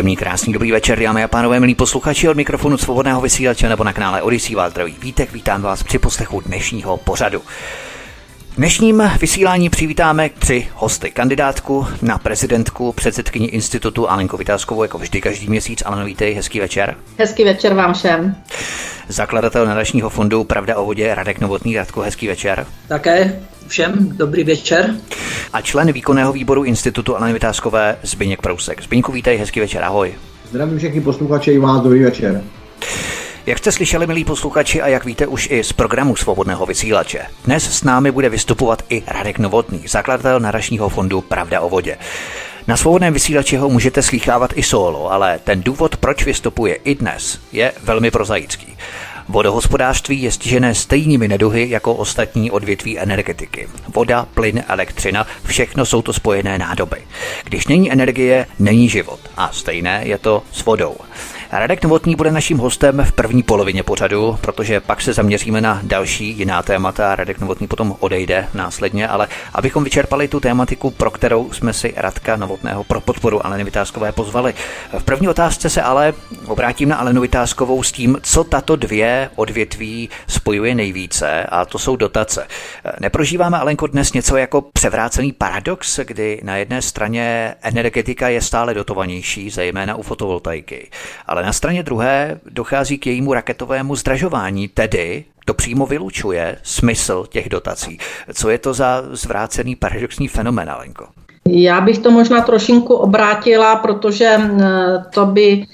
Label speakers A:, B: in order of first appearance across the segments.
A: Příjemný, krásný, dobrý večer, dámy a pánové, milí posluchači od mikrofonu svobodného vysílače nebo na kanále Odisí vás zdraví vítek, vítám vás při poslechu dnešního pořadu. V dnešním vysílání přivítáme tři hosty. Kandidátku na prezidentku, předsedkyni institutu Alenku Vytázkovou, jako vždy každý měsíc. Alen, vítej, hezký večer.
B: Hezký večer vám všem.
A: Zakladatel nadačního fondu Pravda o vodě Radek Novotný. Radku, hezký večer.
C: Také všem dobrý večer.
A: A člen výkonného výboru institutu Aleny Vytázkové Zbyněk Prousek. Zbyňku, vítej, hezký večer, ahoj.
D: Zdravím všechny posluchače i vás, dobrý večer.
A: Jak jste slyšeli, milí posluchači, a jak víte už i z programu Svobodného vysílače, dnes s námi bude vystupovat i Radek Novotný, zakladatel narašního fondu Pravda o vodě. Na svobodném vysílači ho můžete slychávat i solo, ale ten důvod, proč vystupuje i dnes, je velmi prozaický. Vodohospodářství je stižené stejnými neduhy jako ostatní odvětví energetiky. Voda, plyn, elektřina, všechno jsou to spojené nádoby. Když není energie, není život. A stejné je to s vodou. Radek Novotný bude naším hostem v první polovině pořadu, protože pak se zaměříme na další jiná témata a Radek Novotný potom odejde následně, ale abychom vyčerpali tu tématiku, pro kterou jsme si Radka Novotného pro podporu Aleny Vytázkové pozvali. V první otázce se ale obrátím na Alenu Vytázkovou s tím, co tato dvě odvětví spojuje nejvíce a to jsou dotace. Neprožíváme, Alenko, dnes něco jako převrácený paradox, kdy na jedné straně energetika je stále dotovanější, zejména u fotovoltaiky, ale ale na straně druhé dochází k jejímu raketovému zdražování, tedy to přímo vylučuje smysl těch dotací. Co je to za zvrácený paradoxní fenomen, Alenko?
B: Já bych to možná trošinku obrátila, protože to by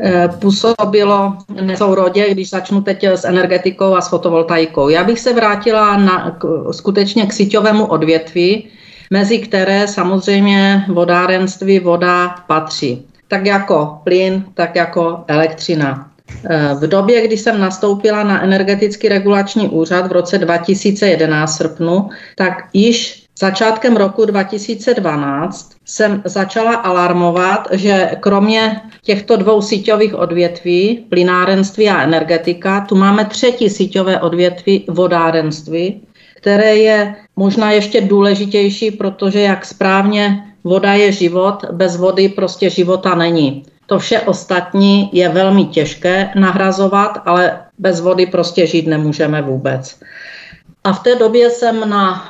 B: e, působilo nesourodě, když začnu teď s energetikou a s fotovoltaikou. Já bych se vrátila na, k, skutečně k síťovému odvětví, mezi které samozřejmě vodárenství voda patří tak jako plyn, tak jako elektřina. Eh, v době, kdy jsem nastoupila na energetický regulační úřad v roce 2011 srpnu, tak již začátkem roku 2012 jsem začala alarmovat, že kromě těchto dvou síťových odvětví, plynárenství a energetika, tu máme třetí síťové odvětví, vodárenství, které je možná ještě důležitější, protože jak správně Voda je život, bez vody prostě života není. To vše ostatní je velmi těžké nahrazovat, ale bez vody prostě žít nemůžeme vůbec. A v té době jsem na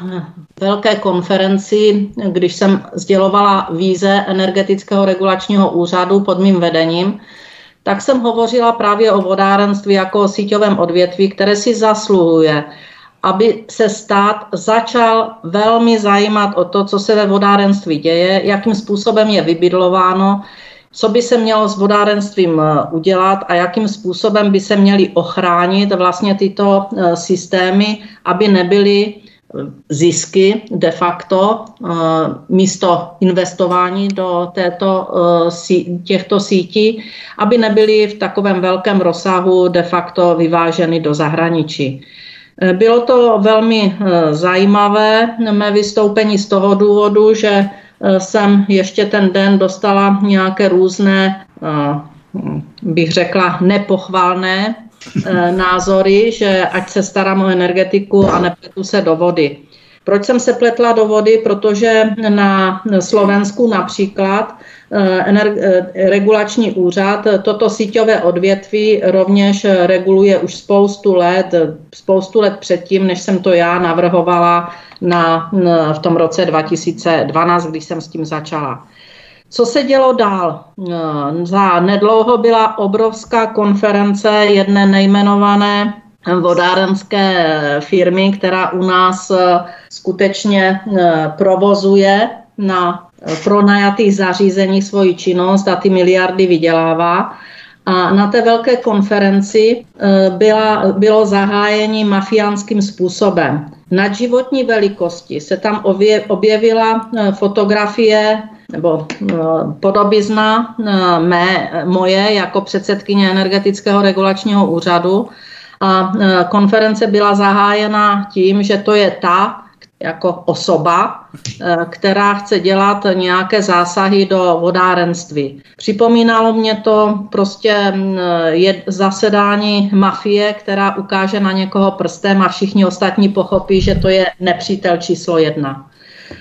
B: velké konferenci, když jsem sdělovala víze energetického regulačního úřadu pod mým vedením, tak jsem hovořila právě o vodárenství jako o síťovém odvětví, které si zasluhuje aby se stát začal velmi zajímat o to, co se ve vodárenství děje, jakým způsobem je vybydlováno, co by se mělo s vodárenstvím eh, udělat a jakým způsobem by se měly ochránit vlastně tyto eh, systémy, aby nebyly eh, zisky de facto místo investování do této, těchto sítí, aby nebyly v takovém velkém rozsahu de facto vyváženy do zahraničí. Eh, bylo to velmi eh, zajímavé, mé vystoupení z toho důvodu, že eh, jsem ještě ten den dostala nějaké různé, bych řekla, nepochválné názory, že ať se starám o energetiku a nepletu se do vody. Proč jsem se pletla do vody? Protože na Slovensku například regulační úřad toto síťové odvětví rovněž reguluje už spoustu let, spoustu let předtím, než jsem to já navrhovala na, v tom roce 2012, když jsem s tím začala. Co se dělo dál? Eh, za nedlouho byla obrovská konference jedné nejmenované vodárenské firmy, která u nás eh, skutečně provozuje na pronajatých zařízení svoji činnost a ty miliardy vydělává. A na té velké konferenci byla, bylo zahájení mafiánským způsobem. Na životní velikosti se tam objevila fotografie nebo podobizna mé, moje jako předsedkyně energetického regulačního úřadu a konference byla zahájena tím, že to je ta, jako osoba, eh, která chce dělat nějaké zásahy do vodárenství. Připomínalo mě to prostě mm, zasedání mafie, která ukáže na někoho prstem a všichni ostatní pochopí, že to je nepřítel číslo jedna.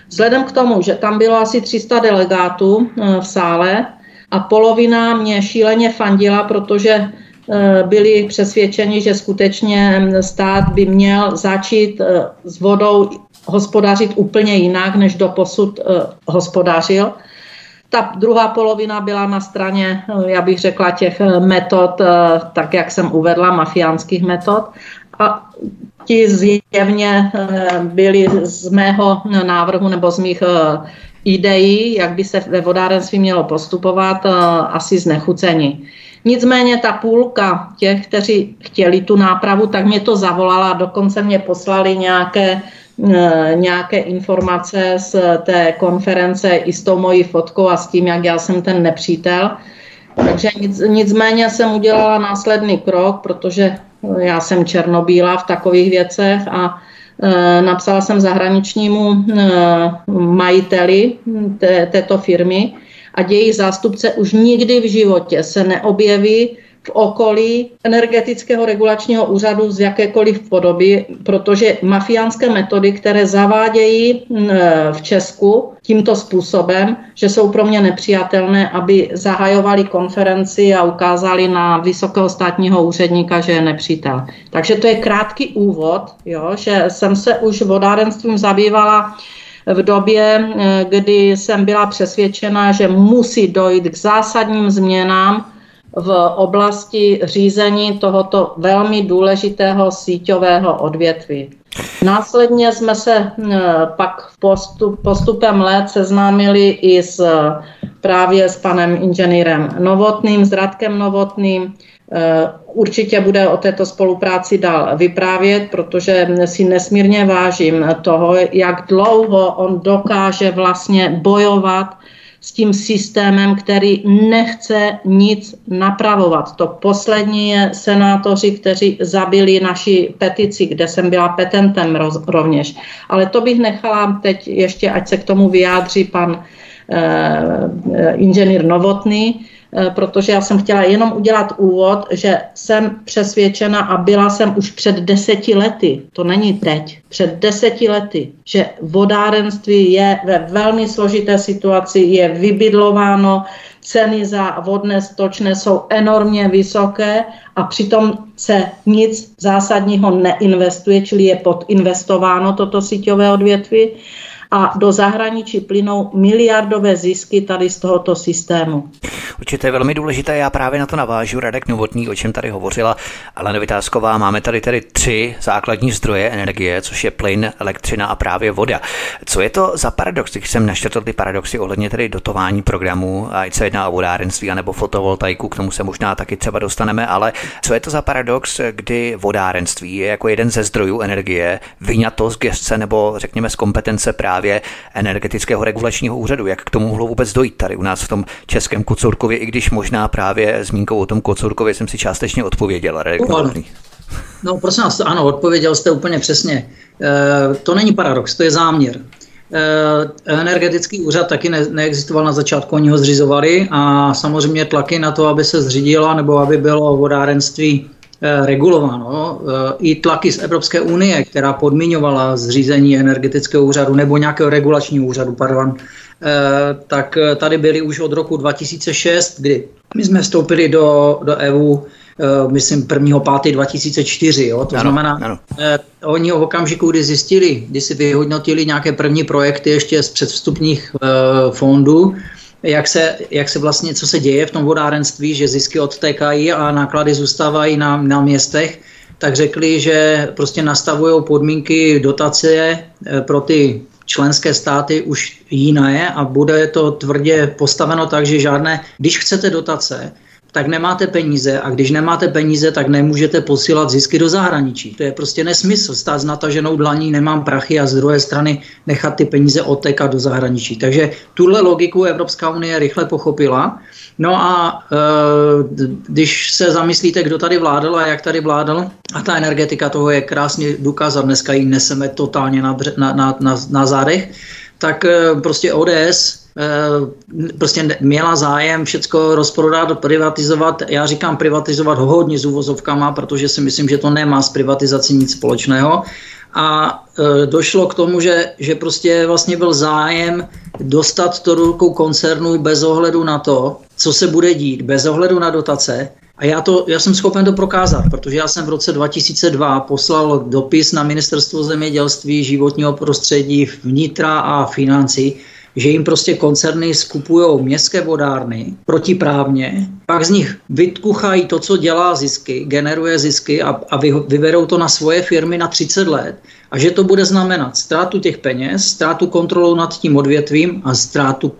B: Vzhledem k tomu, že tam bylo asi 300 delegátů eh, v sále a polovina mě šíleně fandila, protože eh, byli přesvědčeni, že skutečně mm, stát by měl začít s vodou hospodařit úplně jinak, než do posud uh, hospodařil. Ta druhá polovina byla na straně, uh, já bych řekla, těch eh, metod, tak jak jsem uvedla, mafiánských metod. A ti zjevně byli z mého návrhu nebo z mých ideí, jak by se ve vodárenství mělo postupovat, asi znechuceni. Nicméně ta půlka těch, kteří chtěli tu nápravu, tak mě to zavolala, dokonce mě poslali nějaké Eh, nějaké informace z té konference i s tou mojí fotkou a s tím, jak já jsem ten nepřítel. Takže nic, nicméně jsem udělala následný krok, protože já jsem černobílá v takových věcech a e, napsala jsem zahraničnímu e, majiteli té, této firmy a jejich zástupce už nikdy v životě se neobjeví v okolí energetického regulačního úřadu z jakékoliv podoby, protože mafiánské metody, které zavádějí v Česku tímto způsobem, že jsou pro mě nepřijatelné, aby zahajovali konferenci a ukázali na vysokého státního úředníka, že je nepřítel. Takže to je krátký úvod, jo, že jsem se už vodárenstvím zabývala v době, kdy jsem byla přesvědčena, že musí dojít k zásadním změnám v oblasti řízení tohoto velmi důležitého síťového odvětví. Následně jsme se eh, pak postup, postupem let seznámili i s, právě s panem inženýrem Novotným, s Radkem Novotným. Eh, určitě bude o této spolupráci dál vyprávět, protože si nesmírně vážím toho, jak dlouho on dokáže vlastně bojovat s tím systémem, který nechce nic napravovat. To poslední je senátoři, kteří zabili naši petici, kde jsem byla petentem rovněž. Ale to bych nechala teď ještě, ať se k tomu vyjádří pan eh, inženýr Novotný, Eh, protože já jsem chtěla jenom udělat úvod, že jsem přesvědčena a byla jsem už před deseti lety, to není teď, před deseti lety, že vodárenství je ve velmi složité situaci, je vybydlováno, ceny za vodné stočné jsou enormně vysoké a přitom se nic zásadního neinvestuje, čili je podinvestováno toto síťové odvětví a do zahraničí plynou miliardové zisky tady z tohoto systému.
A: Určitě je velmi důležité, já právě na to navážu, Radek Novotný, o čem tady hovořila Alena Vytázková. Máme tady tedy tři základní zdroje energie, což je plyn, elektřina a právě voda. Co je to za paradox, když jsem naštětl ty paradoxy ohledně tedy dotování programů, ať se jedná o vodárenství anebo fotovoltaiku, k tomu se možná taky třeba dostaneme, ale co je to za paradox, kdy vodárenství je jako jeden ze zdrojů energie vyňato z gestce nebo řekněme z kompetence právě právě energetického regulačního úřadu. Jak k tomu mohlo vůbec dojít tady u nás v tom českém Kocourkově, i když možná právě zmínkou o tom Kocourkově jsem si částečně odpověděl.
C: No, no prosím vás, ano, odpověděl jste úplně přesně. E, to není paradox, to je záměr. E, energetický úřad taky ne, neexistoval na začátku, oni ho zřizovali a samozřejmě tlaky na to, aby se zřídila nebo aby bylo vodárenství Eh, regulováno. Eh, I tlaky z Evropské unie, která podmiňovala zřízení energetického úřadu nebo nějakého regulačního úřadu, pardon, eh, tak tady byly už od roku 2006, kdy my jsme vstoupili do, do EU myslím 1. 5. 2004. Jo? To ano, znamená, ano. Eh, oni v okamžiku, kdy zjistili, kdy si vyhodnotili nějaké první projekty ještě z předvstupních eh, fondů, jak se, jak se vlastně, co se děje v tom vodárenství, že zisky odtékají a náklady zůstávají na, na městech, tak řekli, že prostě nastavují podmínky dotace eh, pro ty členské státy už jiné a bude to tvrdě postaveno tak, že žádné, když chcete dotace, tak nemáte peníze a když nemáte peníze, tak nemůžete posílat zisky do zahraničí. To je prostě nesmysl. Stát s nataženou dlaní, nemám prachy a z druhé strany nechat ty peníze otekat do zahraničí. Takže tuhle logiku Evropská unie rychle pochopila. No a e, když se zamyslíte, kdo tady vládl a jak tady vládl, a ta energetika toho je krásně důkaz a dneska ji neseme totálně na, na, na, na, na zádech, tak e, prostě ODS prostě měla zájem všecko rozprodat, privatizovat. Já říkám privatizovat hodně s úvozovkama, protože si myslím, že to nemá s privatizací nic společného. A e, došlo k tomu, že, že prostě vlastně byl zájem dostat to do rukou koncernu bez ohledu na to, co se bude dít, bez ohledu na dotace. A já, to, já jsem schopen to prokázat, protože já jsem v roce 2002 poslal dopis na ministerstvo zemědělství, životního prostředí, vnitra a financí, že jim prostě koncerny skupují městské vodárny protiprávně, pak z nich vytkuchají to, co dělá zisky, generuje zisky a, a vy, vyberou to na svoje firmy na 30 let a že to bude znamenat ztrátu těch peněz, ztrátu kontrolu nad tím odvětvím a ztrátu,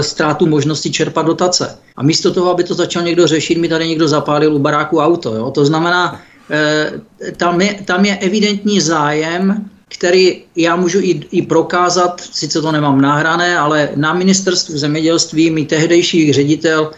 C: ztrátu možnosti čerpat dotace. A místo toho, aby to začal někdo řešit, mi tady někdo zapálil u baráku auto. Jo? To znamená, eh, tam, je, tam je evidentní zájem který já můžu i, i prokázat, sice to nemám nahrané, ale na ministerstvu zemědělství mi tehdejší ředitel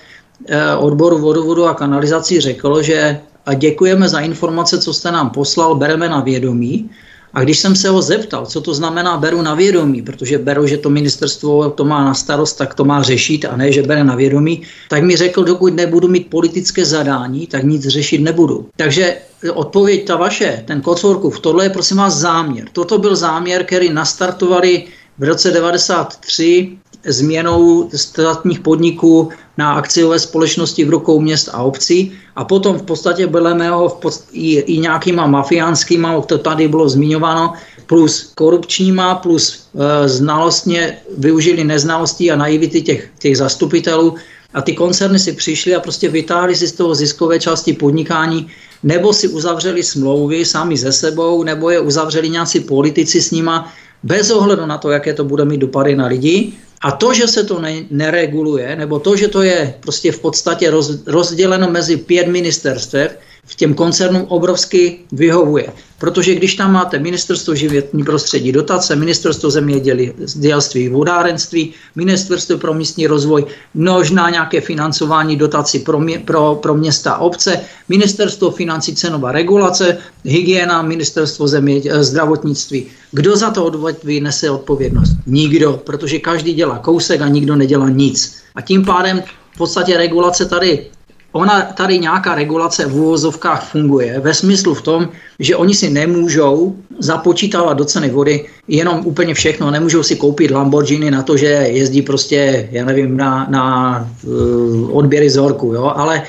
C: eh, odboru vodovodu a kanalizací řekl, že a děkujeme za informace, co jste nám poslal, bereme na vědomí. A když jsem se ho zeptal, co to znamená beru na vědomí, protože beru, že to ministerstvo to má na starost, tak to má řešit a ne, že bere na vědomí, tak mi řekl, dokud nebudu mít politické zadání, tak nic řešit nebudu. Takže odpověď ta vaše, ten Kocourkův, tohle je prosím vás záměr. Toto byl záměr, který nastartovali v roce 93 změnou státních podniků na akciové společnosti v rukou měst a obcí a potom v podstatě byly mého v podst- i, i nějakýma mafiánskýma, to tady bylo zmiňováno, plus korupčníma, plus e, znalostně využili neznalostí a naivity těch, těch zastupitelů a ty koncerny si přišly a prostě vytáhli si z toho ziskové části podnikání, nebo si uzavřeli smlouvy sami ze sebou, nebo je uzavřeli nějací politici s nima, bez ohledu na to, jaké to bude mít dopady na lidi. A to, že se to ne, nereguluje, nebo to, že to je prostě v podstatě roz, rozděleno mezi pět ministerstev, v těm koncernům obrovsky vyhovuje. Protože když tam máte ministerstvo životní prostředí, dotace, ministerstvo zemědělství, vodárenství, ministerstvo pro místní rozvoj, možná nějaké financování dotací pro, mě, pro, pro města obce, ministerstvo financí cenová regulace, hygiena, ministerstvo země, zdravotnictví. Kdo za to odvětví nese odpovědnost? Nikdo, protože každý dělá kousek a nikdo nedělá nic. A tím pádem v podstatě regulace tady ona tady nějaká regulace v úvozovkách funguje ve smyslu v tom, že oni si nemůžou započítávat do ceny vody jenom úplně všechno. Nemůžou si koupit Lamborghini na to, že jezdí prostě, já nevím, na, na uh, odběry z horku, jo? Ale,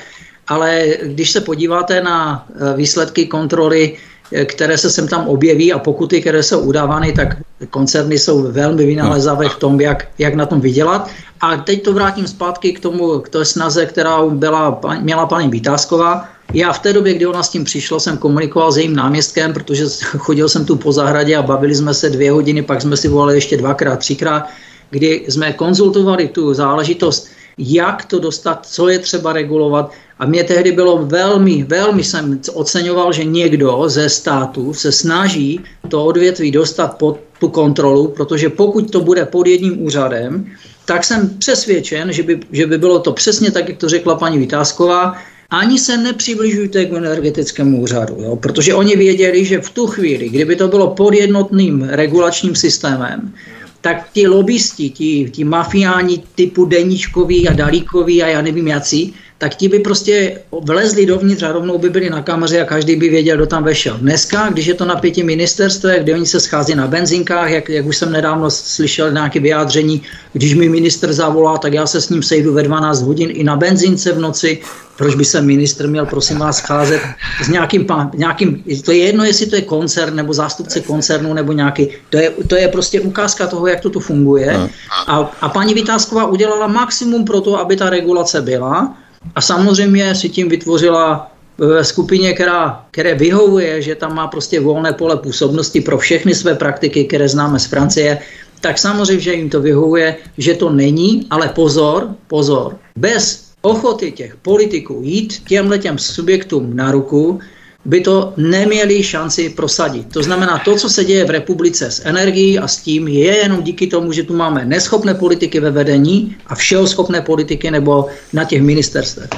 C: ale když se podíváte na uh, výsledky kontroly které se sem tam objeví a pokuty, které jsou udávány, tak koncerny jsou velmi vynalezavé v tom, jak, jak na tom vydělat. A teď to vrátím zpátky k tomu, k té snaze, která byla, měla paní Vításková. Já v té době, kdy ona s tím přišla, jsem komunikoval s jejím náměstkem, protože chodil jsem tu po zahradě a bavili jsme se dvě hodiny, pak jsme si volali ještě dvakrát, třikrát, kdy jsme konzultovali tu záležitost, jak to dostat, co je třeba regulovat. A mě tehdy bylo velmi, velmi jsem oceňoval, že někdo ze státu se snaží to odvětví dostat pod tu kontrolu, protože pokud to bude pod jedním úřadem, tak jsem přesvědčen, že by, že by bylo to přesně tak, jak to řekla paní Vytázková, ani se nepřibližujte k energetickému úřadu, jo? protože oni věděli, že v tu chvíli, kdyby to bylo pod jednotným regulačním systémem, tak ti lobbysti, ti, ti mafiáni typu Deníčkoví a Dalíkoví a já nevím jací, tak ti by prostě vlezli dovnitř a rovnou by byli na kameře a každý by věděl, kdo tam vešel. Dneska, když je to na pěti ministerstvech, kde oni se schází na benzinkách, jak, jak už jsem nedávno slyšel nějaké vyjádření, když mi minister zavolá, tak já se s ním sejdu ve 12 hodin i na benzince v noci. Proč by se minister měl, prosím vás, scházet s nějakým, nějakým to je jedno, jestli to je koncern nebo zástupce koncernu nebo nějaký, to je, to je prostě ukázka toho, jak to tu funguje. No. A, a paní Vytázková udělala maximum pro to, aby ta regulace byla. A samozřejmě si tím vytvořila ve skupině, která, které vyhovuje, že tam má prostě volné pole působnosti pro všechny své praktiky, které známe z Francie, tak samozřejmě, že jim to vyhovuje, že to není, ale pozor, pozor, bez ochoty těch politiků jít těmhle těm subjektům na ruku, by to neměli šanci prosadit. To znamená, to, co se děje v republice s energií a s tím, je jenom díky tomu, že tu máme neschopné politiky ve vedení a všeho schopné politiky nebo na těch ministerstvech.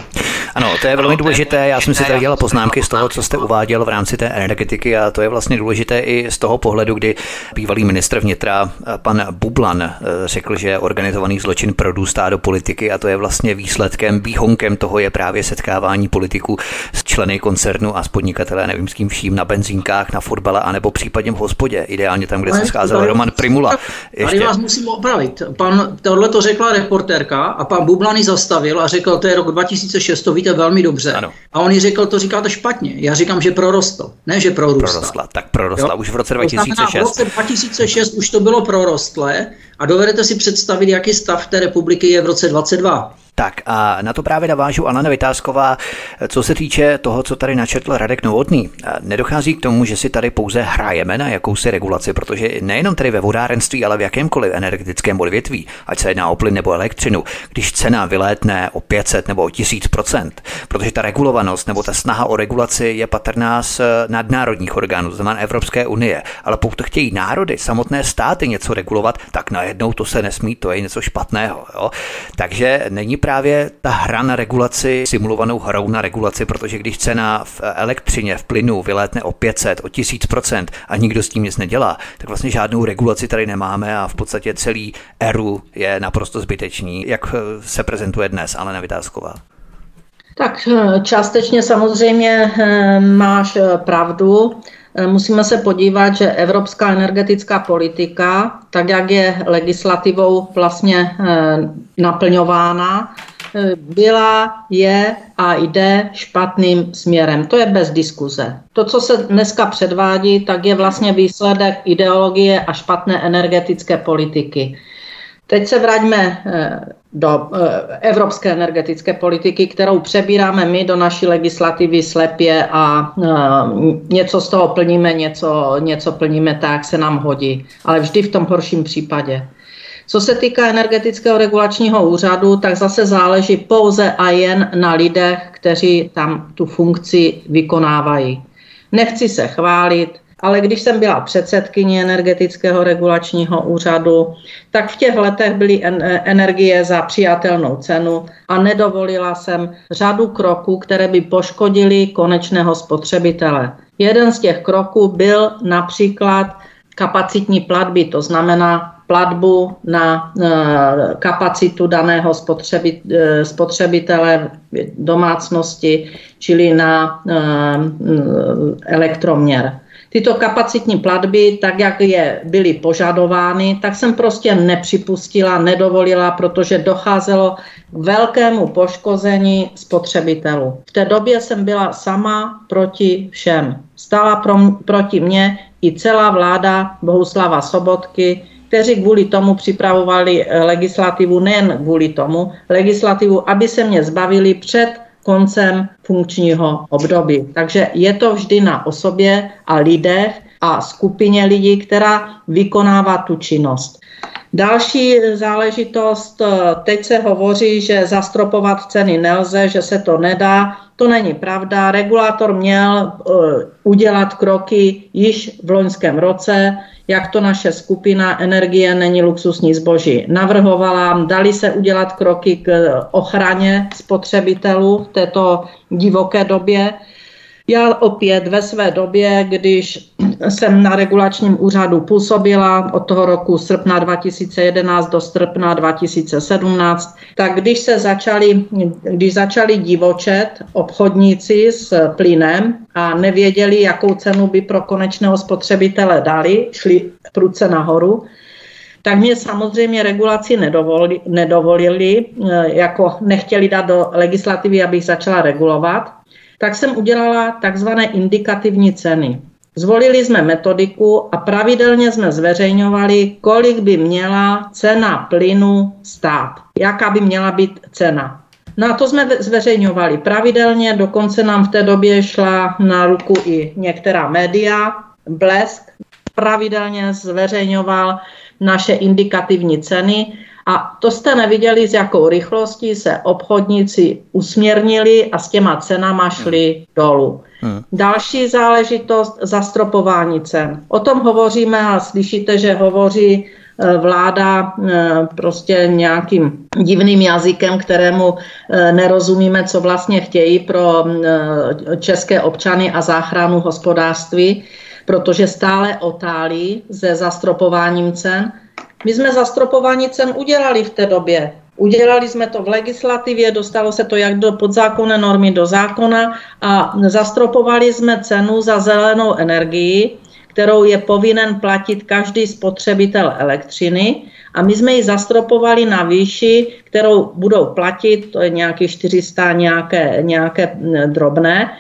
A: Ano, to je velmi důležité. Já jsem si tady dělal poznámky z toho, co jste uváděl v rámci té energetiky a to je vlastně důležité i z toho pohledu, kdy bývalý ministr vnitra pan Bublan eh, řekl, že organizovaný zločin prodůstá do politiky a to je vlastně výsledkem, výhonkem toho je právě setkávání politiků s členy koncernu a s podnikatelé, nevím s kým vším, na benzínkách, na fotbale, anebo případně v hospodě, ideálně tam, kde se scházel Roman Primula.
C: Ještě. Tady vás musím opravit. Pan, tohle to řekla reportérka a pan Bublany zastavil a řekl, to je rok 2006, to víte velmi dobře. Ano. A on jí řekl, to říkáte špatně. Já říkám, že prorostl, ne, že prorůstl.
A: Prorostla, tak prorostla jo? už v roce 2006.
C: v roce 2006 už to bylo prorostlé a dovedete si představit, jaký stav té republiky je v roce 22.
A: Tak a na to právě navážu Alena Vytázková. Co se týče toho, co tady načetl Radek Novotný, nedochází k tomu, že si tady pouze hrajeme na jakousi regulaci, protože nejenom tady ve vodárenství, ale v jakémkoliv energetickém odvětví, ať se jedná o plyn nebo elektřinu, když cena vylétne o 500 nebo o 1000% protože ta regulovanost nebo ta snaha o regulaci je patrná z nadnárodních orgánů, znamená Evropské unie, ale pokud chtějí národy, samotné státy něco regulovat, tak najednou to se nesmí, to je něco špatného. Jo? Takže není právě ta hra na regulaci simulovanou hrou na regulaci, protože když cena v elektřině, v plynu vylétne o 500, o 1000% a nikdo s tím nic nedělá, tak vlastně žádnou regulaci tady nemáme a v podstatě celý eru je naprosto zbytečný, jak se prezentuje dnes ale Vytázková.
B: Tak eh, částečně samozřejmě eh, máš eh, pravdu. Musíme se podívat, že evropská energetická politika, tak jak je legislativou vlastně naplňována, byla, je a jde špatným směrem. To je bez diskuze. To, co se dneska předvádí, tak je vlastně výsledek ideologie a špatné energetické politiky. Teď se vraťme eh, do eh, evropské energetické politiky, kterou přebíráme my do naší legislativy slepě a eh, něco z toho plníme, něco, něco plníme tak, jak se nám hodí. Ale vždy v tom horším případě. Co se týká energetického regulačního úřadu, tak zase záleží pouze a jen na lidech, kteří tam tu funkci vykonávají. Nechci se chválit, ale když jsem byla předsedkyní energetického regulačního úřadu, tak v těch letech byly energie za přijatelnou cenu a nedovolila jsem řadu kroků, které by poškodily konečného spotřebitele. Jeden z těch kroků byl například kapacitní platby, to znamená platbu na e, kapacitu daného e, spotřebitele domácnosti, čili na e, elektroměr tyto kapacitní platby, tak jak je byly požadovány, tak jsem prostě nepřipustila, nedovolila, protože docházelo k velkému poškození spotřebitelů. V té době jsem byla sama proti všem. Stala pro, proti mně i celá vláda Bohuslava Sobotky, kteří kvůli tomu připravovali legislativu, nejen kvůli tomu, legislativu, aby se mě zbavili před koncem funkčního období. Takže je to vždy na osobě a lidech a skupině lidí, která vykonává tu činnost. Další záležitost, teď se hovoří, že zastropovat ceny nelze, že se to nedá. To není pravda. Regulátor měl uh, udělat kroky již v loňském roce jak to naše skupina Energie není luxusní zboží navrhovala. Dali se udělat kroky k ochraně spotřebitelů v této divoké době. Já opět ve své době, když jsem na regulačním úřadu působila od toho roku srpna 2011 do srpna 2017, tak když se začali, když začali divočet obchodníci s plynem a nevěděli, jakou cenu by pro konečného spotřebitele dali, šli prudce nahoru, tak mě samozřejmě regulaci nedovolili, nedovolili, eh, jako nechtěli dát do legislativy, abych začala regulovat tak jsem udělala takzvané indikativní ceny. Zvolili jsme metodiku a pravidelně jsme zveřejňovali, kolik by měla cena plynu stát, jaká by měla být cena. No a to jsme zveřejňovali pravidelně, dokonce nám v té době šla na ruku i některá média. Blesk pravidelně zveřejňoval naše indikativní ceny A to jste neviděli, s jakou rychlostí se obchodníci usměrnili a s těma cenama šli dolů. Hmm. Další záležitost zastropování cen. O tom hovoříme a slyšíte, že hovoří e, vláda e, prostě nějakým divným jazykem, kterému e, nerozumíme, co vlastně chtějí pro české občany a záchranu hospodářství, protože stále otálí se zastropováním cen. My jsme zastropování cen udělali v té době. Udělali jsme to v legislativě, dostalo se to jak do podzákonné normy do zákona a zastropovali jsme cenu za zelenou energii, kterou je povinen platit každý spotřebitel elektřiny a my jsme ji zastropovali na výši, kterou budou platit, to je nějaký 400 nějaké, nějaké drobné,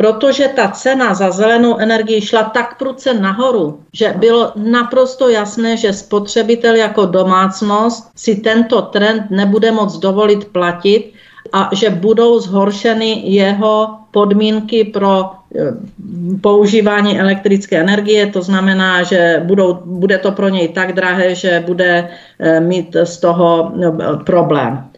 B: protože ta cena za zelenou energii šla tak pruce nahoru, že bylo naprosto jasné, že spotřebitel jako domácnost si tento trend nebude moc dovolit platit a že budou zhoršeny jeho podmínky pro eh, používání elektrické energie, to znamená, že budou, bude to pro něj tak drahé, že bude eh, mít z toho eh, problém.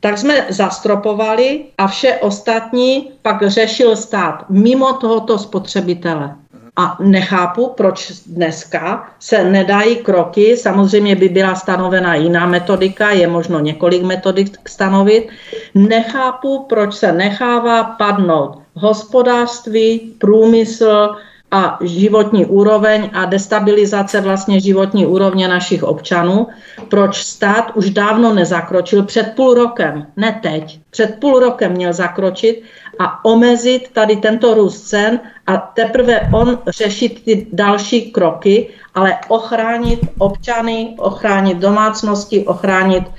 B: Tak jsme zastropovali a vše ostatní pak řešil stát mimo tohoto spotřebitele. A nechápu, proč dneska se nedají kroky, samozřejmě by byla stanovena jiná metodika, je možno několik metodik stanovit. Nechápu, proč se nechává padnout hospodářství, průmysl, a životní úroveň a destabilizace vlastně životní úrovně našich občanů. Proč stát už dávno nezakročil před půl rokem, ne teď, před půl rokem měl zakročit a omezit tady tento růst cen a teprve on řešit ty další kroky, ale ochránit občany, ochránit domácnosti, ochránit uh,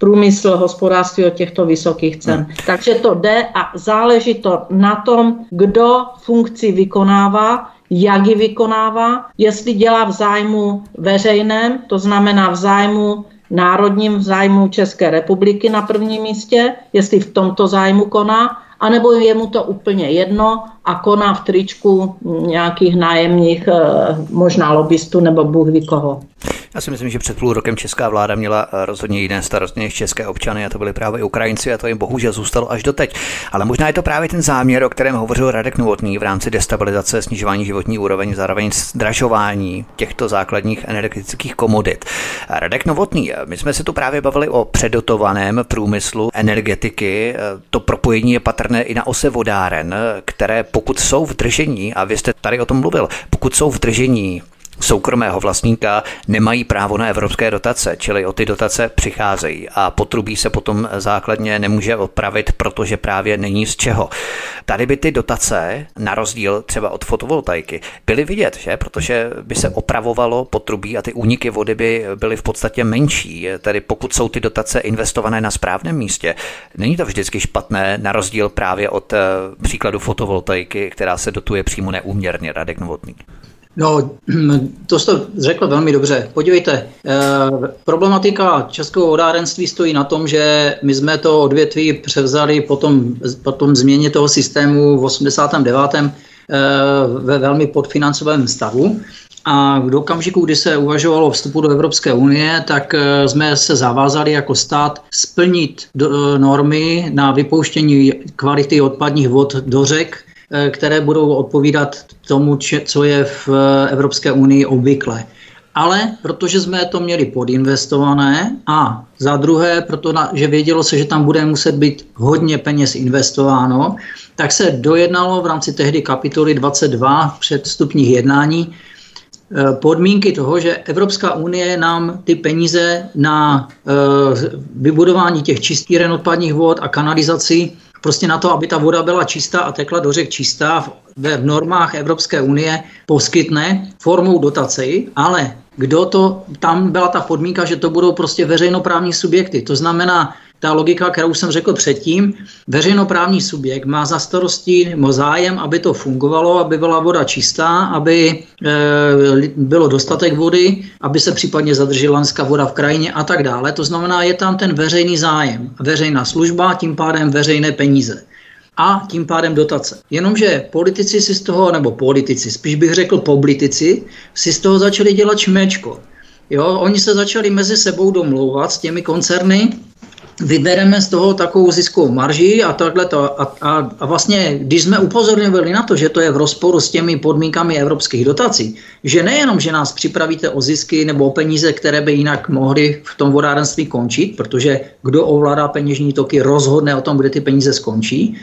B: průmysl, hospodářství od těchto vysokých cen. Hmm. Takže to jde a záleží to na tom, kdo funkci vykonává, jak ji vykonává, jestli dělá v zájmu veřejném, to znamená v zájmu národním v zájmu České republiky na prvním místě, jestli v tomto zájmu koná, anebo je mu to úplně jedno a koná v tričku nějakých nájemních, eh, možná lobbystů nebo Bůh ví koho.
A: Já si myslím, že před půl rokem česká vláda měla eh, rozhodně jiné starosti než české občany a to byly právě Ukrajinci a to jim bohužel zůstalo až doteď. Ale možná je to právě ten záměr, o kterém hovořil Radek Novotný v rámci destabilizace, snižování životní úroveň, zároveň zdražování těchto základních energetických komodit. Radek Novotný, my jsme se tu právě bavili o předotovaném průmyslu energetiky. To propojení je patrné i na ose vodáren, které pokud jsou v držení, a vy jste tady o tom mluvil, pokud jsou v držení soukromého vlastníka nemají právo na evropské dotace, čili o ty dotace přicházejí a potrubí se potom základně nemůže opravit, protože právě není z čeho. Tady by ty dotace, na rozdíl třeba od fotovoltaiky, byly vidět, že? protože by se opravovalo potrubí a ty úniky vody by byly v podstatě menší. Tedy pokud jsou ty dotace investované na správném místě, není to vždycky špatné, na rozdíl právě od eh, příkladu fotovoltaiky, která se dotuje přímo neúměrně, Radek Novotný.
C: No, to jste řekl velmi dobře. Podívejte, eh, problematika českého vodárenství stojí na tom, že my jsme to odvětví převzali po tom, po tom změně toho systému v 89. Eh, ve velmi podfinancovém stavu. A v okamžiku, kdy se uvažovalo o vstupu do Evropské unie, tak eh, jsme se zavázali jako stát splnit do, normy na vypouštění kvality odpadních vod do řek které budou odpovídat tomu, co je v eh, Evropské unii obvykle. Ale protože jsme to měli podinvestované a za druhé, protože vědělo se, že tam bude muset být hodně peněz investováno, tak se dojednalo v rámci tehdy kapitoly 22 předstupních jednání eh, podmínky toho, že Evropská unie nám ty peníze na vybudování těch čistíren odpadních vod a kanalizací prostě na to, aby ta voda byla čistá a tekla do řek čistá ve v normách Evropské unie poskytne formou dotace, ale kdo to, tam byla ta podmínka, že to budou prostě veřejnoprávní subjekty. To znamená, ta logika, kterou jsem řekl předtím, veřejnoprávní subjekt má za starosti nebo zájem, aby to fungovalo, aby byla voda čistá, aby e, bylo dostatek vody, aby se případně zadržela lanská voda v krajině a tak dále. To znamená, je tam ten veřejný zájem, veřejná služba, tím pádem veřejné peníze a tím pádem dotace. Jenomže politici si z toho, nebo politici, spíš bych řekl politici, si z toho začali dělat šmečko. Jo, oni se začali mezi sebou domlouvat s těmi koncerny, vybereme z toho takovou ziskovou marži a takhle to. A, a, a vlastně, když jsme upozorňovali na to, že to je v rozporu s těmi podmínkami evropských dotací, že nejenom, že nás připravíte o zisky nebo o peníze, které by jinak mohly v tom vodárenství končit, protože kdo ovládá peněžní toky, rozhodne o tom, kde ty peníze skončí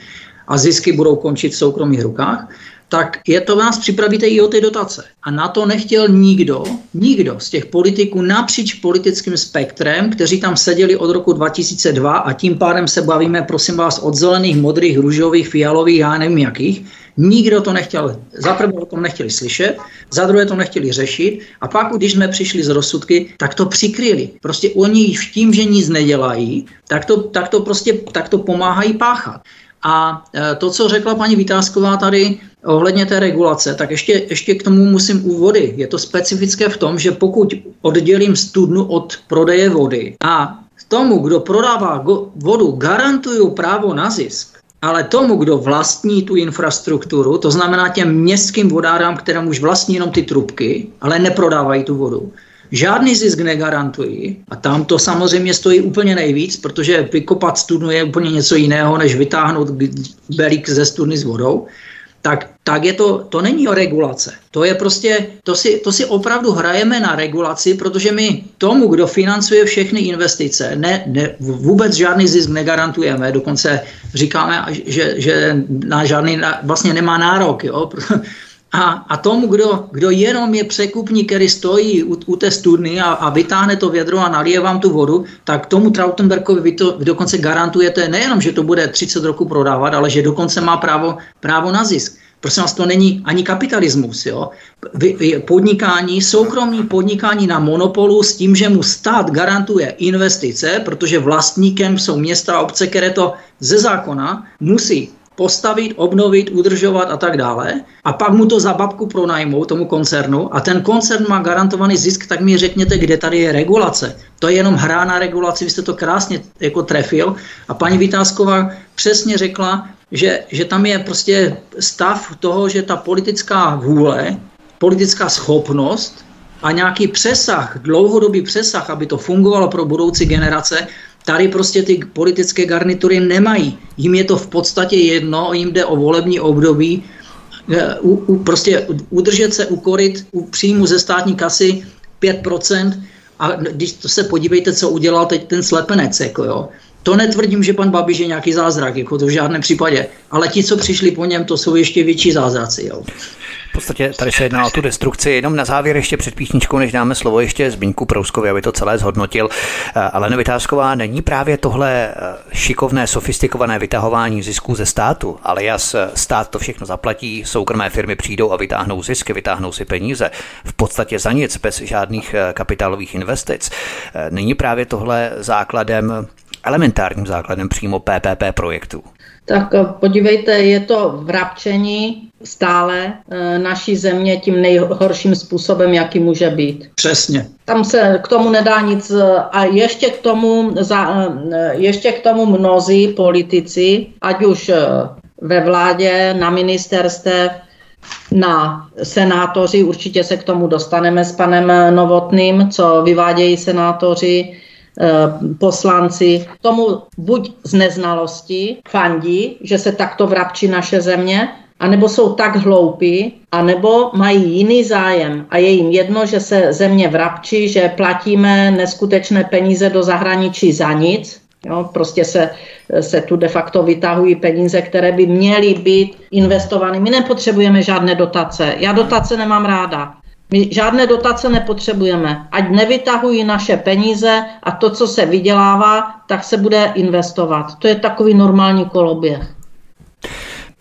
C: a zisky budou končit v soukromých rukách, tak je to vás připravíte i o ty dotace. A na to nechtěl nikdo, nikdo z těch politiků napříč politickým spektrem, kteří tam seděli od roku 2002 a tím pádem se bavíme, prosím vás, od zelených, modrých, růžových, fialových, já nevím jakých, Nikdo to nechtěl, za prvé o tom nechtěli slyšet, za druhé to nechtěli řešit a pak, když jsme přišli z rozsudky, tak to přikryli. Prostě oni v tím, že nic nedělají, tak to, tak to prostě tak to pomáhají páchat. A e, to, co řekla paní Vytázková tady ohledně té regulace, tak ještě, ještě k tomu musím úvody. Je to specifické v tom, že pokud oddělím studnu od prodeje vody a tomu, kdo prodává vodu, garantuju právo na zisk, ale tomu, kdo vlastní tu infrastrukturu, to znamená těm městským vodárám, které už vlastní jenom ty trubky, ale neprodávají tu vodu, žádný zisk negarantují a tam to samozřejmě stojí úplně nejvíc, protože vykopat studnu je úplně něco jiného, než vytáhnout belík ze studny s vodou tak, tak je to, to není o regulace. To je prostě, to si, to si opravdu hrajeme na regulaci, protože my tomu, kdo financuje všechny investice, ne, ne, vůbec žádný zisk negarantujeme, dokonce říkáme, že, že na žádný vlastně nemá nárok, jo? A, a tomu, kdo, kdo jenom je překupní, který stojí u, u té studny a, a vytáhne to vědro a nalije vám tu vodu, tak tomu Trautenbergovi vy to vy dokonce garantujete nejenom, že to bude 30 roku prodávat, ale že dokonce má právo, právo na zisk. Prosím vás, to není ani kapitalismus. Jo? Podnikání, soukromní podnikání na monopolu s tím, že mu stát garantuje investice, protože vlastníkem jsou města a obce, které to ze zákona musí postavit, obnovit, udržovat a tak dále. A pak mu to za babku pronajmou tomu koncernu a ten koncern má garantovaný zisk, tak mi řekněte, kde tady je regulace. To je jenom hra na regulaci, vy jste to krásně jako trefil. A paní Vytázková přesně řekla, že, že tam je prostě stav toho, že ta politická vůle, politická schopnost a nějaký přesah, dlouhodobý přesah, aby to fungovalo pro budoucí generace, Tady prostě ty politické garnitury nemají. Jim je to v podstatě jedno, jim jde o volební období, eh, u, u, prostě udržet se, ukorit u příjmu ze státní kasy 5%, a když to se podívejte, co udělal teď ten slepenec, jako jo. To netvrdím, že pan Babiš je nějaký zázrak, jako to v žádném případě, ale ti, co přišli po něm, to jsou ještě větší zázraci. Jo.
A: Podstatě tady se jedná o tu destrukci. Jenom na závěr ještě před písničkou, než dáme slovo ještě Zbyňku Prouskovi, aby to celé zhodnotil. Eh, ale Vytázková, není právě tohle eh, šikovné, sofistikované vytahování zisků ze státu, ale jas eh, stát to všechno zaplatí, soukromé firmy přijdou a vytáhnou zisky, vytáhnou si peníze, v podstatě za nic, bez žádných kapitálových investic. Není právě tohle základem elementárním základem přímo PPP projektů.
B: Tak eh, podívejte, je to vrapčení stále e, naší země tím nejhorším způsobem, jaký může být.
C: Přesně.
B: Tam se k tomu nedá nic a ještě k tomu, za, ještě k tomu mnozí politici, ať už ve vládě, na ministerstve, na senátoři, určitě se k tomu dostaneme s panem Novotným, co vyvádějí senátoři, Eh, poslanci tomu buď z neznalosti fandí, že se takto vrapčí naše země, anebo jsou tak hloupí, anebo mají jiný zájem a je jim jedno, že se země vrapčí, že platíme neskutečné peníze do zahraničí za nic, Jo, prostě se, se tu de facto vytahují peníze, které by měly být investovány. My nepotřebujeme žádné dotace. Já dotace nemám ráda. My žádné dotace nepotřebujeme. Ať nevytahují naše peníze a to, co se vydělává, tak se bude investovat. To je takový normální koloběh.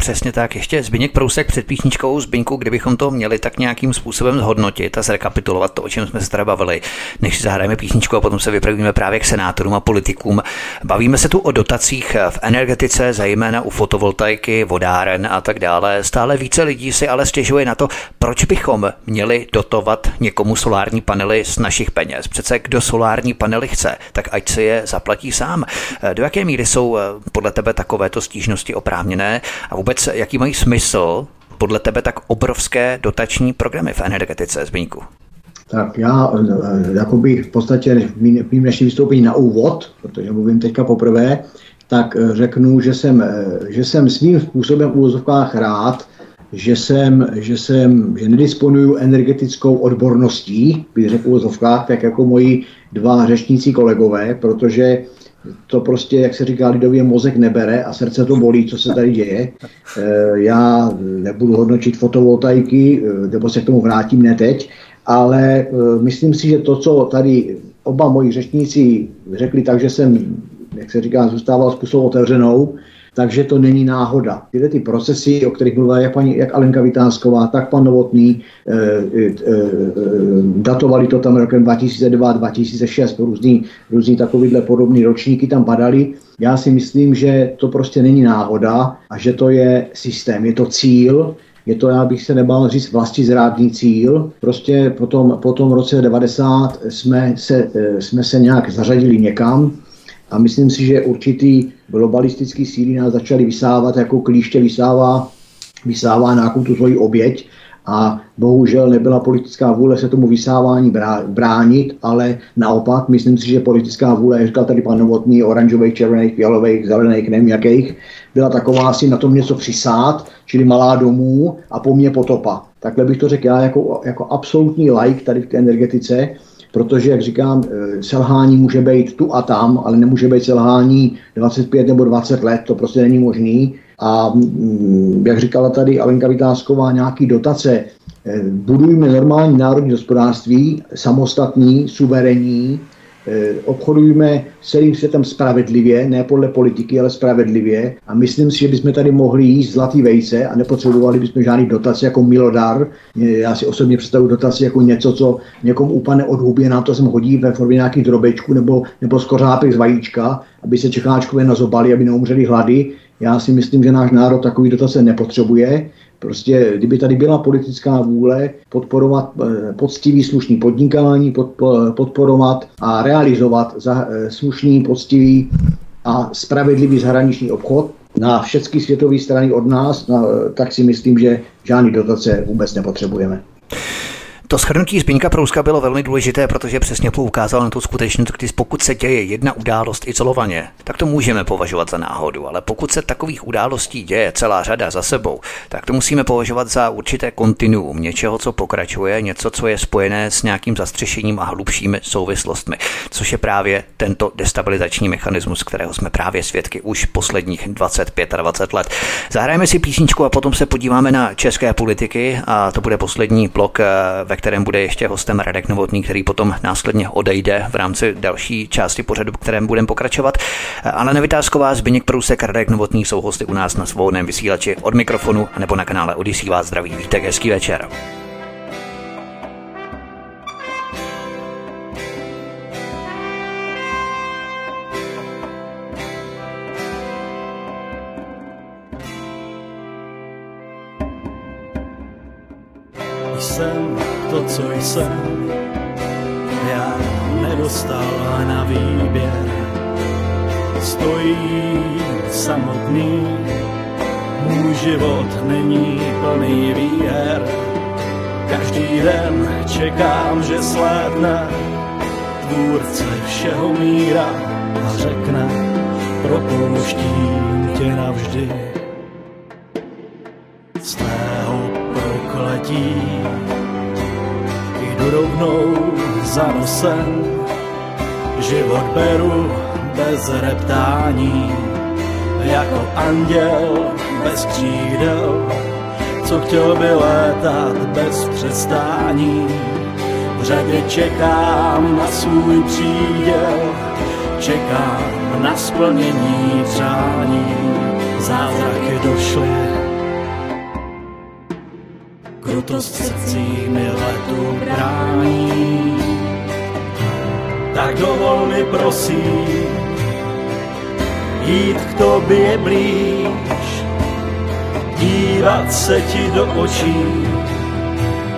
A: Přesně tak. Ještě Zbyněk Prousek před písničkou Zbyňku, kdybychom to měli tak nějakým způsobem zhodnotit a zrekapitulovat to, o čem jsme se tady bavili, než zahrajeme písničku a potom se vypravíme právě k senátorům a politikům. Bavíme se tu o dotacích v energetice, zejména u fotovoltaiky, vodáren a tak dále. Stále více lidí si ale stěžuje na to, proč bychom měli dotovat někomu solární panely z našich peněz. Přece kdo solární panely chce, tak ať si je zaplatí sám. Do jaké míry jsou podle tebe takovéto stížnosti oprávněné a vůbec jaký mají smysl podle tebe tak obrovské dotační programy v energetice, Zbyňku?
D: Tak já jakoby v podstatě v mým dnešním vystoupení na úvod, protože mluvím teďka poprvé, tak řeknu, že jsem, že jsem svým způsobem v úvozovkách rád, že jsem, že jsem, že nedisponuju energetickou odborností, bych řekl v tak jako moji dva řečnící kolegové, protože to prostě, jak se říká lidově, mozek nebere a srdce to bolí, co se tady děje. Eh, já nebudu hodnotit fotovoltaiky, eh, nebo se k tomu vrátím ne teď, ale eh, myslím si, že to, co tady oba moji řečníci řekli, takže jsem, jak se říká, zůstával způsob otevřenou, takže to není náhoda. Tyhle ty procesy, o kterých mluvila jak, paní, jak Alenka Vytázková, tak pan Novotný, e, e, e, datovali to tam rokem 2002-2006, různý, různý takovýhle podobný ročníky tam padaly. Já si myslím, že to prostě není náhoda a že to je systém, je to cíl, je to, já bych se nebál říct, vlasti zrádný cíl. Prostě po tom, po tom roce 90 jsme se, jsme se nějak zařadili někam, a myslím si, že určitý globalistický síly nás začaly vysávat, jako klíště vysává, vysává nějakou tu svoji oběť a bohužel nebyla politická vůle se tomu vysávání bránit, ale naopak, myslím si, že politická vůle, jak říkal tady pan Novotný, oranžových, červených, fialových, zelených, nevím jakých, byla taková asi na tom něco přisát, čili malá domů a po mně potopa. Takhle bych to řekl já jako, jako absolutní like tady v té energetice, protože, jak říkám, eh, selhání může být tu a tam, ale nemůže být selhání 25 nebo 20 let, to prostě není možný. A mm, jak říkala tady Alenka Vytázková, nějaký dotace, eh, budujme normální národní hospodářství, samostatný, suverénní, obchodujeme s celým světem spravedlivě, ne podle politiky, ale spravedlivě. A myslím si, že bychom tady mohli jíst zlatý vejce a nepotřebovali bychom žádný dotace jako milodar. Eh, já si osobně představuji dotaci jako něco, co někomu úplně od huby, nám to sem hodí ve formě nějakých drobečků nebo, nebo skořápek z vajíčka, aby se Čecháčkové nazobali, aby neumřeli hlady. Já si myslím, že náš národ takový dotace nepotřebuje. Prostě, kdyby tady byla politická vůle podporovat eh, poctivý slušný podnikání, podporovat a realizovat za, eh, slušný, poctivý a spravedlivý zahraniční obchod na všechny světové strany od nás, na, tak si myslím, že žádný dotace vůbec nepotřebujeme.
A: To shrnutí Zbyňka Prouska bylo velmi důležité, protože přesně poukázal na tu skutečnost, když pokud se děje jedna událost izolovaně, tak to můžeme považovat za náhodu, ale pokud se takových událostí děje celá řada za sebou, tak to musíme považovat za určité kontinuum, něčeho, co pokračuje, něco, co je spojené s nějakým zastřešením a hlubšími souvislostmi, což je právě tento destabilizační mechanismus, kterého jsme právě svědky už posledních 25 a 20 let. Zahrajeme si písničku a potom se podíváme na české politiky a to bude poslední blok eh, ve ve kterém bude ještě hostem Radek Novotný, který potom následně odejde v rámci další části pořadu, kterém budeme pokračovat. Ale Nevytázková, Zbyněk Prousek a Radek Novotný jsou hosty u nás na svobodném vysílači od mikrofonu nebo na kanále Odisí vás zdraví. Vítek, hezký večer.
E: jsem co jsem. Já nedostal na výběr, stojí samotný. Můj život není plný výher, každý den čekám, že slétne tvůrce všeho míra a řekne, propouštím tě navždy. Z tvého prokletí jdu rovnou za nosem, život beru bez reptání, jako anděl bez křídel, co chtěl by létat bez přestání. V řadě čekám na svůj příděl, čekám na splnění přání, zázraky došly krutost srdcí mi letu brání. Tak dovol mi prosím, jít k tobě blíž, dívat se ti do očí,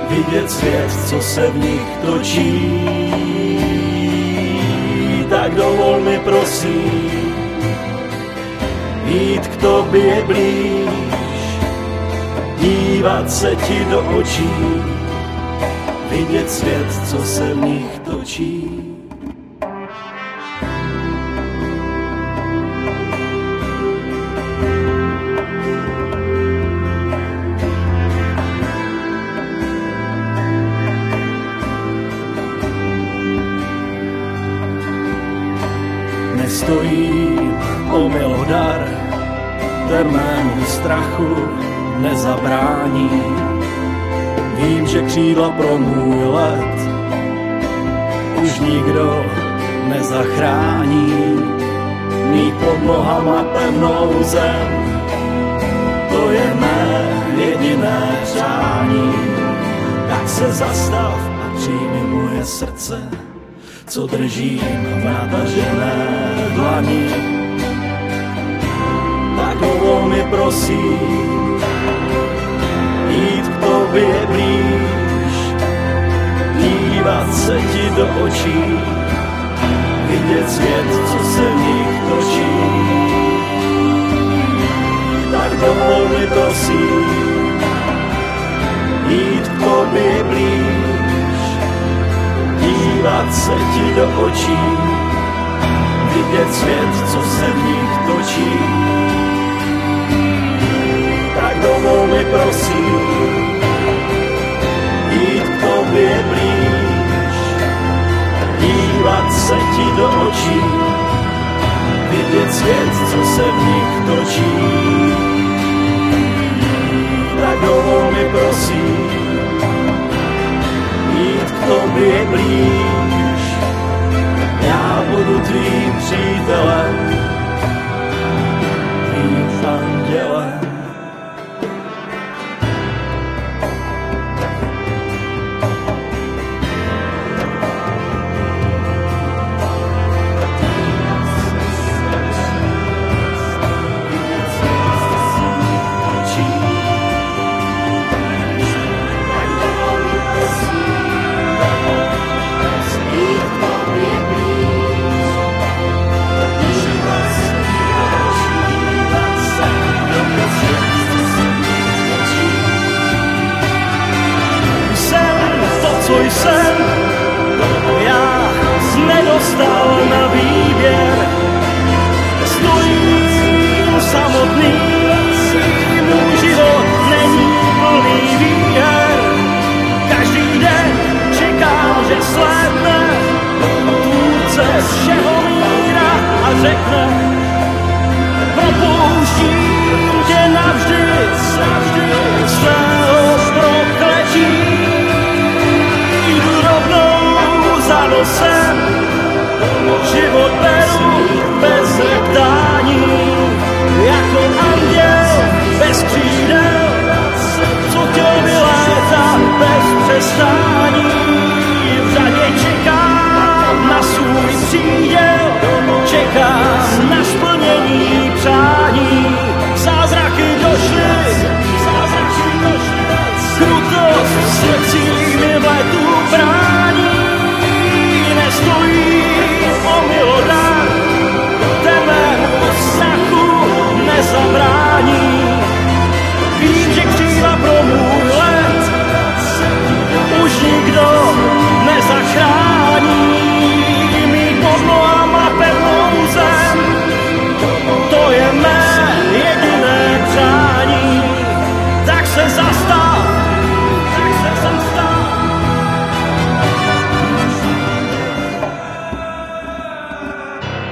E: vidět svět, co se v nich točí. Tak dovol mi prosím, jít k tobě blíž, dívat se ti do očí, vidět svět, co se v nich točí. Nestojí o milodar, ten strachu nezabrání. Vím, že křídla pro můj let už nikdo nezachrání. Mít pod nohama pevnou zem, to je mé jediné přání. Tak se zastav a přijmi moje srdce, co držím v natažené dlani. Prosím, jít k tobě blíž, dívat se ti do očí, vidět svět, co se v nich točí. Tak dovol mi prosím, jít k tobě blíž, dívat se ti do očí, vidět svět, co se v nich točí. Prosím, jít k tobě blíž, dívat se ti do očí, vidět svět, co se v nich točí. Tak dovol mi prosím, jít k tobě blíž, já budu tvým přítelem, tvým andělem. Přestání.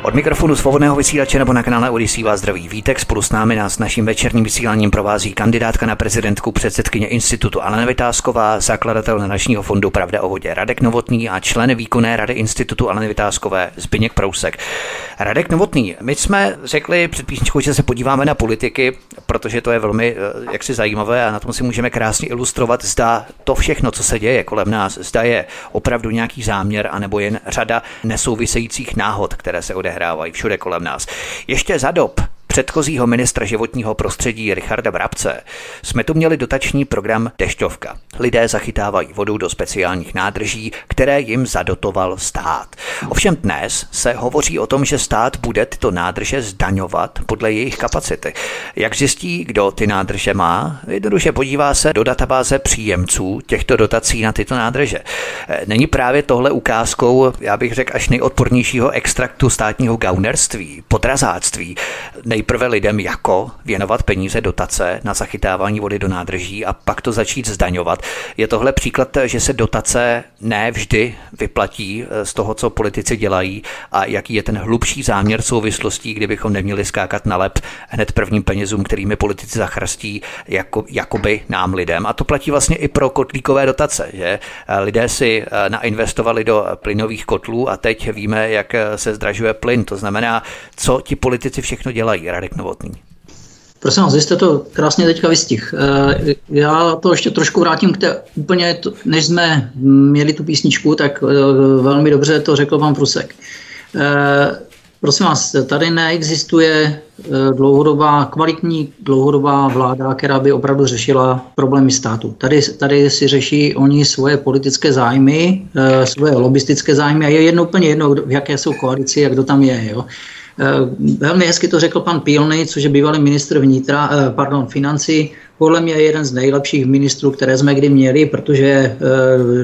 A: Od mikrofonu svobodného vysílače nebo na kanále Odisí vás zdraví Vítek. Spolu s námi nás naším večerním vysíláním provází kandidátka na prezidentku předsedkyně institutu Alena Vytázková, zakladatel nadačního fondu Pravda o vodě Radek Novotný a člen výkonné rady institutu Aleny Vytázkové Zbyněk Prousek. Radek Novotný, my jsme řekli před písničkou, že se podíváme na politiky, protože to je velmi eh, jaksi zajímavé a na tom si můžeme krásně ilustrovat, zda to všechno, co se děje kolem nás, zda je opravdu nějaký záměr, anebo jen řada nesouvisejících náhod, které se odehrávají všude kolem nás. Ještě za dob předchozího ministra životního prostředí Richarda Brabce jsme tu měli dotační program Dešťovka. Lidé zachytávají vodu do speciálních nádrží, které jim zadotoval stát. Ovšem dnes se hovoří o tom, že stát bude tyto nádrže zdaňovat podle jejich kapacity. Jak zjistí, kdo ty nádrže má? Jednoduše podívá se do databáze příjemců těchto dotací na tyto nádrže. Není právě tohle ukázkou, já bych řekl, až nejodpornějšího extraktu státního gaunerství, podrazáctví. Nejprve lidem jako věnovat peníze dotace na zachytávání vody do nádrží a pak to začít zdaňovat. Je tohle příklad, že se dotace ne vždy vyplatí eh, z toho, co politici dělají a jaký je ten hlubší záměr souvislostí, kdybychom neměli skákat na lep hned prvním penězům, kterými politici zachrastí jako, jakoby nám lidem. A to platí vlastně i pro kotlíkové dotace, že eh, lidé si eh, nainvestovali do plynových kotlů a teď víme, jak se zdražuje plyn. To znamená, co ti politici všechno dělají, Radek Novotný.
C: Prosím vás, jste to krásně teďka vystih. Eh, já to ještě trošku vrátím k té úplně, než jsme měli tu písničku, tak eh, velmi dobře to řekl pan Prusek. Eh, prosím vás, tady neexistuje dlouhodobá, kvalitní dlouhodobá vláda, která by opravdu řešila problémy státu. Tady, tady si řeší oni svoje politické zájmy, svoje lobistické zájmy a je jedno úplně jedno, v jaké jsou koalici a kdo tam je. Jo. Eh, velmi hezky to řekl pan Pilný, což je bývalý ministr vnitra, eh, pardon, financí. Podle mě je jeden z nejlepších ministrů, které jsme kdy měli, protože eh,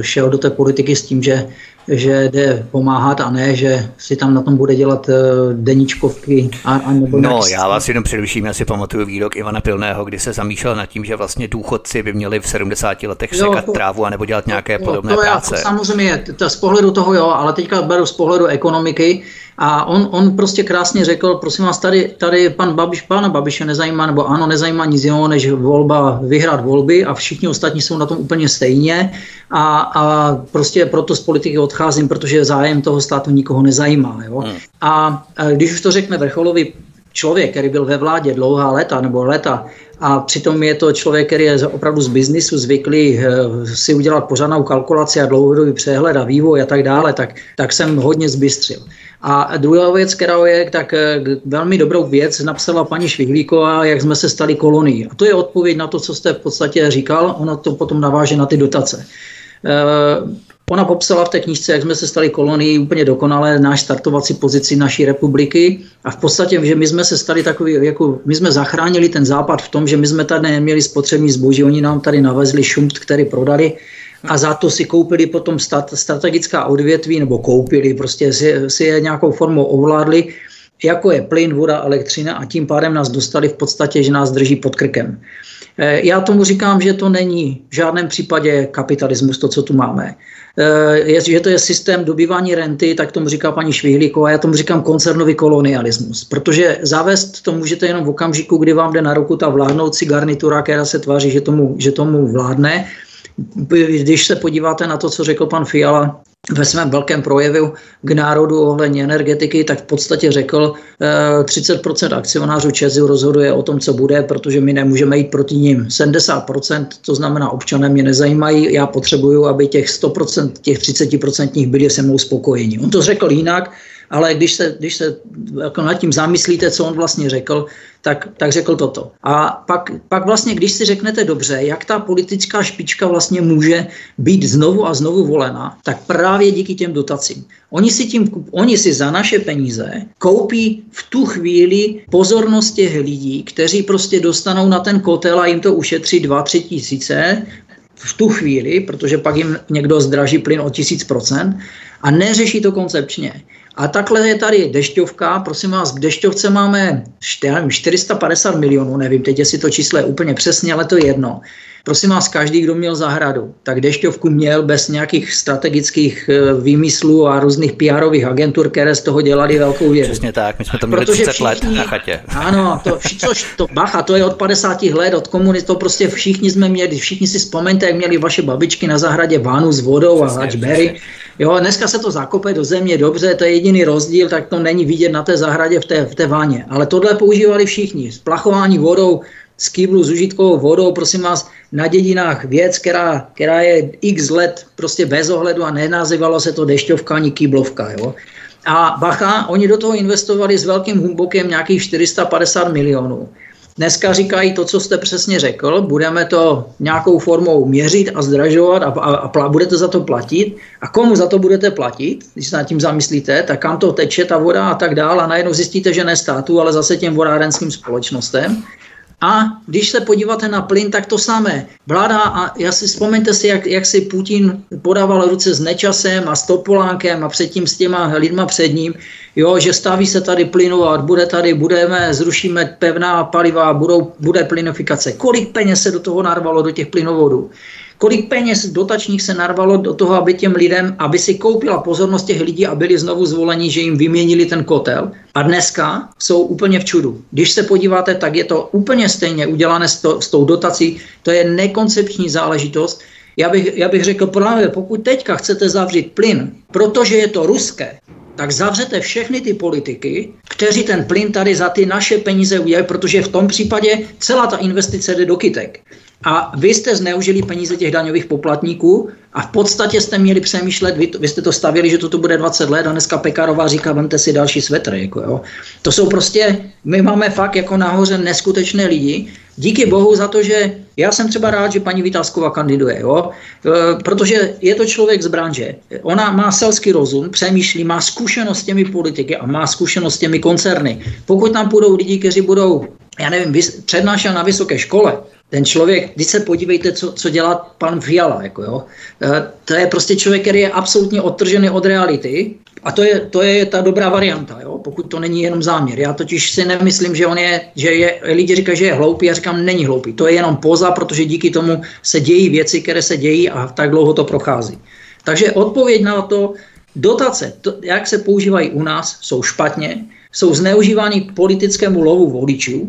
C: šel do té politiky s tím, že že jde pomáhat a ne, že si tam na tom bude dělat deníčkovky. A, a nebo
A: no, já vás jenom předuším, já si pamatuju výrok Ivana Pilného, kdy se zamýšlel nad tím, že vlastně důchodci by měli v 70 letech jo, sekat to, trávu a nebo dělat nějaké to, podobné
C: to,
A: to práce.
C: Já, samozřejmě, to z pohledu toho jo, ale teďka beru z pohledu ekonomiky, a on, on prostě krásně řekl, prosím vás, tady, tady pan Babiš, pana Babiše nezajímá, nebo ano, nezajímá nic jiného, než volba, vyhrát volby a všichni ostatní jsou na tom úplně stejně a, a prostě proto z politiky odcházím, protože zájem toho státu nikoho nezajímá. Jo? Hmm. A, a když už to řekne vrcholový člověk, který byl ve vládě dlouhá léta nebo léta, a přitom je to člověk, který je opravdu z biznisu zvyklý eh, si udělat pořádnou kalkulaci a dlouhodobý přehled a vývoj a tak dále, tak, tak jsem hodně zbystřil. A druhá věc, která je, tak eh, velmi dobrou věc napsala paní Švihlíková, jak jsme se stali kolonií. A to je odpověď na to, co jste v podstatě říkal, ono to potom naváže na ty dotace. Eh, ona popsala v té knížce, jak jsme se stali kolonií úplně dokonale, náš startovací pozici naší republiky a v podstatě, že my jsme se stali takový, jako my jsme zachránili ten západ v tom, že my jsme tady neměli spotřební zboží, oni nám tady navezli šumt, který prodali a za to si koupili potom stat, strategická odvětví, nebo koupili, prostě si, si je nějakou formou ovládli, jako je plyn, voda, elektřina a tím pádem nás dostali v podstatě, že nás drží pod krkem. Eh, já tomu říkám, že to není v žádném případě kapitalismus, to, co tu máme. Eh, je, že to je systém dobývání renty, tak tomu říká paní Švihlíková, já tomu říkám koncernový kolonialismus, protože zavést to můžete jenom v okamžiku, kdy vám jde na ruku ta vládnoucí garnitura, která se tváří, že tomu, že tomu vládne, když se podíváte na to, co řekl pan Fiala ve svém velkém projevu k národu ohledně energetiky, tak v podstatě řekl, 30% eh, akcionářů ČEZu rozhoduje o tom, co bude, protože my nemůžeme jít proti ním. 70%, to znamená občané mě nezajímají, já potřebuju, aby těch 100%, těch 30% byli se mnou spokojeni. On to řekl jinak, ale když se, když se jako nad tím zamyslíte, co on vlastně řekl, tak, tak řekl toto. A pak, pak vlastně, když si řeknete dobře, jak ta politická špička vlastně může být znovu a znovu volena, tak právě díky těm dotacím. Oni si, tím, oni si za naše peníze koupí v tu chvíli pozornost těch lidí, kteří prostě dostanou na ten kotel a jim to ušetří 2-3 tisíce, v tu chvíli, protože pak jim někdo zdraží plyn o tisíc procent a neřeší to koncepčně. A takhle je tady dešťovka, prosím vás, k dešťovce máme 450 milionů, nevím teď, jestli to číslo je úplně přesně, ale to je jedno. Prosím vás, každý, kdo měl zahradu, tak dešťovku měl bez nějakých strategických eh, výmyslů a různých pr agentur, které z toho dělali velkou věc.
A: Přesně tak, my jsme to měli Protože 30 všichni, let na chatě.
C: Ano, to, což to, bacha, to je od 50 let, od komunistů, to prostě všichni jsme měli, všichni si vzpomeňte, jak měli vaše babičky na zahradě vánu s vodou a hačbery. Jo, dneska se to zakope do země, dobře, to je jediný rozdíl, tak to není vidět na té zahradě v té, v té váně. Ale tohle používali všichni. Splachování vodou, z kýblu s užitkovou vodou, prosím vás, na dědinách věc, která, která je x let prostě bez ohledu a nenazývalo se to dešťovka ani kýblovka. Jo? A bacha, oni do toho investovali s velkým humbokem nějakých 450 milionů. Dneska říkají to, co jste přesně řekl, budeme to nějakou formou měřit a zdražovat a, a, a budete za to platit. A komu za to budete platit, když se nad tím zamyslíte, tak kam to teče ta voda a tak dále. A najednou zjistíte, že ne státu, ale zase těm vodárenským společnostem. A když se podíváte na plyn, tak to samé. Vláda, a já si vzpomeňte si, jak, jak si Putin podával ruce s Nečasem a s Topolánkem a předtím s těma lidma před ním, jo, že staví se tady plynovat, bude tady, budeme, zrušíme pevná paliva, budou, bude plynofikace. Kolik peněz se do toho narvalo, do těch plynovodů? Kolik peněz dotačních se narvalo do toho, aby těm lidem, aby si koupila pozornost těch lidí a byli znovu zvoleni, že jim vyměnili ten kotel. A dneska jsou úplně v čudu. Když se podíváte, tak je to úplně stejně udělané s, to, s tou dotací. To je nekoncepční záležitost. Já bych, já bych řekl právě, pokud teďka chcete zavřít plyn, protože je to ruské, tak zavřete všechny ty politiky, kteří ten plyn tady za ty naše peníze udělají, protože v tom případě celá ta investice jde do kytek. A vy jste zneužili peníze těch daňových poplatníků a v podstatě jste měli přemýšlet, vy, vy jste to stavili, že toto bude 20 let a dneska Pekarová říká, vemte si další svetr. Jako jo. To jsou prostě, my máme fakt jako nahoře neskutečné lidi. Díky bohu za to, že já jsem třeba rád, že paní Vytázková kandiduje, jo? E, protože je to člověk z branže. Ona má selský rozum, přemýšlí, má zkušenost s těmi politiky a má zkušenost s těmi koncerny. Pokud tam půjdou lidi, kteří budou, já nevím, přednášet na vysoké škole, ten člověk, když se podívejte, co, co dělá pan Fiala, jako jo, e, to je prostě člověk, který je absolutně odtržený od reality a to je, to je ta dobrá varianta, jo, pokud to není jenom záměr. Já totiž si nemyslím, že on je, že je, lidi říkají, že je hloupý, já říkám, není hloupý. To je jenom poza, protože díky tomu se dějí věci, které se dějí a tak dlouho to prochází. Takže odpověď na to, dotace, to, jak se používají u nás, jsou špatně, jsou zneužívány politickému lovu voličů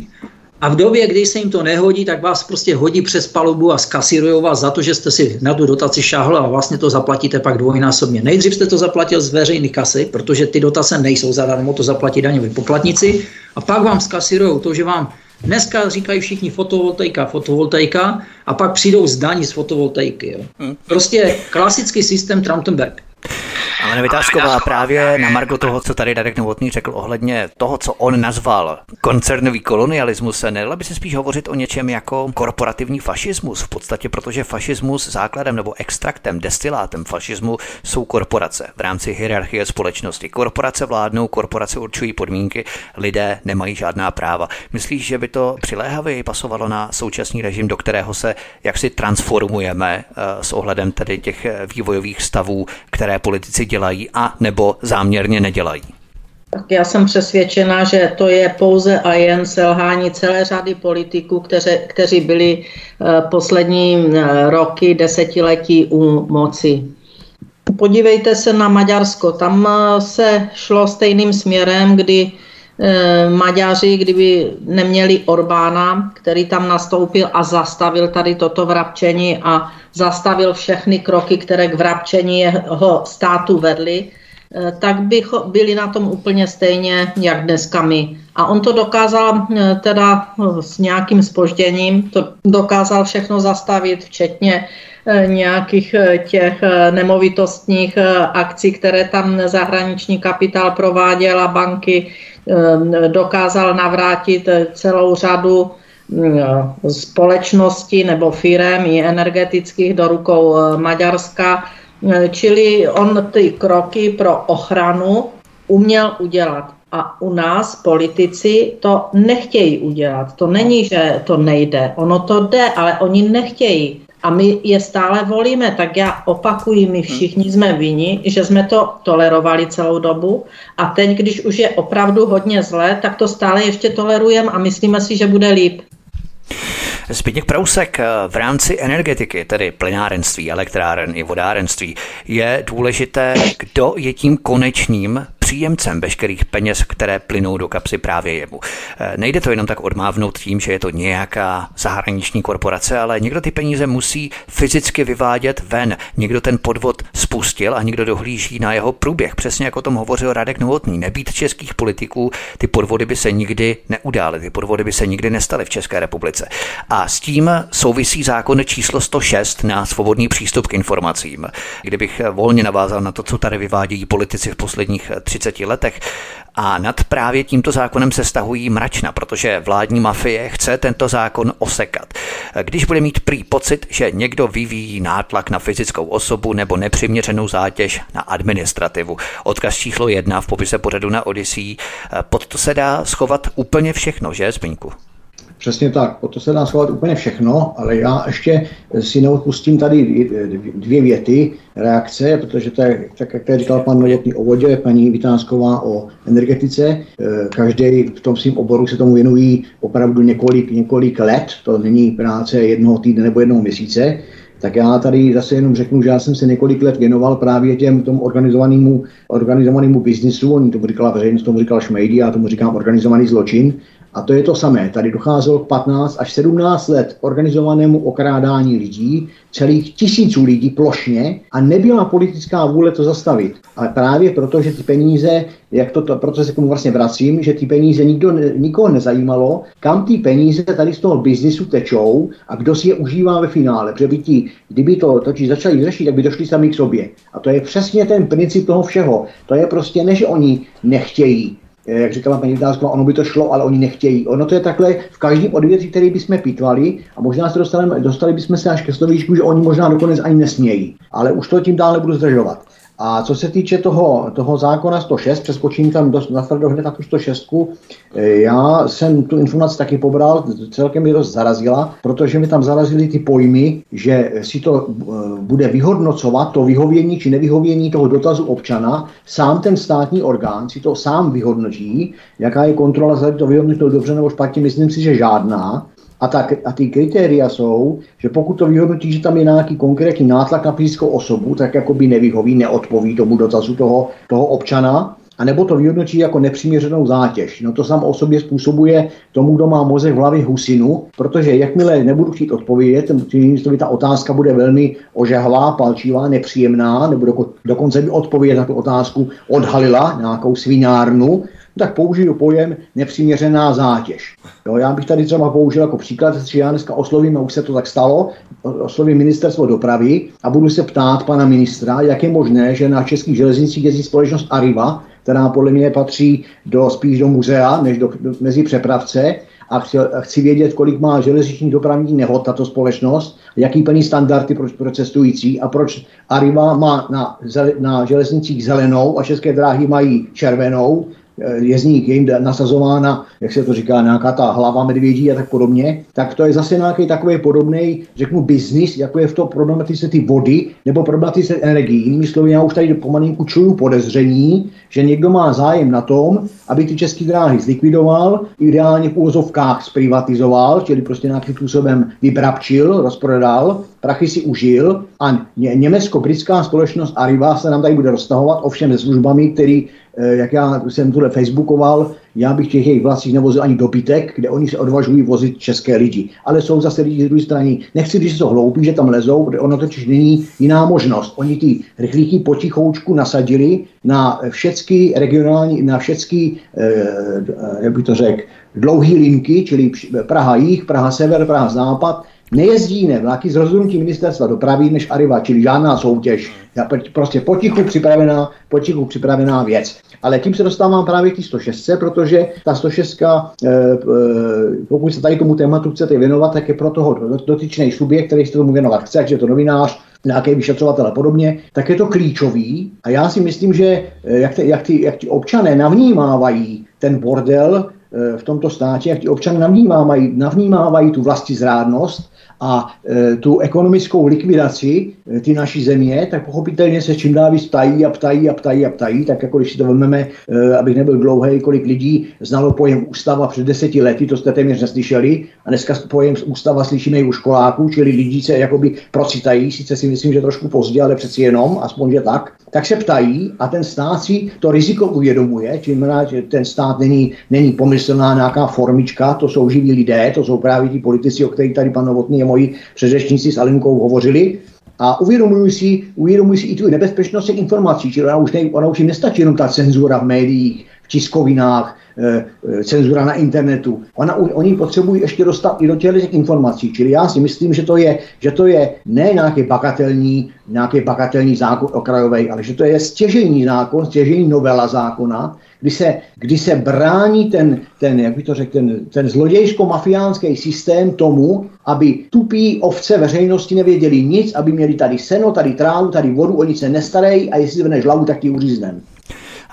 C: a v době, kdy se jim to nehodí, tak vás prostě hodí přes palubu a skasírují vás za to, že jste si na tu dotaci šáhli a vlastně to zaplatíte pak dvojnásobně. Nejdřív jste to zaplatil z veřejné kasy, protože ty dotace nejsou zadarmo, to zaplatí daňoví poplatníci a pak vám skasírují to, že vám Dneska říkají všichni fotovoltaika, fotovoltaika a pak přijdou z daní z fotovoltaiky. Jo. Hm. Prostě klasický systém Trumpenberg.
A: Ale Vytázková právě na margo toho, co tady Darek Novotný řekl ohledně toho, co on nazval koncernový kolonialismus, nedala by se spíš hovořit o něčem jako korporativní fašismus v podstatě, protože fašismus základem nebo extraktem, destilátem fašismu jsou korporace v rámci hierarchie společnosti. Korporace vládnou, korporace určují podmínky, lidé nemají žádná práva. Myslíš, že by to přiléhavě pasovalo na současný režim, do kterého se jaksi transformujeme eh, s ohledem tedy těch vývojových stavů, které politici dělají a nebo záměrně nedělají?
B: Tak já jsem přesvědčena, že to je pouze a jen selhání celé řady politiků, kteři, kteří byli eh, poslední eh, roky, desetiletí u moci. Podívejte se na Maďarsko. Tam eh, se šlo stejným směrem, kdy Maďaři, kdyby neměli Orbána, který tam nastoupil a zastavil tady toto vrapčení a zastavil všechny kroky, které k vrapčení jeho státu vedly, eh, tak by byli na tom úplně stejně, jak dneska my. A on to dokázal eh, teda eh, s nějakým spožděním, to dokázal všechno zastavit, včetně nějakých těch nemovitostních akcí, které tam zahraniční kapitál prováděl a banky dokázal navrátit celou řadu společnosti nebo firem i energetických do rukou eh, Maďarska. Eh, čili on ty kroky pro ochranu uměl udělat. A u nás politici to nechtějí udělat. To není, že to nejde. Ono to jde, ale oni nechtějí. A my je stále volíme, tak já opakuji, my všichni jsme vini, že jsme to tolerovali celou dobu a teď, když už je opravdu hodně zlé, tak to stále ještě tolerujeme a myslíme si, že bude líp.
A: Zbigněk Prousek v rámci energetiky, tedy plynárenství, elektráren i vodárenství, je důležité, kdo je tím konečným příjemcem veškerých peněz, které plynou do kapsy právě jemu. Eh, nejde to jenom tak odmávnout tím, že je to nějaká zahraniční korporace, ale někdo ty peníze musí fyzicky vyvádět ven. Někdo ten podvod spustil a někdo dohlíží na jeho průběh. Přesně jako o tom hovořil Radek Novotný. Nebýt českých politiků, ty podvody by se nikdy neudály, ty podvody by se nikdy nestaly v České republice. A s tím souvisí zákon číslo 106 na svobodný přístup k informacím. Kdybych volně navázal na to, co tady vyvádějí politici v posledních 30 deseti letech. A nad právě tímto zákonem se stahují mračna, protože vládní mafie chce tento zákon osekat. Když bude mít prý pocit, že někdo vyvíjí nátlak na fyzickou osobu nebo nepřiměřenou zátěž na administrativu. Odkaz číslo jedna v popise pořadu na Odyssey. Pod to se dá schovat úplně všechno, že, Zbyňku?
D: Přesně tak, o to se dá schovat úplně všechno, ale já ještě si neodpustím tady dvě věty reakce, protože to je, tak jak tady říkal pan Novotný o vodě, paní Vytázková o energetice. E, Každý v tom svém oboru se tomu věnují opravdu několik, několik let, to není práce jednoho týdne nebo jednoho měsíce. Tak já tady zase jenom řeknu, že já jsem se několik let věnoval právě těm tomu organizovanému, organizovanému biznisu, oni tomu říkala veřejnost, tomu říkal Šmejdi, já tomu říkám organizovaný zločin. A to je to samé. Tady docházelo k 15 až 17 let organizovanému okrádání lidí, celých tisíců lidí plošně a nebyla politická vůle to zastavit. Ale právě proto, že ty peníze, jak to, to proto se k tomu vlastně vracím, že ty peníze nikdo, nikoho nezajímalo, kam ty peníze tady z toho biznisu tečou a kdo si je užívá ve finále. Protože by ti, kdyby to totiž začali řešit, tak by došli sami k sobě. A to je přesně ten princip toho všeho. To je prostě ne, že oni nechtějí, jak říkala paní Vydázková, ono by to šlo, ale oni nechtějí. Ono to je takhle v každém odvětví, který bychom pítvali a možná se dostali, dostali bychom se až ke slovíčku, že oni možná dokonce ani nesmějí. Ale už to tím dále budu zdržovat. A co se týče toho, toho zákona 106, přeskočím tam dost natvrdo hned na tu 106, eh, já jsem tu informaci taky pobral, celkem mi dost zarazila, protože mi tam zarazily ty pojmy, že si to eh, bude vyhodnocovat, to vyhovění či nevyhovění toho dotazu občana, sám ten státní orgán si to sám vyhodnotí, jaká je kontrola, zda to vyhodnotil dobře nebo špatně, myslím si, že žádná. A, tak, a ty kritéria jsou, že pokud to vyhodnotí, že tam je nějaký konkrétní nátlak na fyzickou osobu, tak jako by nevyhoví, neodpoví tomu dotazu toho, toho občana, a nebo to vyhodnotí jako nepřiměřenou zátěž. No to samo o sobě způsobuje tomu, kdo má mozek v hlavě husinu, protože jakmile nebudu chtít odpovědět, to ta otázka bude velmi ožehlá, palčivá, nepříjemná, nebo dokonce by odpověď na tu otázku odhalila nějakou svinárnu, tak použiju pojem nepřiměřená zátěž. Jo, já bych tady třeba použil jako příklad, že já dneska oslovím, a už se to tak stalo, oslovím ministerstvo dopravy a budu se ptát pana ministra, jak je možné, že na českých železnicích jezdí společnost Arriva, která podle mě patří do, spíš do muzea, než do, do, mezi přepravce, a chci, a chci vědět, kolik má železniční dopravní nehod tato společnost, jaký plní standardy pro, pro cestující a proč Arriva má na, na železnicích zelenou a české dráhy mají červenou, je z nich jim nasazována, jak se to říká, nějaká ta hlava medvědí a tak podobně, tak to je zase nějaký takový podobný, řeknu, biznis, jako je v to problematice ty vody nebo problematice energií. Jinými slovy, já už tady pomalinku čuju podezření, že někdo má zájem na tom, aby ty české dráhy zlikvidoval, ideálně v úvozovkách zprivatizoval, čili prostě nějakým způsobem vybrabčil, rozprodal, prachy si užil a ně, německo-britská společnost Arriva se nám tady bude roztahovat, ovšem se službami, který Eh, jak já jsem tuhle facebookoval, já bych těch jejich vlastních nevozil ani dobytek, kde oni se odvažují vozit české lidi. Ale jsou zase lidi z druhé strany. Nechci, když jsou hloupí, že tam lezou, protože ono totiž není jiná možnost. Oni ty rychlíky potichoučku nasadili na všechny regionální, na všechny, eh, jak bych to řekl, dlouhé linky, čili Praha jich, Praha sever, Praha západ, Nejezdí jiné vlaky z rozhodnutí ministerstva dopravy než Arriva, čili žádná soutěž. Prostě potichu připravená, potichu připravená věc. Ale tím se dostávám právě k té 106, protože ta 106, eh, eh, pokud se tady tomu tématu chcete věnovat, tak je pro toho dotyčný subjekt, který se tomu věnovat chce, ať je to novinář, nějaký vyšetřovatel a podobně, tak je to klíčový. A já si myslím, že eh, jak, ty, jak, ty, jak ty občané navnímávají ten bordel v tomto státě, jak ti občané navnímávají, navnímávají tu vlastizrádnost, a e, tu ekonomickou likvidaci e, ty naší země, tak pochopitelně se čím dál víc ptají a ptají a ptají a ptají, tak jako když si to vezmeme, e, abych nebyl dlouhý, kolik lidí znalo pojem ústava před deseti lety, to jste téměř neslyšeli, a dneska pojem ústava slyšíme i u školáků, čili lidi se jakoby procitají, sice si myslím, že trošku pozdě, ale přeci jenom, aspoň že tak, tak se ptají a ten stát si to riziko uvědomuje, čím že ten stát není, není pomyslná nějaká formička, to jsou živí lidé, to jsou právě ti politici, o kterých tady pan Novotný a moji předřečníci s Alinkou hovořili, a uvědomují si, uvědomují si i tu nebezpečnost těch informací, čili ona už, ne, ona už jim nestačí jenom ta cenzura v médiích, v tiskovinách, Eh, eh, cenzura na internetu. Ona, oni potřebují ještě dostat i do těch informací. Čili já si myslím, že to je, že to je ne nějaký bagatelní, nějaký bagatelní zákon okrajový, ale že to je stěžení zákon, stěžení novela zákona, kdy se, kdy se brání ten, ten, jak by to řekl, ten, ten zlodějsko-mafiánský systém tomu, aby tupí ovce veřejnosti nevěděli nic, aby měli tady seno, tady trávu, tady vodu, oni se nestarají a jestli zvedneš hlavu, tak ti uříznem.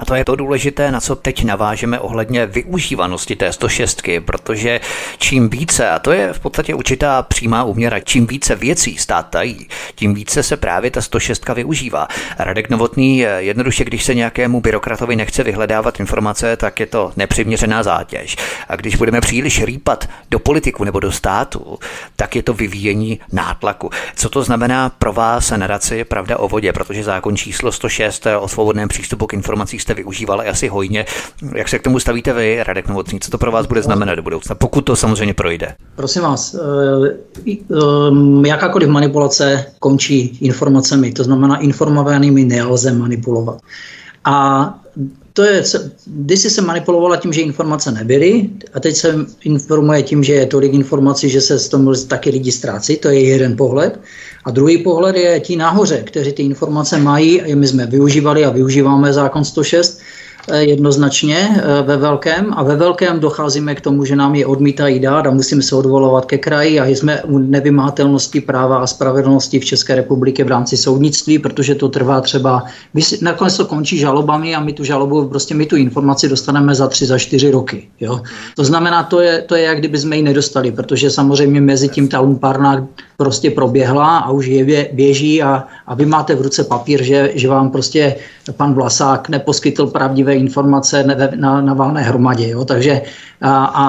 A: A to je to důležité, na co teď navážeme ohledně využívanosti té 106, protože čím více, a to je v podstatě určitá přímá úměra, čím více věcí stát tají, tím více se právě ta 106 využívá. Radek Novotný, jednoduše, když se nějakému byrokratovi nechce vyhledávat informace, tak je to nepřiměřená zátěž. A když budeme příliš rýpat do politiku nebo do státu, tak je to vyvíjení nátlaku. Co to znamená pro vás nadaci Pravda o vodě, protože zákon číslo 106 o svobodném přístupu k informacím jste využívali asi hojně. Jak se k tomu stavíte vy, Radek Novotný? Co to pro vás bude znamenat do budoucna, pokud to samozřejmě projde?
C: Prosím vás, eh, jakákoliv manipulace končí informacemi, to znamená informovanými nelze manipulovat. A to je, když se manipulovala tím, že informace nebyly a teď se informuje tím, že je tolik informací, že se z toho taky lidi ztrácí, to je jeden pohled. A druhý pohled je ti nahoře, kteří ty informace mají, my jsme využívali a využíváme zákon 106, Eh, jednoznačně eh, ve velkém a ve velkém docházíme k tomu, že nám je odmítají dát a musíme se odvolovat ke kraji a jsme u nevymahatelnosti práva a spravedlnosti v České republice v rámci soudnictví, protože to trvá třeba, nakonec to končí žalobami a my tu žalobu, prostě my tu informaci dostaneme za tři, za čtyři roky. Jo? To znamená, to je, to je jak kdyby jsme ji nedostali, protože samozřejmě mezi tím ta lumpárna prostě proběhla a už je běží a, a vy máte v ruce papír, že, že vám prostě pan Vlasák neposkytl pravdivé informace na, na válné hromadě. Jo? Takže a, a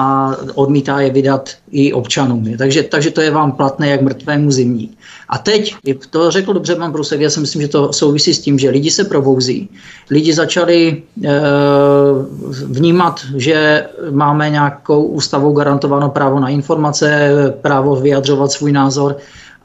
C: odmítá je vydat i občanům. Takže, takže to je vám platné jak mrtvému zimní. A teď, to řekl dobře pan Brusek, já si myslím, že to souvisí s tím, že lidi se probouzí. Lidi začali e, vnímat, že máme nějakou ústavou garantovanou právo na informace, právo vyjadřovat svůj názor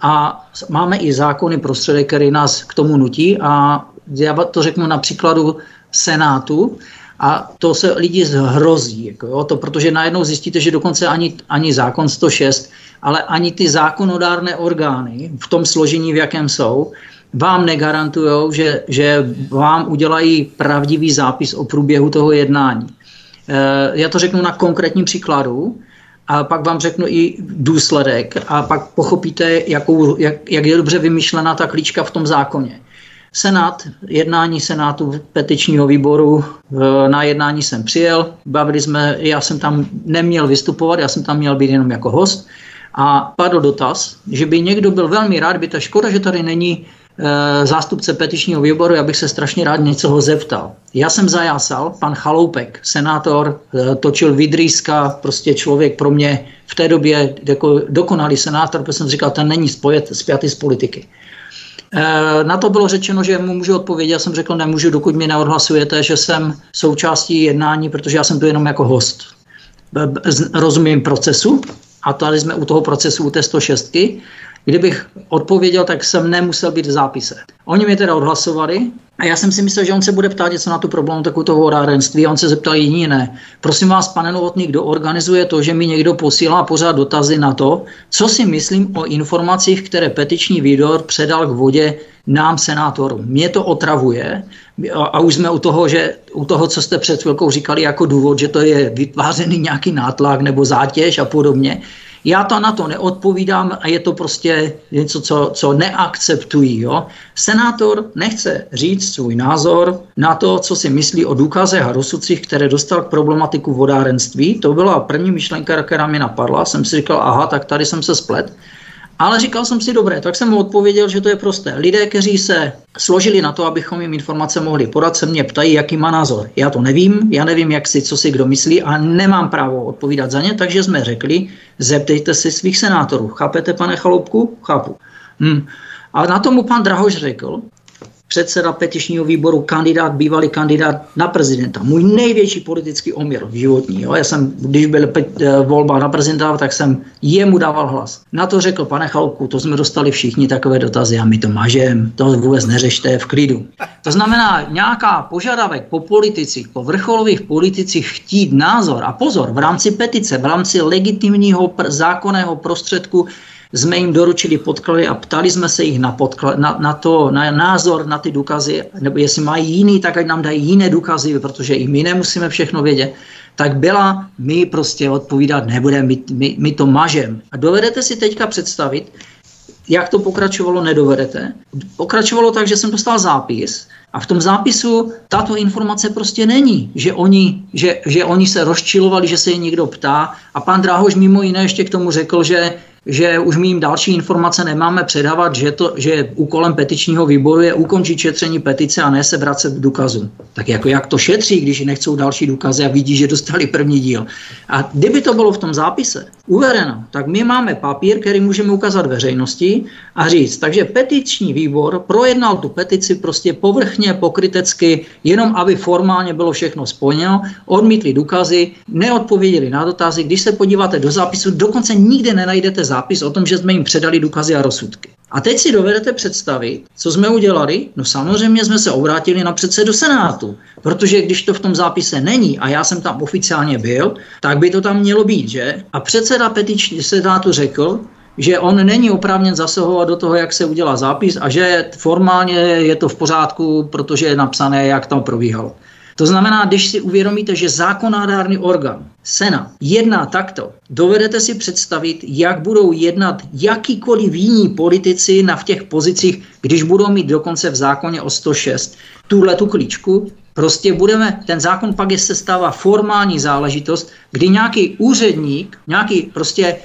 C: a máme i zákony, prostředek, který nás k tomu nutí. A já to řeknu na příkladu Senátu, a to se lidi zhrozí, jako jo, to, protože najednou zjistíte, že dokonce ani, ani zákon 106, ale ani ty zákonodárné orgány v tom složení, v jakém jsou, vám negarantují, že, že vám udělají pravdivý zápis o průběhu toho jednání. E, já to řeknu na konkrétním příkladu a pak vám řeknu i důsledek a pak pochopíte, jakou, jak, jak je dobře vymyšlená ta klíčka v tom zákoně. Senát, jednání Senátu petičního výboru, na jednání jsem přijel, bavili jsme, já jsem tam neměl vystupovat, já jsem tam měl být jenom jako host a padl dotaz, že by někdo byl velmi rád, by ta škoda, že tady není e, zástupce petičního výboru, já bych se strašně rád něco ho zeptal. Já jsem zajásal, pan Chaloupek, senátor, e, točil vidrýska, prostě člověk pro mě v té době jako dokonalý senátor, protože jsem říkal, ten není spojet, spjatý z politiky. Eh, na to bylo řečeno, že mu můžu odpovědět. Já jsem řekl, nemůžu, dokud mi neodhlasujete, že jsem součástí jednání, protože já jsem tu jenom jako host. Rozumím procesu a tady jsme u toho procesu u té 106. Kdybych odpověděl, tak jsem nemusel být v zápise. Oni mě teda odhlasovali a já jsem si myslel, že on se bude ptát něco na tu problematiku toho vodárenství a on se zeptal jiní ne. Prosím vás, pane Novotný, kdo organizuje to, že mi někdo posílá pořád dotazy na to, co si myslím o informacích, které petiční výdor předal k vodě nám, senátorům. Mě to otravuje a, a už jsme u toho, že u toho, co jste před chvilkou říkali jako důvod, že to je vytvářený nějaký nátlak nebo zátěž a podobně, já to na to neodpovídám a je to prostě něco, co, co neakceptují. Jo? Senátor nechce říct svůj názor na to, co si myslí o důkazech a rozsudcích, které dostal k problematiku vodárenství. To byla první myšlenka, která mi napadla. Jsem si říkal, aha, tak tady jsem se splet. Ale říkal jsem si, dobré, tak jsem mu odpověděl, že to je prosté. Lidé, kteří se složili na to, abychom jim informace mohli podat, se mě ptají, jaký má názor. Já to nevím, já nevím, jak si, co si kdo myslí a nemám právo odpovídat za ně, takže jsme řekli, zeptejte si svých senátorů. Chápete, pane Chaloupku? Chápu. Hm. A na tomu pan Drahoš řekl, předseda petičního výboru, kandidát, bývalý kandidát na prezidenta. Můj největší politický omyl v životní. Jo. Já jsem, když byl eh, volba na prezidenta, tak jsem jemu dával hlas. Na to řekl, pane Chalku, to jsme dostali všichni takové dotazy a my to mažem, to vůbec neřešte v klidu. To znamená, nějaká požadavek po politicích, po vrcholových politicích chtít názor a pozor, v rámci petice, v rámci legitimního pr- zákonného prostředku jsme jim doručili podklady a ptali jsme se jich na, podklad, na, na to, na názor, na ty důkazy, nebo jestli mají jiný, tak ať nám dají jiné důkazy, protože i my nemusíme všechno vědět, tak byla, my prostě odpovídat nebudeme, my, my, my to mažem. A dovedete si teďka představit, jak to pokračovalo, nedovedete. Pokračovalo tak, že jsem dostal zápis a v tom zápisu tato informace prostě není, že oni, že, že oni se rozčilovali, že se je někdo ptá a pan Dráhož mimo jiné ještě k tomu řekl, že že už my jim další informace nemáme předávat, že, to, že úkolem petičního výboru je ukončit šetření petice a ne se vracet k důkazům. Tak jako jak to šetří, když nechcou další důkazy a vidí, že dostali první díl. A kdyby to bylo v tom zápise uvedeno, tak my máme papír, který můžeme ukázat veřejnosti a říct, takže petiční výbor projednal tu petici prostě povrchně, pokrytecky, jenom aby formálně bylo všechno splněno, odmítli důkazy, neodpověděli na dotazy. Když se podíváte do zápisu, dokonce nikde nenajdete zápis zápis o tom, že jsme jim předali důkazy a rozsudky. A teď si dovedete představit, co jsme udělali? No samozřejmě jsme se obrátili na předsedu Senátu, protože když to v tom zápise není a já jsem tam oficiálně byl, tak by to tam mělo být, že? A předseda petiční Senátu řekl, že on není oprávněn zasahovat do toho, jak se udělá zápis a že formálně je to v pořádku, protože je napsané, jak tam probíhalo. To znamená, když si uvědomíte, že zákonodárný orgán, Sena, jedná takto, dovedete si představit, jak budou jednat jakýkoliv jiní politici na v těch pozicích, když budou mít dokonce v zákoně o 106 tuhle tu klíčku, Prostě budeme, ten zákon pak je se stává formální záležitost, kdy nějaký úředník, nějaký prostě,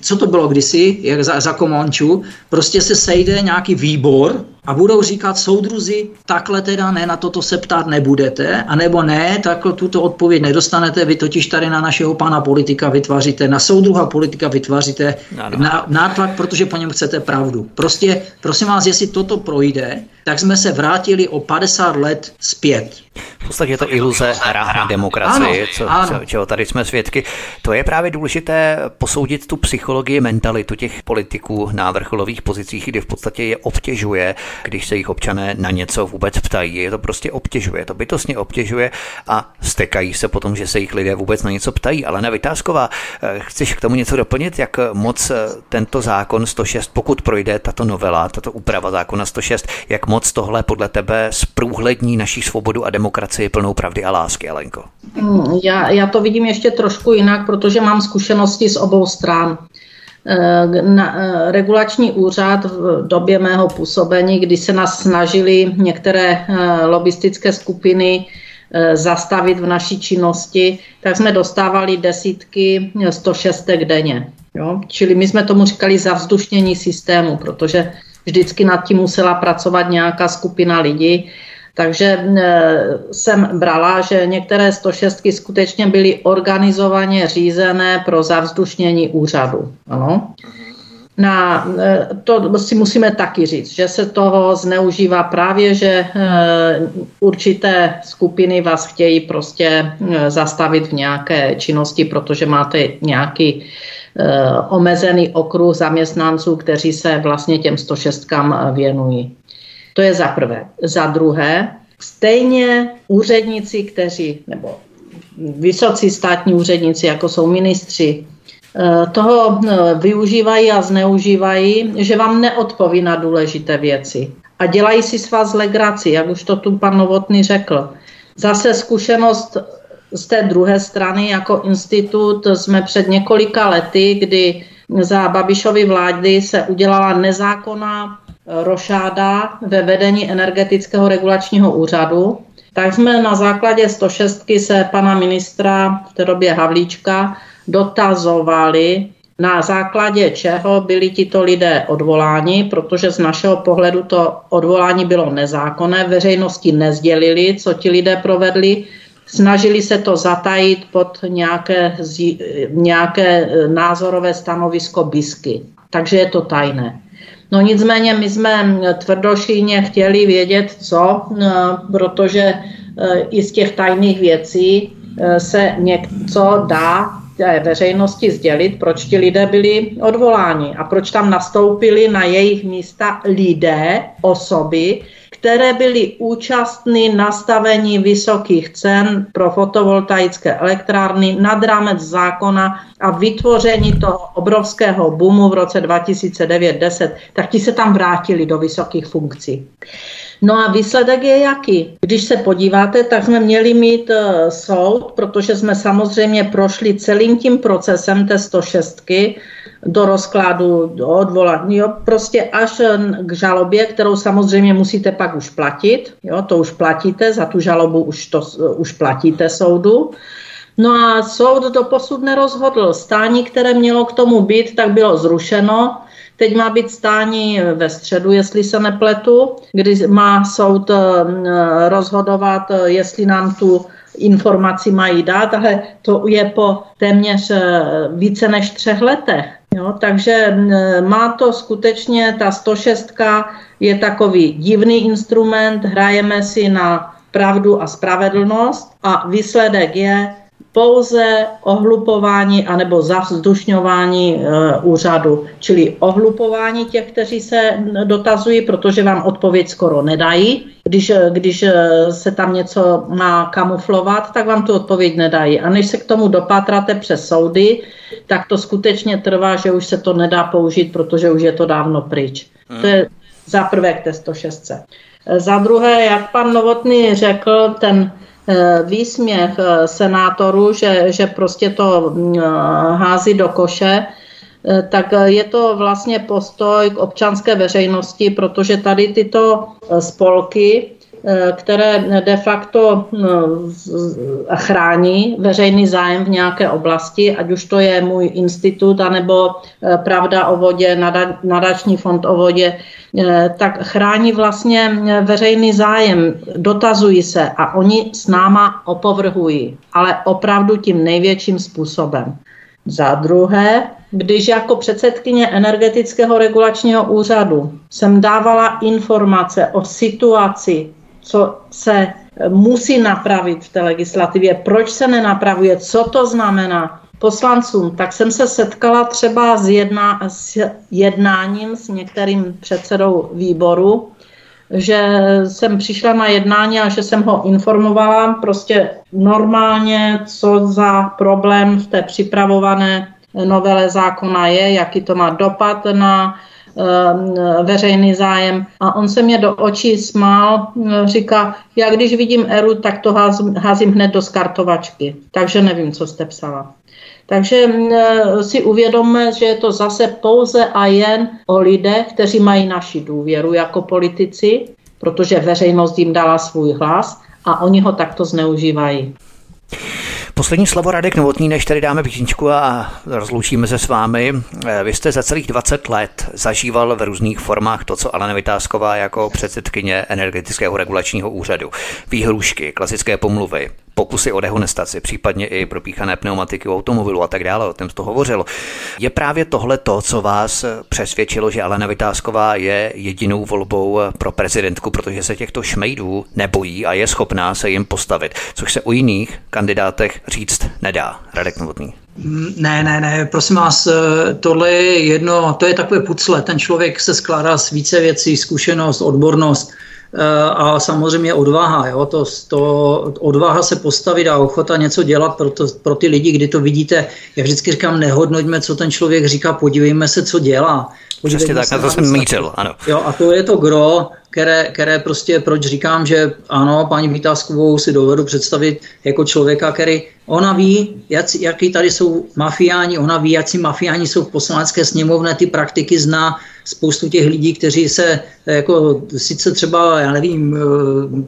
C: co to bylo kdysi, jak za, za komonču, prostě se sejde nějaký výbor, a budou říkat soudruzi, takhle teda ne, na toto se ptát nebudete, anebo ne, tak tuto odpověď nedostanete, vy totiž tady na našeho pana politika vytváříte, na soudruha politika vytváříte na, nátlak, protože po něm chcete pravdu. Prostě, prosím vás, jestli toto projde, tak jsme se vrátili o 50 let zpět.
A: V podstatě je to iluze hra na demokracii, ano, co, ano. čeho tady jsme svědky. To je právě důležité posoudit tu psychologii, mentalitu těch politiků na vrcholových pozicích, kdy v podstatě je obtěžuje když se jich občané na něco vůbec ptají. Je to prostě obtěžuje, to bytostně obtěžuje a stekají se potom, že se jich lidé vůbec na něco ptají. Ale na Vytázková, eh, chceš k tomu něco doplnit, jak moc eh, tento zákon 106, pokud projde tato novela, tato úprava zákona 106, jak moc tohle podle tebe zprůhlední naší svobodu a demokracii plnou pravdy a lásky, Alenko?
B: Hmm, já, já to vidím ještě trošku jinak, protože mám zkušenosti z obou stran. Eh, na, eh, regulační úřad v době mého působení, kdy se nás snažili některé eh, lobistické skupiny zastavit v naší činnosti, tak jsme dostávali desítky 106 denně. Jo? Čili my jsme tomu říkali zavzdušnění systému, protože vždycky nad tím musela pracovat nějaká skupina lidí, takže e, jsem brala, že některé 106 skutečně byly organizovaně řízené pro zavzdušnění úřadu. Ano. Na, e, to si musíme taky říct, že se toho zneužívá právě, že e, určité skupiny vás chtějí prostě zastavit v nějaké činnosti, protože máte nějaký omezený okruh zaměstnanců, kteří se vlastně těm 106 věnují. To je za prvé. Za druhé, stejně úředníci, kteří, nebo vysocí státní úředníci, jako jsou ministři, eh, toho eh, využívají a zneužívají, že vám neodpoví na důležité věci. A dělají si s vás legraci, jak už to tu pan Novotný řekl. Zase zkušenost z té druhé strany jako institut jsme před několika lety, kdy za Babišovy vlády se udělala nezákonná rošáda ve vedení energetického regulačního úřadu, tak jsme na základě 106 se pana ministra v té době Havlíčka dotazovali, na základě čeho byli tito lidé odvoláni, protože z našeho pohledu to odvolání bylo nezákonné, veřejnosti nezdělili, co ti lidé provedli, snažili se to zatajit pod nějaké, nějaké názorové stanovisko BISky. Takže je to tajné. No nicméně my jsme tvrdošíně chtěli vědět, co, protože e, i z těch tajných věcí e, se něco dá té veřejnosti sdělit, proč ti lidé byli odvoláni a proč tam nastoupili na jejich místa lidé, osoby, které byly účastny nastavení vysokých cen pro fotovoltaické elektrárny nad rámec zákona a vytvoření toho obrovského boomu v roce 2009-10, tak ti se tam vrátili do vysokých funkcí. No a výsledek je jaký? Když se podíváte, tak jsme měli mít uh, soud, protože jsme samozřejmě prošli celým tím procesem té 106 do rozkladu, do odvolání, jo, prostě až k žalobě, kterou samozřejmě musíte pak už platit, jo, to už platíte, za tu žalobu už, to, už platíte soudu. No a soud do posud nerozhodl. Stání, které mělo k tomu být, tak bylo zrušeno. Teď má být stání ve středu, jestli se nepletu, kdy má soud eh, rozhodovat, eh, jestli nám tu informaci mají dát, ale to je po téměř eh, více než třech letech. Jo, takže má to skutečně, ta 106 je takový divný instrument, hrajeme si na pravdu a spravedlnost a výsledek je, pouze ohlupování anebo zavzdušňování e, úřadu, čili ohlupování těch, kteří se dotazují, protože vám odpověď skoro nedají. Když, e, když e, se tam něco má kamuflovat, tak vám tu odpověď nedají. A než se k tomu dopátrate přes soudy, tak to skutečně trvá, že už se to nedá použít, protože už je to dávno pryč. Hmm. To je za prvé k té 106. Za druhé, jak pan Novotný řekl, ten Eh, výsměch eh, senátorů, že, že prostě to mm, eh, hází do koše, tak je to vlastně postoj k občanské veřejnosti, protože tady tyto spolky Eh, které de facto no, chrání veřejný zájem v nějaké oblasti, ať už to je můj institut, anebo eh, Pravda o vodě, nadační fond o vodě, eh, tak chrání vlastně veřejný zájem, dotazují se a oni s náma opovrhují, ale opravdu tím největším způsobem. Za druhé, když jako předsedkyně energetického regulačního úřadu jsem dávala informace o situaci co se musí napravit v té legislativě, proč se nenapravuje, co to znamená poslancům, tak jsem se setkala třeba s, jedna, s jednáním s některým předsedou výboru, že jsem přišla na jednání a že jsem ho informovala prostě normálně, co za problém v té připravované novele zákona je, jaký to má dopad na Eh, veřejný zájem. A on se mě do očí smál, eh, říká, já když vidím Eru, tak to házím, házím hned do skartovačky. Takže nevím, co jste psala. Takže eh, si uvědomme, že je to zase pouze a jen o lidech, kteří mají naši důvěru jako politici, protože veřejnost jim dala svůj hlas a oni ho takto zneužívají.
A: Poslední slovo Radek Novotný, než tady dáme písničku a rozloučíme se s vámi. Eh, vy jste za celých 20 let zažíval v různých formách to, co Alena Vytázková jako předsedkyně energetického regulačního úřadu. Výhrušky, klasické pomluvy, pokusy o dehonestaci, případně i propíchané pneumatiky u automobilu a tak dále, o tom to hovořilo. Je právě tohle to, co vás přesvědčilo, že Alena Vytázková je jedinou volbou pro prezidentku, protože se těchto šmejdů nebojí a je schopná se jim postavit, což se u jiných kandidátech říct nedá. Radek Novotný.
C: Ne, ne, ne, prosím vás, tohle je jedno, to je takové pucle, ten člověk se skládá z více věcí, zkušenost, odbornost, Eh, a samozřejmě odvaha. Jo? To, to, odvaha se postavit a ochota něco dělat pro, to, pro ty lidi, kdy to vidíte. Já vždycky říkám, nehodnoťme, co ten člověk říká, podívejme se, co dělá.
A: Přesně tak, na to jsem mířil, ano.
C: Jo, a to je to gro, které, které prostě, proč říkám, že ano, paní Vításkovou si dovedu představit jako člověka, který, ona ví, jak, jaký tady jsou mafiáni, ona ví, jak si mafiáni jsou v poslanecké sněmovně, ty praktiky zná, spoustu těch lidí, kteří se jako sice třeba, já nevím, eh,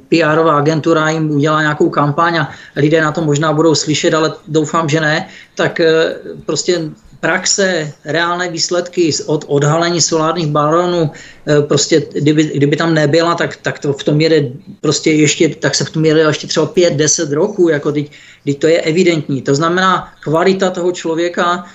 C: PR agentura jim udělá nějakou kampaň a lidé na to možná budou slyšet, ale doufám, že ne, tak eh, prostě praxe, reálné výsledky od odhalení solárních baronů, eh, prostě kdyby, kdyby tam nebyla, tak, tak to v tom jede prostě ještě, tak se v tom jede ještě třeba 5-10 roků, jako teď, teď to je evidentní. To znamená, kvalita toho člověka eh,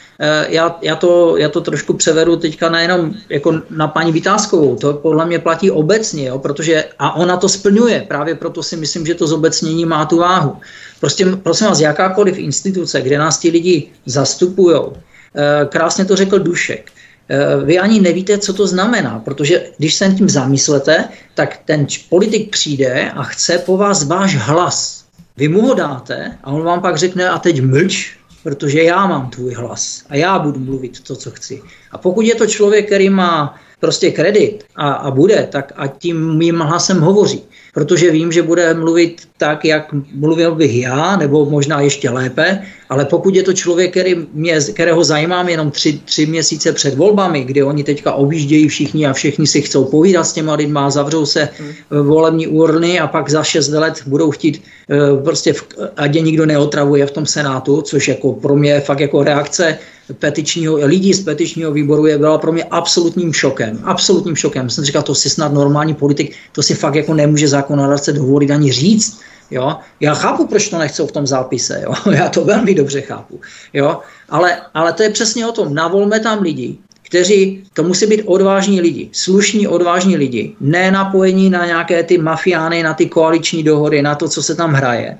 C: já, já, to, já to trošku převedu teďka nejenom jako na paní Vytázkovou, to podle mě platí obecně, jo, protože a ona to splňuje, právě proto si myslím, že to zobecnění má tu váhu. Prostě prosím vás, jakákoliv instituce, kde nás ti lidi zastupují, eh, krásně to řekl Dušek, eh, vy ani nevíte, co to znamená, protože když se tím zamyslete, tak ten politik přijde a chce po vás váš hlas. Vy mu ho dáte a on vám pak řekne a teď mlč, protože já mám tvůj hlas a já budu mluvit to, co chci. A pokud je to člověk, který má prostě kredit a, a bude, tak a tím mým hlasem hovoří protože vím, že bude mluvit tak, jak mluvil bych já, nebo možná ještě lépe, ale pokud je to člověk, který mě, kterého zajímám jenom tři, tři měsíce před volbami, kdy oni teďka objíždějí všichni a všichni si chcou povídat s těma lidma, zavřou se hmm. volební urny a pak za šest let budou chtít eh, prostě, ať je nikdo neotravuje v tom Senátu, což jako pro mě fakt jako reakce petičního, lidí z petičního výboru je byla pro mě absolutním šokem. Absolutním šokem. Jsem říkal, to si snad normální politik, to si fakt jako nemůže zákonodárce dovolit ani říct. Jo? Já chápu, proč to nechcou v tom zápise. Jo? Já to velmi dobře chápu. Jo? Ale, ale to je přesně o tom. Navolme tam lidi, kteří, to musí být odvážní lidi, slušní odvážní lidi, ne napojení na nějaké ty mafiány, na ty koaliční dohody, na to, co se tam hraje.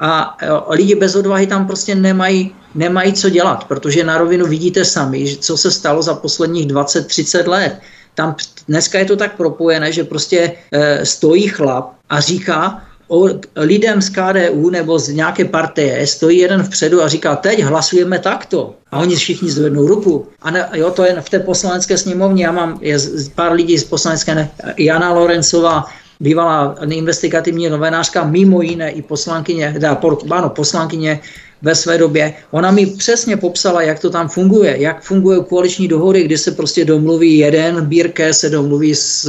C: A lidi bez odvahy tam prostě nemají, nemají co dělat, protože na rovinu vidíte sami, co se stalo za posledních 20-30 let. Tam dneska je to tak propojené, že prostě e, stojí chlap a říká, lidem z KDU nebo z nějaké partie stojí jeden vpředu a říká, teď hlasujeme takto. A oni všichni zvednou ruku. A ne, jo, to je v té poslanecké sněmovně, já mám je pár lidí z poslanecké, ne, Jana Lorencová, bývalá investigativní novinářka, mimo jiné i poslankyně, teda, ano, poslankyně ve své době, ona mi přesně popsala, jak to tam funguje, jak fungují koaliční dohody, kdy se prostě domluví jeden, Bírke se domluví s,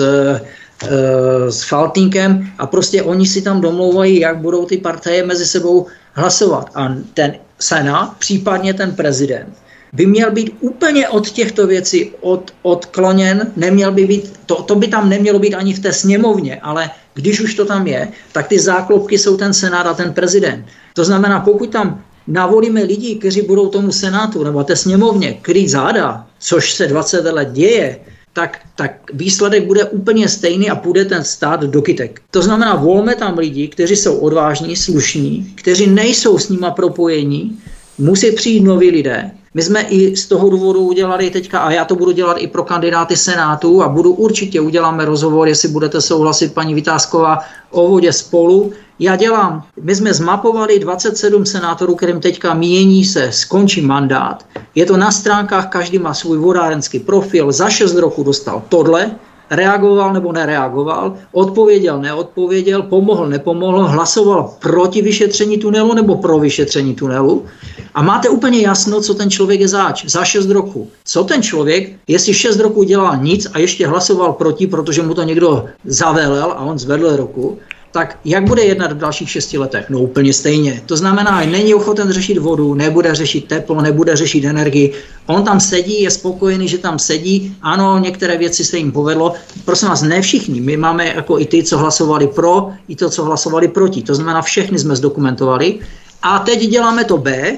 C: s Faltínkem a prostě oni si tam domlouvají, jak budou ty partaje mezi sebou hlasovat. A ten Senát, případně ten prezident, by měl být úplně od těchto věcí od, odkloněn, neměl by být, to, to by tam nemělo být ani v té sněmovně, ale když už to tam je, tak ty záklopky jsou ten senát a ten prezident. To znamená, pokud tam navolíme lidi, kteří budou tomu senátu nebo té sněmovně krýt záda, což se 20 let děje, tak, tak výsledek bude úplně stejný a půjde ten stát do kytek. To znamená, volme tam lidi, kteří jsou odvážní, slušní, kteří nejsou s nima propojení, musí přijít noví lidé, my jsme i z toho důvodu udělali teďka, a já to budu dělat i pro kandidáty Senátu a budu určitě uděláme rozhovor, jestli budete souhlasit, paní Vytázková, o vodě spolu. Já dělám, my jsme zmapovali 27 senátorů, kterým teďka mění se, skončí mandát. Je to na stránkách, každý má svůj vodárenský profil, za 6 roku dostal tohle, reagoval nebo nereagoval, odpověděl, neodpověděl, pomohl, nepomohl, hlasoval proti vyšetření tunelu nebo pro vyšetření tunelu. A máte úplně jasno, co ten člověk je zač za 6 roků. Co ten člověk, jestli 6 roků dělal nic a ještě hlasoval proti, protože mu to někdo zavelel a on zvedl ruku, tak jak bude jednat v dalších šesti letech? No úplně stejně. To znamená, není ochoten řešit vodu, nebude řešit teplo, nebude řešit energii. On tam sedí, je spokojený, že tam sedí. Ano, některé věci se jim povedlo. Prosím vás, ne všichni. My máme jako i ty, co hlasovali pro, i to, co hlasovali proti. To znamená, všechny jsme zdokumentovali. A teď děláme to B,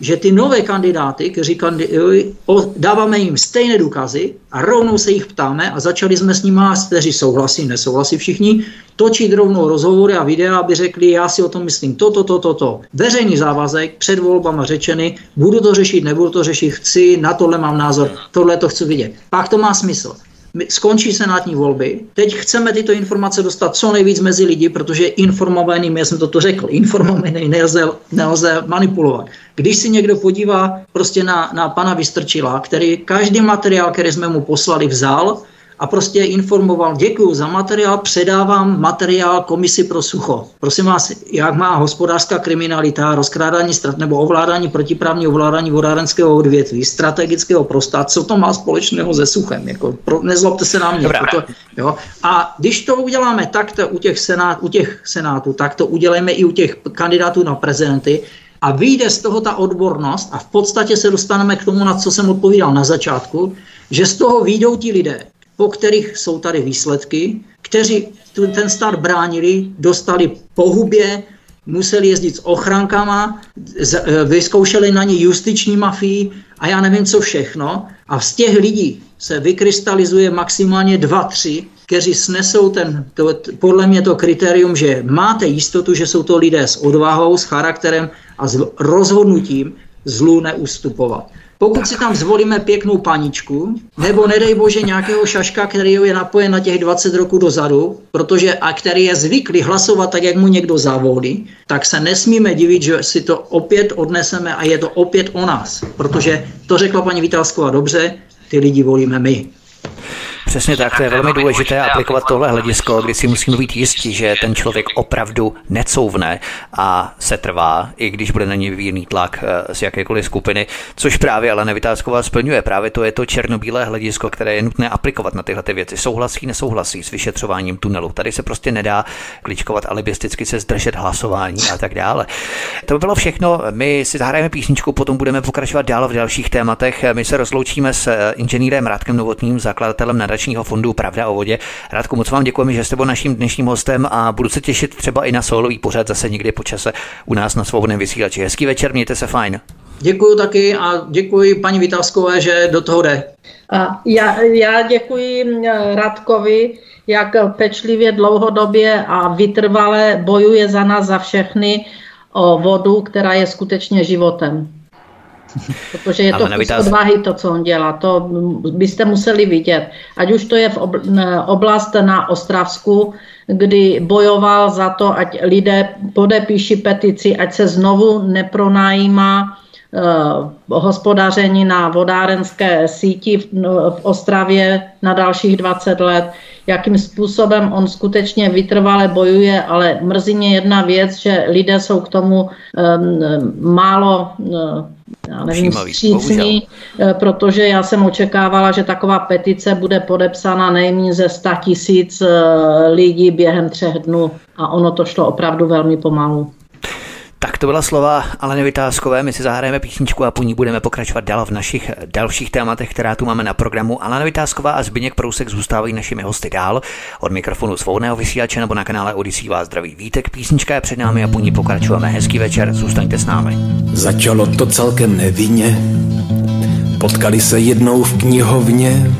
C: že ty nové kandidáty, kteří kandidují, dáváme jim stejné důkazy a rovnou se jich ptáme a začali jsme s nimi, kteří souhlasí, nesouhlasí všichni, točit rovnou rozhovory a videa, aby řekli, já si o tom myslím toto, toto, toto. To. Veřejný závazek, před volbama řečeny, budu to řešit, nebudu to řešit, chci, na tohle mám názor, tohle to chci vidět. Pak to má smysl skončí senátní volby. Teď chceme tyto informace dostat co nejvíc mezi lidi, protože informovaný, já jsem to řekl, informovaný nelze, nelze manipulovat. Když si někdo podívá prostě na, na pana Vystrčila, který každý materiál, který jsme mu poslali, vzal, a prostě informoval, děkuji za materiál, předávám materiál komisi pro sucho. Prosím vás, jak má hospodářská kriminalita, rozkrádání strat nebo ovládání protiprávní ovládání vodárenského odvětví, strategického prostá, co to má společného se suchem? Jako, pro, nezlobte se na mě. Proto, jo. A když to uděláme takto u těch, senát, u těch senátů, tak to uděláme i u těch kandidátů na prezidenty, a vyjde z toho ta odbornost a v podstatě se dostaneme k tomu, na co jsem odpovídal na začátku, že z toho výjdou ti lidé, po kterých jsou tady výsledky, kteří ten stát bránili, dostali po hubě, museli jezdit s ochrankama, e, vyzkoušeli na ně justiční mafii a já nevím co všechno. A z těch lidí se vykrystalizuje maximálně dva, tři, kteří snesou ten, to, podle mě to kritérium, že máte jistotu, že jsou to lidé s odvahou, s charakterem a s rozhodnutím zlu neustupovat. Pokud si tam zvolíme pěknou paničku, nebo nedej bože nějakého šaška, který je napojen na těch 20 roků dozadu, protože a který je zvyklý hlasovat tak, jak mu někdo zavolí, tak se nesmíme divit, že si to opět odneseme a je to opět o nás. Protože to řekla paní Vitálsková dobře, ty lidi volíme my.
A: Přesně tak, to je velmi důležité aplikovat tohle hledisko, kdy si musíme být jistí, že ten člověk opravdu necouvne a se trvá, i když bude na něj vyvíjený tlak eh, z jakékoliv skupiny, což právě ale Nevytázková splňuje. Právě to je to černobílé hledisko, které je nutné aplikovat na tyhle ty věci. Souhlasí, nesouhlasí s vyšetřováním tunelu. Tady se prostě nedá kličkovat alibisticky se zdržet hlasování a tak dále. To by bylo všechno. My si zahrajeme písničku, potom budeme pokračovat dál v dalších tématech. My se rozloučíme s eh, inženýrem Rádkem Novotným, zakladatelem nadační nadačního fondu Pravda o vodě. Radku, moc vám děkujeme, že jste byl naším dnešním hostem a budu se těšit třeba i na solový pořad zase někdy po čase u nás na svobodném vysílači. Hezký večer, mějte se fajn.
C: Děkuji taky a děkuji paní Vytázkové, že do toho jde.
B: A já, já děkuji Radkovi, jak pečlivě, dlouhodobě a vytrvale bojuje za nás, za všechny o vodu, která je skutečně životem. Protože je to kus odvahy to, co on dělá. To byste museli vidět. Ať už to je v oblast na Ostravsku, kdy bojoval za to, ať lidé podepíší petici, ať se znovu nepronajímá hospodaření na vodárenské síti v, no, Ostravě na dalších 20 let, jakým způsobem on skutečně vytrvale bojuje, ale mrzí mě jedna věc, že lidé jsou k tomu um, málo uh, já nevím, střícný, eh, protože já jsem očekávala, že taková petice bude podepsána nejméně ze 100 tisíc eh, lidí během třech dnů a ono to šlo opravdu velmi pomalu.
A: Tak to byla slova Aleny Vytázkové. My si zahrajeme písničku a po ní budeme pokračovat dál v našich dalších tématech, která tu máme na programu. Alena Vytázková a Zbyněk Prousek zůstávají našimi hosty dál. Od mikrofonu svobodného vysílače nebo na kanále Odisí vás zdraví vítek. Písnička je před námi a po ní pokračujeme. Hezký večer, zůstaňte s námi.
E: Začalo to celkem nevinně. Potkali se jednou v knihovně.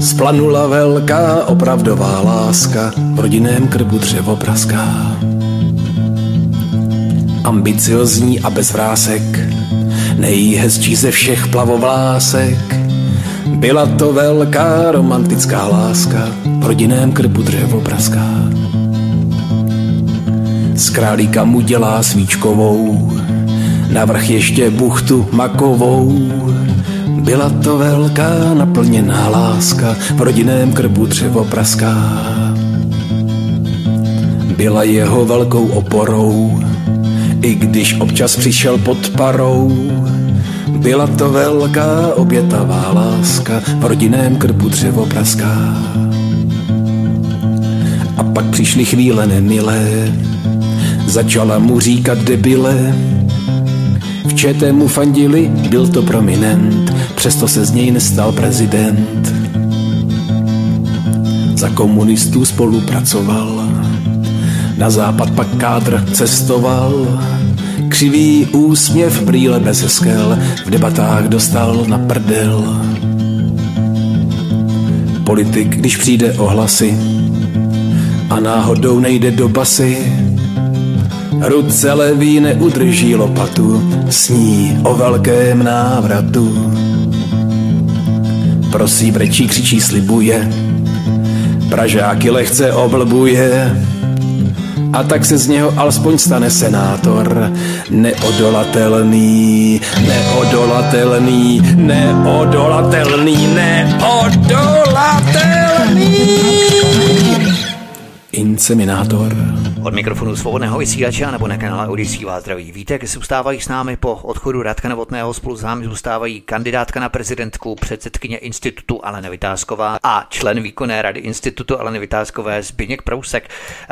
E: Splanula velká opravdová láska, v rodinném krbu dřevo praská ambiciozní a bez vrásek, nejhezčí ze všech plavovlásek. Byla to velká romantická láska, v rodinném krbu dřevo praská. Z králíka mu dělá svíčkovou, navrch ještě buchtu makovou. Byla to velká naplněná láska, v rodinném krbu dřevo praská. Byla jeho velkou oporou, i když občas přišel pod parou. Byla to velká obětavá láska, v rodinném krbu dřevo praská. A pak přišly chvíle nemilé, začala mu říkat debile. V ČT mu fandili, byl to prominent, přesto se z něj nestal prezident. Za komunistů spolupracoval, na západ pak kádr cestoval, křivý úsměv brýle bez skel, v debatách dostal na prdel. Politik, když přijde o hlasy a náhodou nejde do basy, ruce levý neudrží lopatu, sní o velkém návratu. Prosí, brečí, křičí, slibuje, Pražáky lehce oblbuje, a tak se z něho alespoň stane senátor. Neodolatelný, neodolatelný, neodolatelný, neodolatelný. Inseminátor.
A: Od mikrofonu svobodného vysílače nebo na kanále Odisí vás zdraví. Víte, že zůstávají s námi po odchodu Radka Novotného spolu s námi zůstávají kandidátka na prezidentku, předsedkyně institutu Alena Vytázková a člen výkonné rady institutu Alena Vytázkové Zbyněk Prousek.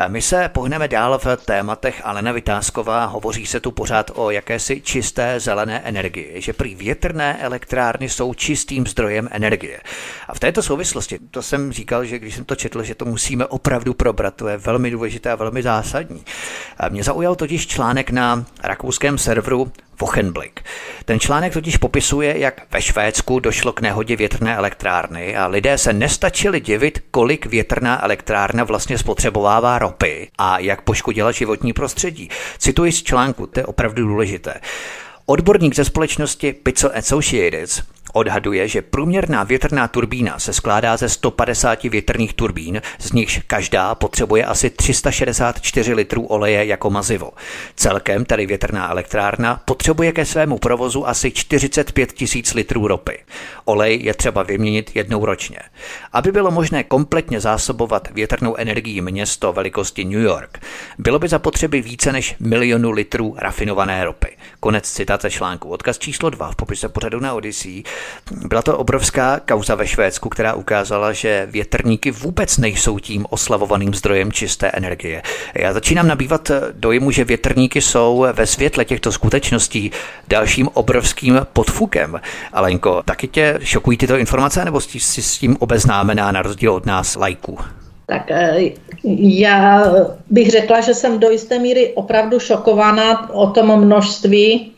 A: My se pohneme dál v tématech Alena Vytázková. Hovoří se tu pořád o jakési čisté zelené energii, že prý větrné elektrárny jsou čistým zdrojem energie. A v této souvislosti, to jsem říkal, že když jsem to četl, že to musíme opravdu probrat To je velmi důležité a velmi zásadní. Mě zaujal totiž článek na rakouském serveru Wochenblick. Ten článek totiž popisuje, jak ve Švédsku došlo k nehodě větrné elektrárny a lidé se nestačili divit, kolik větrná elektrárna vlastně spotřebovává ropy a jak poškodila životní prostředí. Cituji z článku, to je opravdu důležité. Odborník ze společnosti Pixel Associates odhaduje, že průměrná větrná turbína se skládá ze 150 větrných turbín, z nichž každá potřebuje asi 364 litrů oleje jako mazivo. Celkem tedy větrná elektrárna potřebuje ke svému provozu asi 45 tisíc litrů ropy. Olej je třeba vyměnit jednou ročně. Aby bylo možné kompletně zásobovat větrnou energií město velikosti New York, bylo by zapotřebí více než milionu litrů rafinované ropy. Konec citace článku. Odkaz číslo 2 v popise pořadu na Odyssey. Byla to obrovská kauza ve Švédsku, která ukázala, že větrníky vůbec nejsou tím oslavovaným zdrojem čisté energie. Já začínám nabývat dojmu, že větrníky jsou ve světle těchto skutečností dalším obrovským podfukem. Alenko, taky tě šokují tyto informace, nebo jsi s tím obeznámená na rozdíl od nás lajků?
B: Tak eh, já bych řekla, že jsem do jisté míry opravdu šokována o tom množství eh,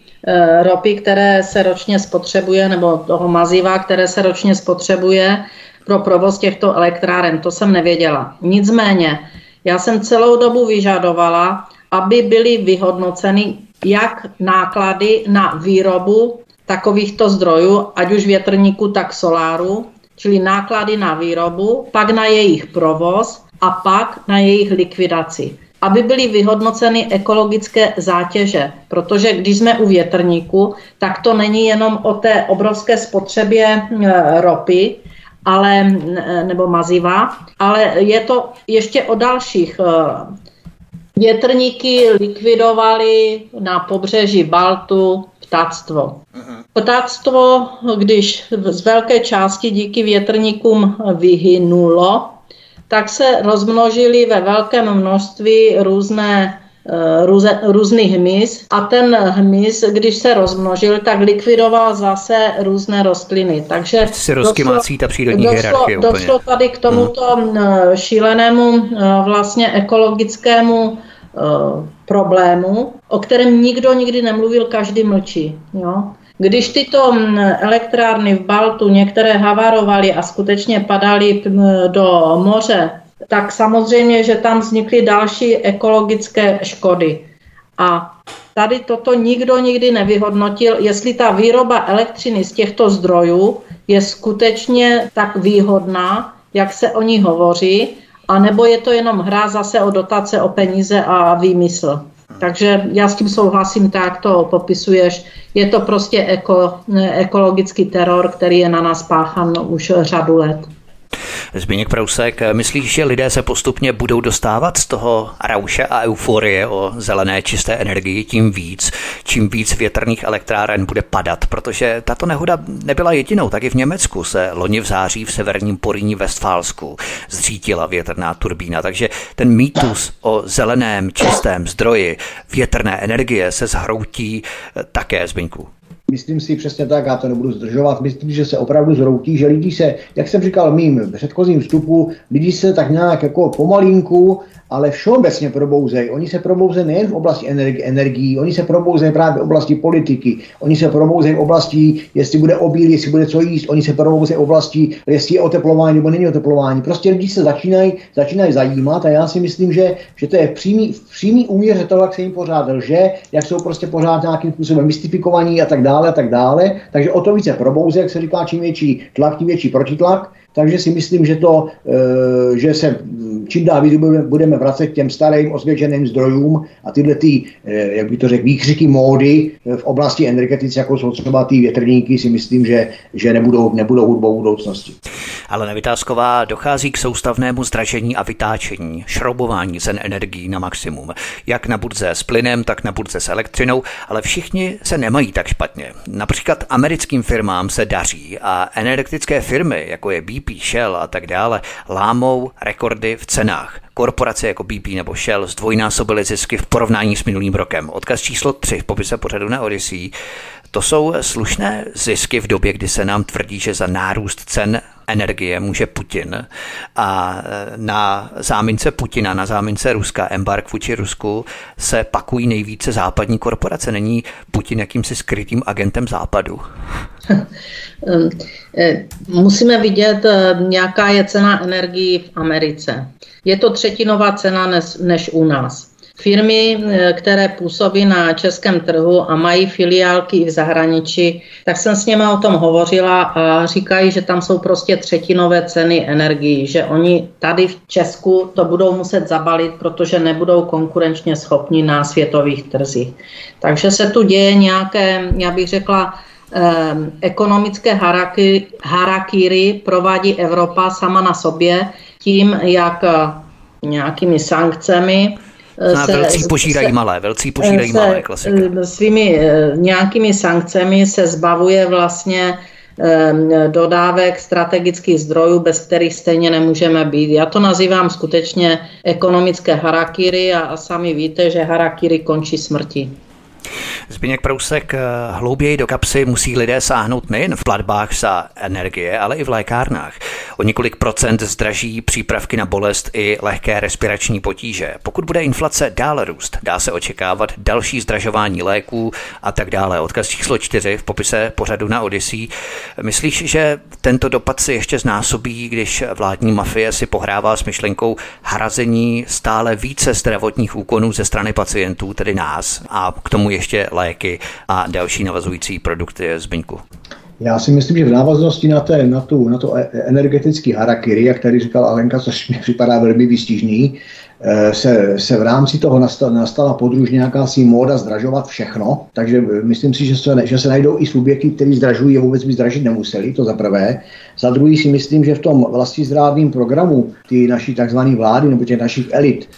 B: ropy, které se ročně spotřebuje, nebo toho maziva, které se ročně spotřebuje pro provoz těchto elektráren. To jsem nevěděla. Nicméně, já jsem celou dobu vyžadovala, aby byly vyhodnoceny jak náklady na výrobu takovýchto zdrojů, ať už větrníku, tak soláru, čili náklady na výrobu, pak na jejich provoz a pak na jejich likvidaci. Aby byly vyhodnoceny ekologické zátěže, protože když jsme u větrníku, tak to není jenom o té obrovské spotřebě ropy, ale, nebo maziva, ale je to ještě o dalších. E, větrníky likvidovali na pobřeží Baltu ptáctvo. Ptáctvo, když z velké části díky větrníkům vyhynulo, tak se rozmnožily ve velkém množství různé eh, růze, různý hmyz a ten hmyz, když se rozmnožil, tak likvidoval zase různé rostliny. Takže
A: se rozkymácí ta přírodní došlo, hierarchie
B: došlo, došlo tady k tomuto hmm. šílenému eh, vlastně ekologickému problému, o kterém nikdo nikdy nemluvil, každý mlčí. Jo? Když tyto elektrárny v Baltu některé havarovaly a skutečně padaly do moře, tak samozřejmě, že tam vznikly další ekologické škody. A tady toto nikdo nikdy nevyhodnotil, jestli ta výroba elektřiny z těchto zdrojů je skutečně tak výhodná, jak se o ní hovoří, anebo je to jenom hra zase o dotace, o peníze a výmysl. Takže já s tím souhlasím, tak to popisuješ. Je to prostě eko, ekologický teror, který je na nás páchan už řadu let.
A: Zbigněk Prousek, myslíš, že lidé se postupně budou dostávat z toho rauše a euforie o zelené čisté energii tím víc, čím víc větrných elektráren bude padat, protože tato nehoda nebyla jedinou, tak i v Německu se loni v září v severním Poríní Westfálsku zřítila větrná turbína, takže ten mýtus o zeleném čistém zdroji větrné energie se zhroutí také, Zbyňku.
D: Myslím si přesně tak, já to nebudu zdržovat, myslím, že se opravdu zroutí, že lidi se, jak jsem říkal mým předchozím vstupu, lidi se tak nějak jako pomalinku ale všeobecně probouzejí. Oni se probouzejí nejen v oblasti energi- energií, oni se probouzejí právě v oblasti politiky, oni se probouzejí v oblasti, jestli bude obíl, jestli bude co jíst, oni se probouzejí v oblasti, jestli je oteplování nebo není oteplování. Prostě lidi se začínají, začínají zajímat a já si myslím, že, že to je v přímý, v přímý úměře toho, jak se jim pořád lže, jak jsou prostě pořád nějakým způsobem mystifikovaní a tak dále a tak dále. Takže o to více probouze, jak se říká, čím větší tlak, tím větší protitlak. Takže si myslím, že, to, eh, že se čím dál víc budeme vracet k těm starým osvědčeným zdrojům a tyhle ty, eh, jak by to řekl, výkřiky módy v oblasti energetice, jako jsou třeba ty větrníky, si myslím, že, že nebudou, nebudou hudbou budoucnosti.
A: Ale nevytázková dochází k soustavnému zdražení a vytáčení, šroubování cen energií na maximum. Jak na burze s plynem, tak na burze s elektřinou, ale všichni se nemají tak špatně. Například americkým firmám se daří a energetické firmy, jako je BP, Shell a tak dále, lámou rekordy v cenách. Korporace jako BP nebo Shell zdvojnásobily zisky v porovnání s minulým rokem. Odkaz číslo 3 v popise pořadu na Odyssey. To jsou slušné zisky v době, kdy se nám tvrdí, že za nárůst cen energie může Putin a e, na zámince Putina, na zámince Ruska, embark vůči Rusku se pakují nejvíce západní korporace. Není Putin jakýmsi skrytým agentem západu?
B: E, musíme vidět, e, jaká je cena energií v Americe. Je to třetinová cena než u nás. Firmy, eh, které působí na českém trhu a mají filiálky i v zahraničí, tak jsem s nimi o tom hovořila a říkají, že tam jsou prostě třetinové ceny energií, že oni tady v Česku to budou muset zabalit, protože nebudou konkurenčně schopni na světových trzích. Takže se tu děje nějaké, já bych řekla, eh, ekonomické harakiri provádí Evropa sama na sobě tím, jak eh, nějakými sankcemi
A: se, velcí požírají se, malé, velcí požírají se, malé, klasika.
B: Svými eh, nějakými sankcemi se zbavuje vlastně dodávek strategických zdrojů, bez kterých stejně nemůžeme být. Já to nazývám skutečně ekonomické harakiri a, a sami víte, že harakiri končí smrtí.
A: Zbigněk Prousek, eh, hlouběji do kapsy musí lidé sáhnout nejen v platbách za energie, ale i v lékárnách. O několik procent zdraží přípravky na bolest i lehké respirační potíže. Pokud bude inflace dále růst, dá se očekávat další zdražování léků a tak dále. Odkaz číslo čtyři v popise pořadu na Odyssey. Myslíš, že tento dopad si ještě znásobí, když vládní mafie si pohrává s myšlenkou hrazení stále více zdravotních úkonů ze strany pacientů, tedy nás, a k tomu ještě léky a další navazující produkty Zbyňku?
D: Já si myslím, že v návaznosti na, té, na, tu, na to e- energetický harakiri, jak tady říkal Alenka, což mi připadá velmi výstižný, e, se, se v rámci toho nastala, nastala podružně jakási móda zdražovat všechno, takže myslím si, že se, že se najdou i subjekty, které zdražují a vůbec by zdražit nemuseli, to za prvé. Za druhý si myslím, že v tom vlastní zdrávným programu ty naší takzvané vlády nebo těch našich elit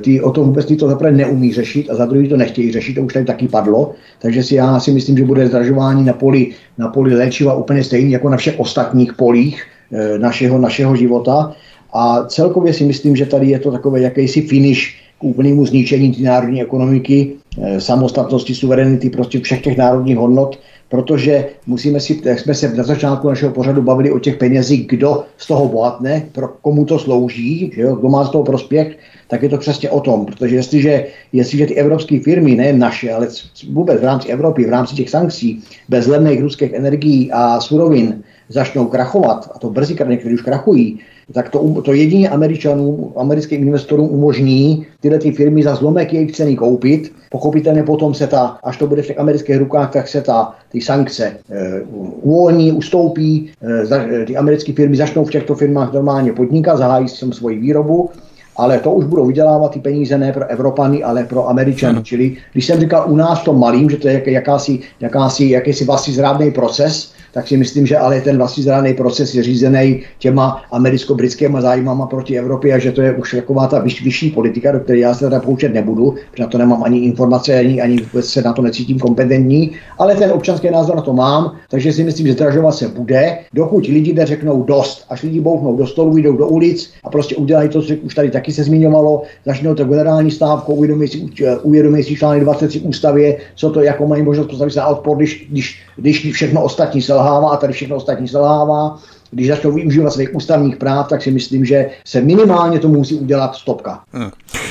D: ty o tom vůbec to zaprvé neumí řešit a za druhý to nechtějí řešit, to už tady taky padlo. Takže si já si myslím, že bude zdražování na poli, na poli léčiva úplně stejný jako na všech ostatních polích eh, našeho, našeho života. A celkově si myslím, že tady je to takové jakýsi finish k úplnému zničení národní ekonomiky, eh, samostatnosti, suverenity, prostě všech těch národních hodnot, protože musíme si, jak jsme se na začátku našeho pořadu bavili o těch penězích, kdo z toho bohatne, pro komu to slouží, že jo, kdo má z toho prospěch, tak je to přesně o tom, protože jestliže, jestliže ty evropské firmy, ne naše, ale vůbec v rámci Evropy, v rámci těch sankcí, bez levných ruských energií a surovin začnou krachovat, a to brzy někteří už krachují, tak to, to jedině američanům, americkým investorům umožní tyhle ty firmy za zlomek jejich ceny koupit. Pochopitelně potom se ta, až to bude v těch amerických rukách, tak se ta, ty sankce e, uvolní, ustoupí, e, ty americké firmy začnou v těchto firmách normálně podnikat, zahájí si svoji výrobu ale to už budou vydělávat ty peníze ne pro Evropany, ale pro Američany. Hmm. Čili když jsem říkal u nás to malým, že to je jakási, jakási, jakýsi vlastní zrádný proces, tak si myslím, že ale ten vlastní zrádný proces je řízený těma americko-britskými zájmama proti Evropě a že to je už taková ta vyš, vyšší politika, do které já se teda poučet nebudu, protože na to nemám ani informace, ani, ani se na to necítím kompetentní, ale ten občanský názor na to mám, takže si myslím, že zdražovat se bude, dokud lidi neřeknou dost, až lidi bouchnou do stolu, jdou do ulic a prostě udělají to, co už tady taky se zmiňovalo, začnou to generální stávkou, uvědomí si, uvědomí si článek 23 ústavě, co to, jako mají možnost postavit se na odpor, když, když, když všechno ostatní selhává a tady všechno ostatní selhává když začnou využívat svých ústavních práv, tak si myslím, že se minimálně to musí udělat stopka. Hmm.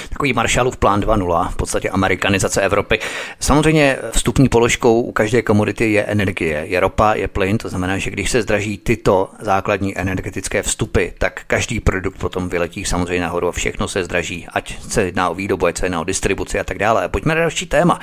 A: Takový Marshallův plán 2.0, v podstatě amerikanizace Evropy. Samozřejmě vstupní položkou u každé komodity je energie. Je ropa, je plyn, to znamená, že když se zdraží tyto základní energetické vstupy, tak každý produkt potom vyletí samozřejmě nahoru a všechno se zdraží, ať se jedná o výrobu, ať se jedná o distribuci a tak dále. Pojďme na další téma.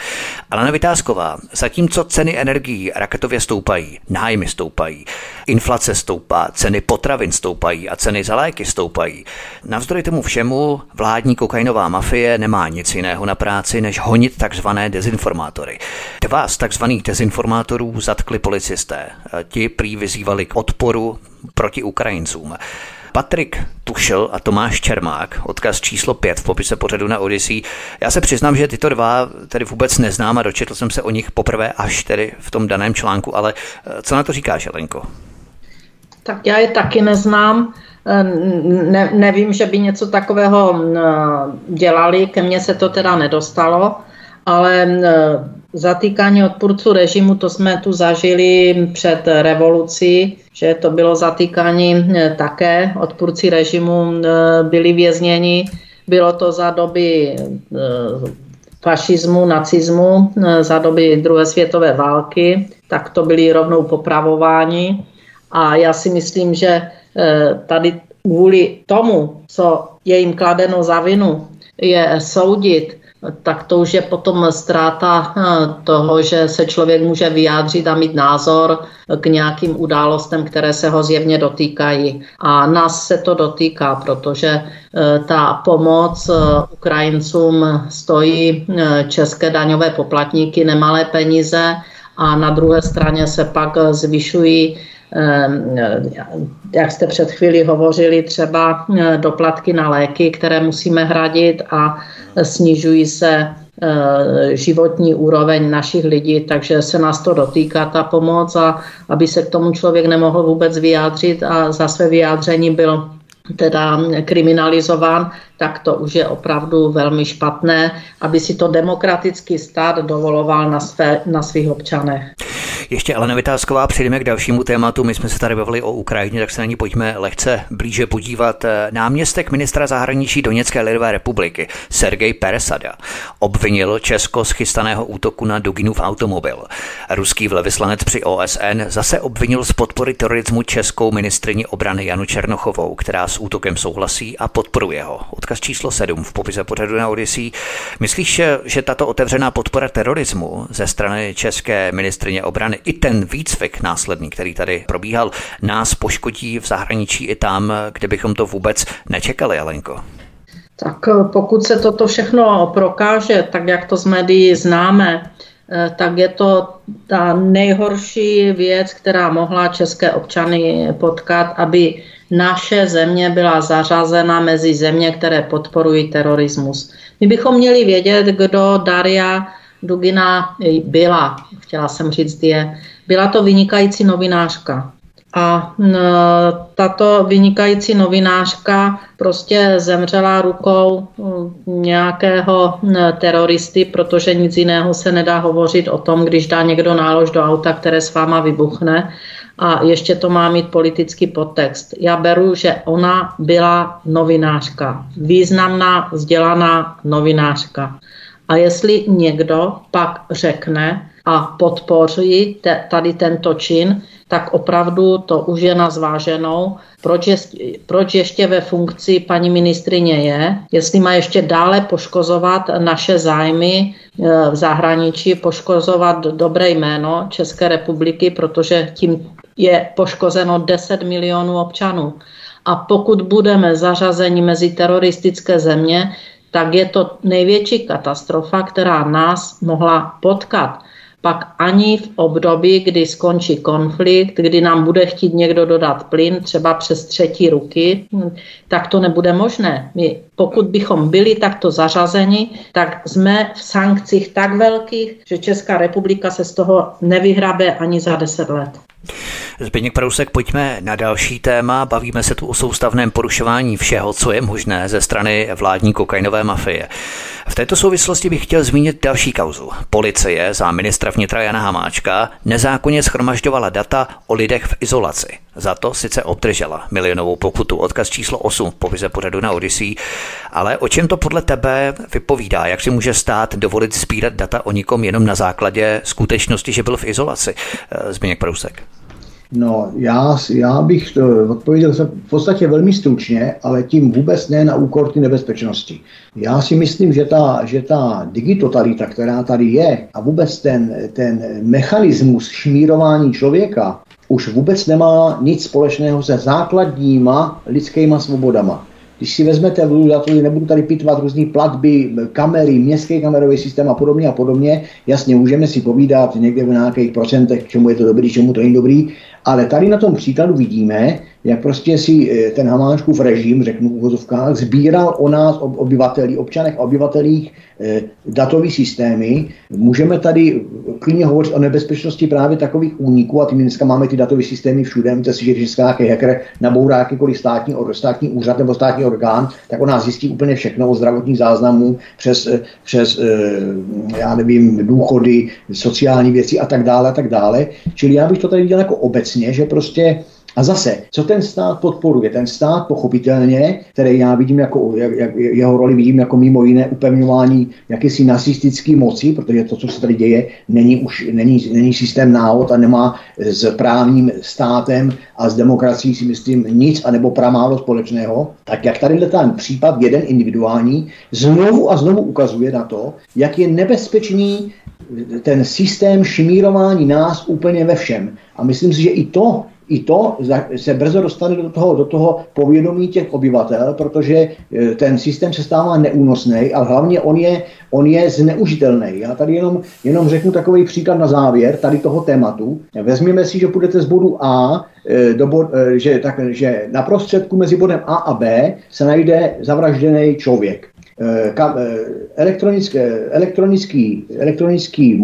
A: Ale Vytázková, zatímco ceny energií raketově stoupají, nájmy stoupají, inflace stoupá, ceny potravin stoupají a ceny za léky stoupají. Navzdory tomu všemu vládní kokainová mafie nemá nic jiného na práci, než honit takzvané dezinformátory. Dva z takzvaných dezinformátorů zatkli policisté. Ti prý vyzývali k odporu proti Ukrajincům. Patrik Tušel a Tomáš Čermák, odkaz číslo 5 v popise pořadu na Odyssey. Já se přiznám, že tyto dva tedy vůbec neznám a dočetl jsem se o nich poprvé až tedy v tom daném článku, ale eh, co na to říkáš, Elenko?
B: Tak já je taky neznám. Eh, ne, nevím, že by něco takového eh, dělali, ke mně se to teda nedostalo, ale eh, Zatýkání odpůrců režimu, to jsme tu zažili před revolucí, že to bylo zatýkání také. Odpůrci režimu byli vězněni. Bylo to za doby fašismu, nacismu, za doby druhé světové války, tak to byli rovnou popravováni. A já si myslím, že tady kvůli tomu, co je jim kladeno za vinu, je soudit, tak to už je potom ztráta eh, toho, že se člověk může vyjádřit a mít názor k nějakým událostem, které se ho zjevně dotýkají. A nás se to dotýká, protože eh, ta pomoc eh, Ukrajincům stojí české daňové poplatníky nemalé peníze a na druhé straně se pak zvyšují jak jste před chvíli hovořili, třeba eh, doplatky na léky, které musíme hradit a snižují se eh, životní úroveň našich lidí, takže se nás to dotýká ta pomoc a aby se k tomu člověk nemohl vůbec vyjádřit a za své vyjádření byl teda kriminalizován, tak to už je opravdu velmi špatné, aby si to demokratický stát dovoloval na, své, na svých občanech.
A: Ještě Elena Vytázková, přejdeme k dalšímu tématu. My jsme se tady bavili o Ukrajině, tak se na ní pojďme lehce blíže podívat. Náměstek ministra zahraničí Doněcké lidové republiky Sergej Peresada obvinil Česko z chystaného útoku na Duginův automobil. Ruský velvyslanec při OSN zase obvinil z podpory terorismu českou ministrině obrany Janu Černochovou, která s útokem souhlasí a podporuje ho. Odkaz číslo 7 v popise pořadu na Odisí. Myslíš, že tato otevřená podpora terorismu ze strany české ministrině obrany i ten výcvik následný, který tady probíhal, nás poškodí v zahraničí i tam, kde bychom to vůbec nečekali, Alenko?
B: Tak eh, pokud se toto všechno prokáže, tak jak to z médií známe, eh, tak je to ta nejhorší věc, která mohla české občany potkat, aby naše země byla zařazena mezi země, které podporují terorismus. My bychom měli vědět, kdo Daria Dugina byla, chtěla jsem říct je, byla to vynikající novinářka. A tato vynikající novinářka prostě zemřela rukou nějakého teroristy, protože nic jiného se nedá hovořit o tom, když dá někdo nálož do auta, které s váma vybuchne a ještě to má mít politický podtext. Já beru, že ona byla novinářka, významná, vzdělaná novinářka. A jestli někdo pak řekne a podpoří te, tady tento čin, tak opravdu to už je na zváženou, proč, je, proč ještě ve funkci paní ministrině je, jestli má ještě dále poškozovat naše zájmy e, v zahraničí, poškozovat dobré jméno České republiky, protože tím je poškozeno 10 milionů občanů. A pokud budeme zařazeni mezi teroristické země, tak je to největší katastrofa, která nás mohla potkat. Pak ani v období, kdy skončí konflikt, kdy nám bude chtít někdo dodat plyn, třeba přes třetí ruky, tak to nebude možné. My, pokud bychom byli takto zařazeni, tak jsme v sankcích tak velkých, že Česká republika se z toho nevyhrabe ani za deset let.
A: Zbigněk Prousek, pojďme na další téma. Bavíme se tu o soustavném porušování všeho, co je možné ze strany vládní kokainové mafie. V této souvislosti bych chtěl zmínit další kauzu. Policie za ministra vnitra Jana Hamáčka nezákonně schromažďovala data o lidech v izolaci. Za to sice obdržela milionovou pokutu, odkaz číslo 8 v povize pořadu na Odyssey, ale o čem to podle tebe vypovídá? Jak si může stát dovolit sbírat data o nikom jenom na základě skutečnosti, že byl v izolaci? Eh, Zbigněk Prousek.
D: No, já, já bych to odpověděl v podstatě velmi stručně, ale tím vůbec ne na úkor ty nebezpečnosti. Já si myslím, že ta, že ta digitotalita, která tady je, a vůbec ten, ten mechanismus šmírování člověka, už vůbec nemá nic společného se základníma lidskýma svobodama. Když si vezmete, budu datory, nebudu tady pitvat různé platby, kamery, městský kamerový systém a podobně a podobně, jasně, můžeme si povídat někde v nějakých procentech, čemu je to dobrý, čemu to není dobrý, ale tady na tom příkladu vidíme, jak prostě si eh, ten Hamáčkův režim, řeknu v uvozovkách, sbíral o nás, o obyvatelích, občanech a obyvatelích eh, datový systémy. Můžeme tady klidně hovořit o nebezpečnosti právě takových úniků a tím dneska máme ty datové systémy všude. Víte si, že když nějaký hacker nabourá jakýkoliv státní, státní úřad nebo státní orgán, tak on nás zjistí úplně všechno o zdravotních záznamů přes, eh, přes já nevím, důchody, sociální věci a tak dále a tak dále. Čili já bych to tady viděl jako obecně, že prostě a zase, co ten stát podporuje? Ten stát pochopitelně, který já vidím jako, jak, jak, jeho roli vidím jako mimo jiné upevňování jakési nacistické moci, protože to, co se tady děje, není už není, není systém náhod a nemá s právním státem a s demokracií si myslím nic anebo pramálo společného, tak jak tady ten případ jeden individuální znovu a znovu ukazuje na to, jak je nebezpečný ten systém šmírování nás úplně ve všem. A myslím si, že i to i to se brzo dostane do toho, do toho povědomí těch obyvatel, protože e, ten systém se stává neúnosný, ale hlavně on je, on je zneužitelný. Já tady jenom, jenom řeknu takový příklad na závěr tady toho tématu. Vezměme si, že půjdete z bodu A, e, do bod, e, že, tak, že na prostředku mezi bodem A a B se najde zavražděný člověk. Eh, eh, elektronický, elektronický, elektronický,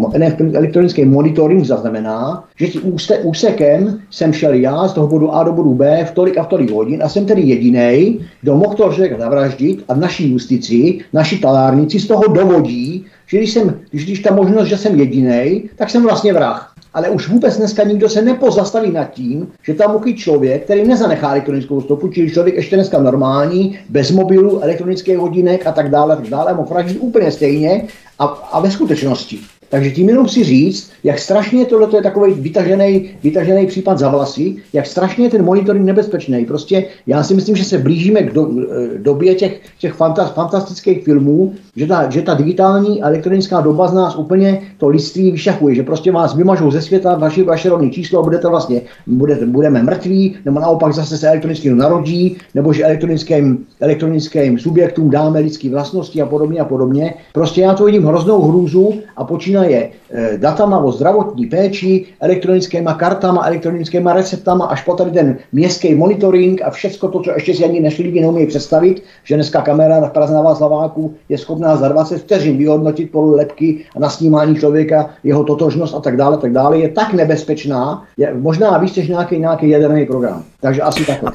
D: elektronický monitoring zaznamená, že tím úsekem jsem šel já z toho bodu A do bodu B v tolik a v tolik hodin a jsem tedy jediný, kdo mohl toho člověka zavraždit a v naší justici, naši talárníci z toho dovodí, že když, jsem, když, když ta možnost, že jsem jediný, tak jsem vlastně vrah ale už vůbec dneska nikdo se nepozastaví nad tím, že tam mohl člověk, který nezanechá elektronickou stopu, čili člověk ještě dneska normální, bez mobilu, elektronických hodinek a tak dále, a tak dále, mohl úplně stejně a, a ve skutečnosti takže tím jenom si říct, jak strašně tohle je takový vytažený, vytažený případ za vlasy, jak strašně je ten monitoring nebezpečný. Prostě já si myslím, že se blížíme k do, eh, době těch, těch fantastických filmů, že ta, že ta digitální elektronická doba z nás úplně to liství vyšachuje, že prostě vás vymažou ze světa vaši, vaše rodné číslo a budete vlastně, budete, budeme mrtví, nebo naopak zase se elektronicky narodí, nebo že elektronickým, elektronickým subjektům dáme lidské vlastnosti a podobně a podobně. Prostě já to vidím hroznou hrůzu a počínám počínaje e, datama o zdravotní péči, elektronickýma kartama, elektronickýma receptama, až po tady ten městský monitoring a všechno to, co ještě si ani než lidi neumějí představit, že dneska kamera na Praze na Václaváku je schopná za 20 vteřin vyhodnotit polu lepky a na snímání člověka, jeho totožnost a tak dále, tak dále, je tak nebezpečná, je možná víc než nějaký, nějaký jaderný program. Takže asi takhle.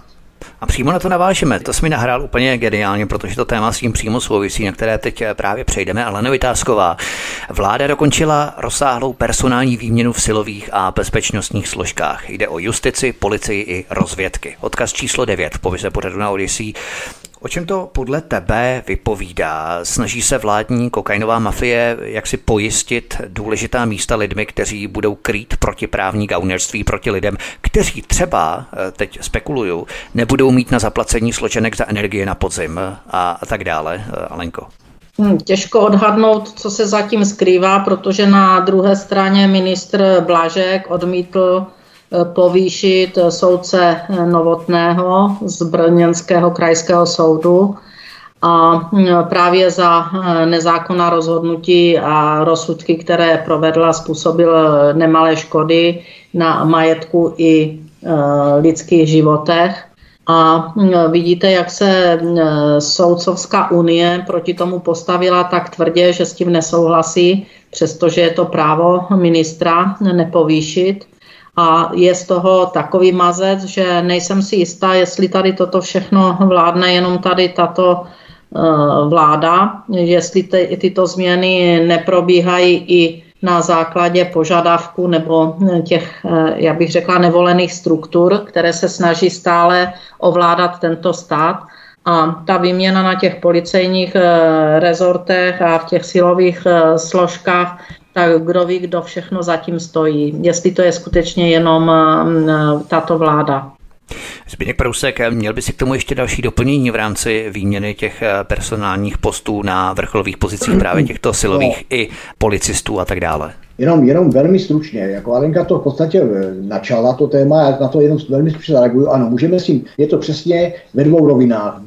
A: A přímo na to navážeme. To jsi mi nahrál úplně geniálně, protože to téma s tím přímo souvisí, na které teď právě přejdeme. Ale Vytázková. Vláda dokončila rozsáhlou personální výměnu v silových a bezpečnostních složkách. Jde o justici, policii i rozvědky. Odkaz číslo 9 v povise pořadu na Odyssey. O čem to podle tebe vypovídá? Snaží se vládní kokainová mafie jak si pojistit důležitá místa lidmi, kteří budou krýt protiprávní gaunerství proti lidem, kteří třeba, eh, teď spekuluju, nebudou mít na zaplacení složenek za energie na podzim a, a tak dále, eh, Alenko?
B: Hmm, těžko odhadnout, co se zatím skrývá, protože na druhé straně ministr Blažek odmítl povýšit soudce Novotného z Brněnského krajského soudu a právě za nezákonná rozhodnutí a rozsudky, které provedla, způsobil nemalé škody na majetku i lidských životech. A vidíte, jak se Soudcovská unie proti tomu postavila tak tvrdě, že s tím nesouhlasí, přestože je to právo ministra nepovýšit. A je z toho takový mazec, že nejsem si jistá, jestli tady toto všechno vládne jenom tady tato eh, vláda, jestli ty, tyto změny neprobíhají i na základě požadavku nebo těch, eh, já bych řekla, nevolených struktur, které se snaží stále ovládat tento stát. A ta výměna na těch policejních eh, rezortech a v těch silových složkách tak kdo ví, kdo všechno zatím stojí. Jestli to je skutečně jenom mm, tato vláda.
A: Zbigněk Prousek, měl by si k tomu ještě další doplnění v rámci výměny těch eh, personálních postů na vrcholových pozicích právě těchto silových no. i policistů a tak dále?
D: Jenom, jenom velmi stručně, jako Alenka to v podstatě eh, načala to téma, já na to jenom velmi stručně zareaguju. Ano, můžeme si, je to přesně ve dvou rovinách, v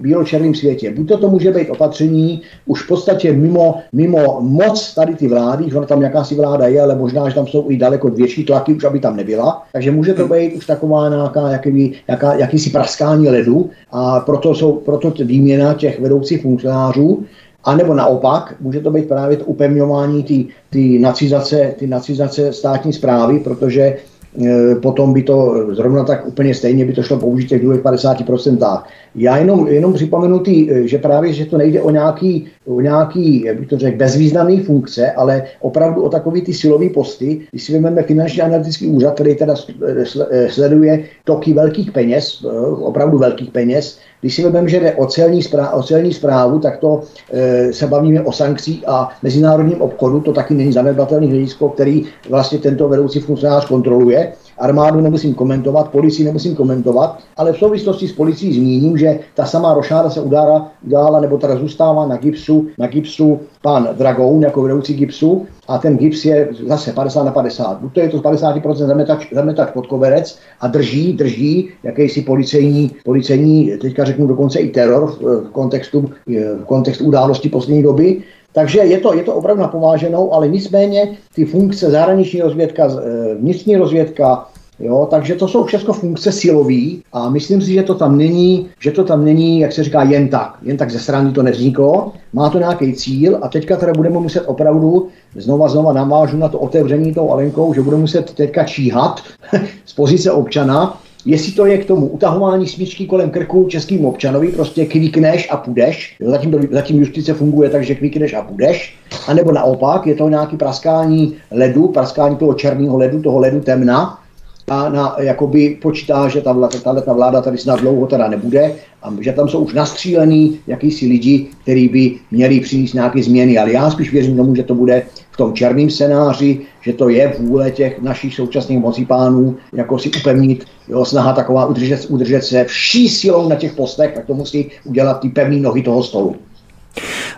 D: bílo-černém světě. Buď to, to může být opatření už v podstatě mimo, mimo moc tady ty vlády, že ona tam jakási vláda je, ale možná, že tam jsou i daleko větší tlaky, už aby tam nebyla. Takže může to být už taková nějaká, jaký, jaká, jakýsi praskání ledu a proto jsou proto výměna těch vedoucích funkcionářů a nebo naopak, může to být právě to upevňování ty, nacizace, ty nacizace státní zprávy, protože e, potom by to zrovna tak úplně stejně by to šlo použít těch druhých 50%. Já jenom, jenom připomenu, ty, e, že právě, že to nejde o nějaký, o nějaký jak bych to řekl, bezvýznamný funkce, ale opravdu o takový ty silový posty. Když si vezmeme finanční analytický úřad, který teda e, sleduje toky velkých peněz, opravdu velkých peněz, když si vezmeme, že jde o celní, zpráv, o celní zprávu, tak to e, se bavíme o sankcích a mezinárodním obchodu, to taky není zanedbatelný hledisko, který vlastně tento vedoucí funkcionář kontroluje. Armádu nemusím komentovat, policii nemusím komentovat, ale v souvislosti s policií zmíním, že ta samá rošáda se udála, udála nebo teda zůstává na gipsu, na gipsu pan Dragoun jako vedoucí gipsu a ten gips je zase 50 na 50. Buď to je to z 50% zametač, zametač pod koberec a drží, drží jakýsi policejní, policejní, teďka řeknu dokonce i teror v kontextu, v kontextu události poslední doby, takže je to, je to opravdu napováženou, ale nicméně ty funkce zahraniční rozvědka, eh, vnitřní rozvědka, Jo, takže to jsou všechno funkce silový a myslím si, že to tam není, že to tam není, jak se říká, jen tak. Jen tak ze strany to nevzniklo, má to nějaký cíl a teďka teda budeme muset opravdu, znova, znova navážu na to otevření tou Alenkou, že budeme muset teďka číhat z pozice občana, jestli to je k tomu utahování smyčky kolem krku českým občanovi, prostě kvikneš a půjdeš, zatím, to, zatím justice funguje tak, že kvikneš a půjdeš, anebo naopak, je to nějaký praskání ledu, praskání toho černého ledu, toho ledu temna, a na, jakoby počítá, že ta, vláda, ta, ta vláda tady snad dlouho teda nebude a že tam jsou už nastřílený jakýsi lidi, kteří by měli přinést nějaké změny. Ale já spíš věřím tomu, že to bude v tom černém scénáři, že to je vůle těch našich současných mocipánů, jako si upevnit, jo, snaha taková udržet, udržet se vší silou na těch postech, tak to musí udělat ty pevné nohy toho stolu.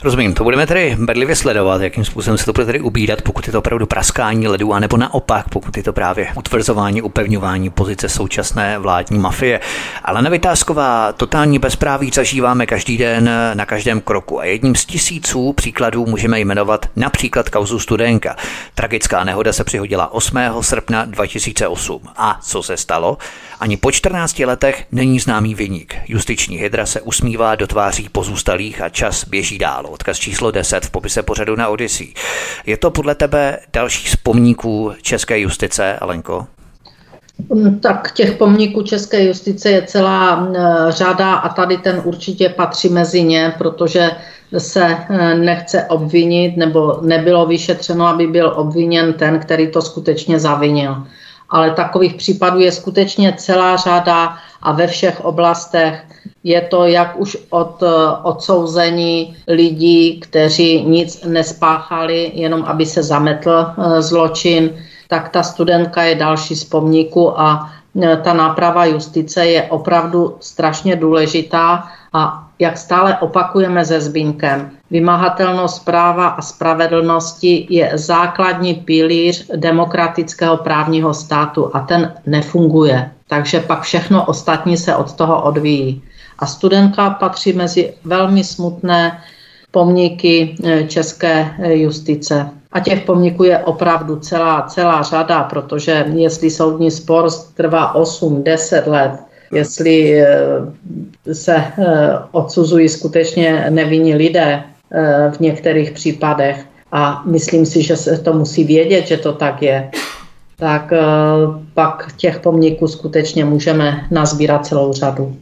A: Rozumím, to budeme tedy bedlivě sledovat, jakým způsobem se to bude tedy ubírat, pokud je to opravdu praskání ledu, anebo naopak, pokud je to právě utvrzování, upevňování pozice současné vládní mafie. Ale nevytázková totální bezpráví zažíváme každý den na každém kroku a jedním z tisíců příkladů můžeme jmenovat například kauzu Studenka. Tragická nehoda se přihodila 8. srpna 2008. A co se stalo? Ani po 14 letech není známý vyník. Justiční hydra se usmívá do tváří pozůstalých a čas běží dál. Odkaz číslo 10 v popise pořadu na Odyssey. Je to podle tebe další z pomníků české justice, Alenko?
B: Tak těch pomníků české justice je celá eh, řada a tady ten určitě patří mezi ně, protože se eh, nechce obvinit nebo nebylo vyšetřeno, aby byl obviněn ten, který to skutečně zavinil ale takových případů je skutečně celá řada a ve všech oblastech je to jak už od eh, odsouzení lidí, kteří nic nespáchali, jenom aby se zametl eh, zločin, tak ta studentka je další z pomníku a eh, ta náprava justice je opravdu strašně důležitá a jak stále opakujeme se Zbínkem, vymahatelnost práva a spravedlnosti je základní pilíř demokratického právního státu a ten nefunguje. Takže pak všechno ostatní se od toho odvíjí. A studentka patří mezi velmi smutné pomníky eh, české eh, justice. A těch pomníků je opravdu celá, celá řada, protože jestli soudní spor trvá 8-10 let, jestli eh, se eh, odsuzují skutečně nevinní lidé eh, v některých případech a myslím si, že se to musí vědět, že to tak je, tak pak těch pomníků skutečně můžeme nazbírat celou řadu.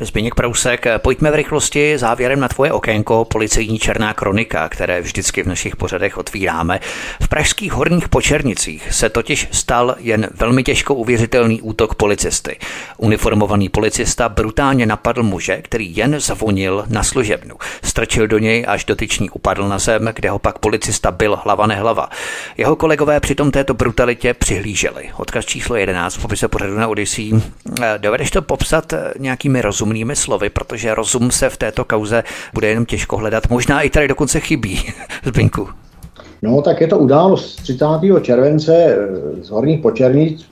A: Zbigněk Prousek, pojďme v rychlosti závěrem na tvoje okénko policejní černá kronika, které vždycky v našich pořadech otvíráme. V pražských horních počernicích se totiž stal jen velmi těžko uvěřitelný útok policisty. Uniformovaný policista brutálně napadl muže, který jen zavonil na služebnu. Strčil do něj, až dotyčný upadl na zem, kde ho pak policista byl hlava nehlava. Jeho kolegové přitom této brutalitě přihlíželi. Odkaz číslo 11 v popise pořadu na Odyssey. Dovedeš to popsat nějakými rozumí rozumnými slovy, protože rozum se v této kauze bude jenom těžko hledat. Možná i tady dokonce chybí, Zbinku.
D: No, tak je to událost 30. července eh, z Horních Počernic,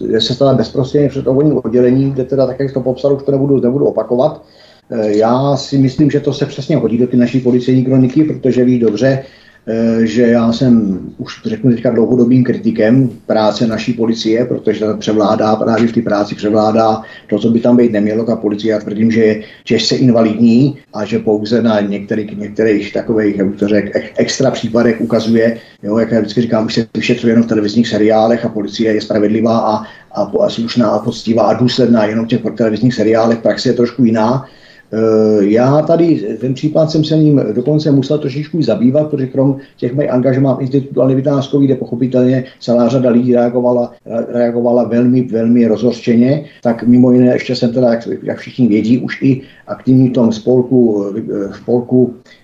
D: kde se stala bezprostředně před ovolním oddělením, kde teda tak, jak to popsal, už to nebudu, nebudu opakovat. Eh, já si myslím, že to se přesně hodí do ty naší policejní kroniky, protože ví dobře, že já jsem už řeknu teďka dlouhodobým kritikem práce naší policie, protože ta převládá, právě v té práci převládá to, co by tam být nemělo. Ta policie, já tvrdím, že je těžce invalidní a že pouze na některých, některých takových, jak to řekl, extra případech ukazuje, jo, jak já vždycky říkám, už se vyšetřuje jenom v televizních seriálech a policie je spravedlivá a, a, a slušná a poctivá a důsledná jenom v těch televizních seriálech, praxe je trošku jiná. Eh, já tady ten případ jsem se ním dokonce musel trošičku zabývat, protože krom těch mých angažmá v institutu Alny Vytázkový, kde pochopitelně celá řada lidí reagovala, reagovala velmi, velmi rozhořčeně, tak mimo jiné ještě jsem teda, jak, jak všichni vědí, už i aktivní v tom spolku, v spolku Eh,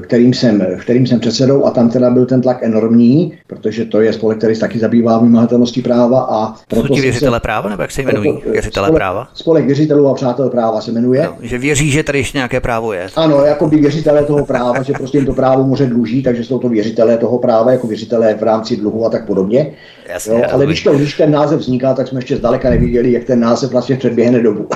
D: kterým jsem, kterým jsem předsedou a tam teda byl ten tlak enormní, protože to je spolek, který se taky zabývá vymahatelností práva. A
A: proto Jsou ti věřitele se, práva, nebo jak se jmenují věřitele
D: spolek,
A: práva?
D: Spolek věřitelů a přátel práva se jmenuje. No,
A: že věří, že tady ještě nějaké právo je.
D: Ano, jako by věřitelé toho práva, že prostě jim to právo může dluží, takže jsou to věřitelé toho práva, jako věřitelé v rámci dluhu a tak podobně. Jasně, jo, ale když, to, když ten název vzniká, tak jsme ještě zdaleka neviděli, jak ten název vlastně předběhne dobu.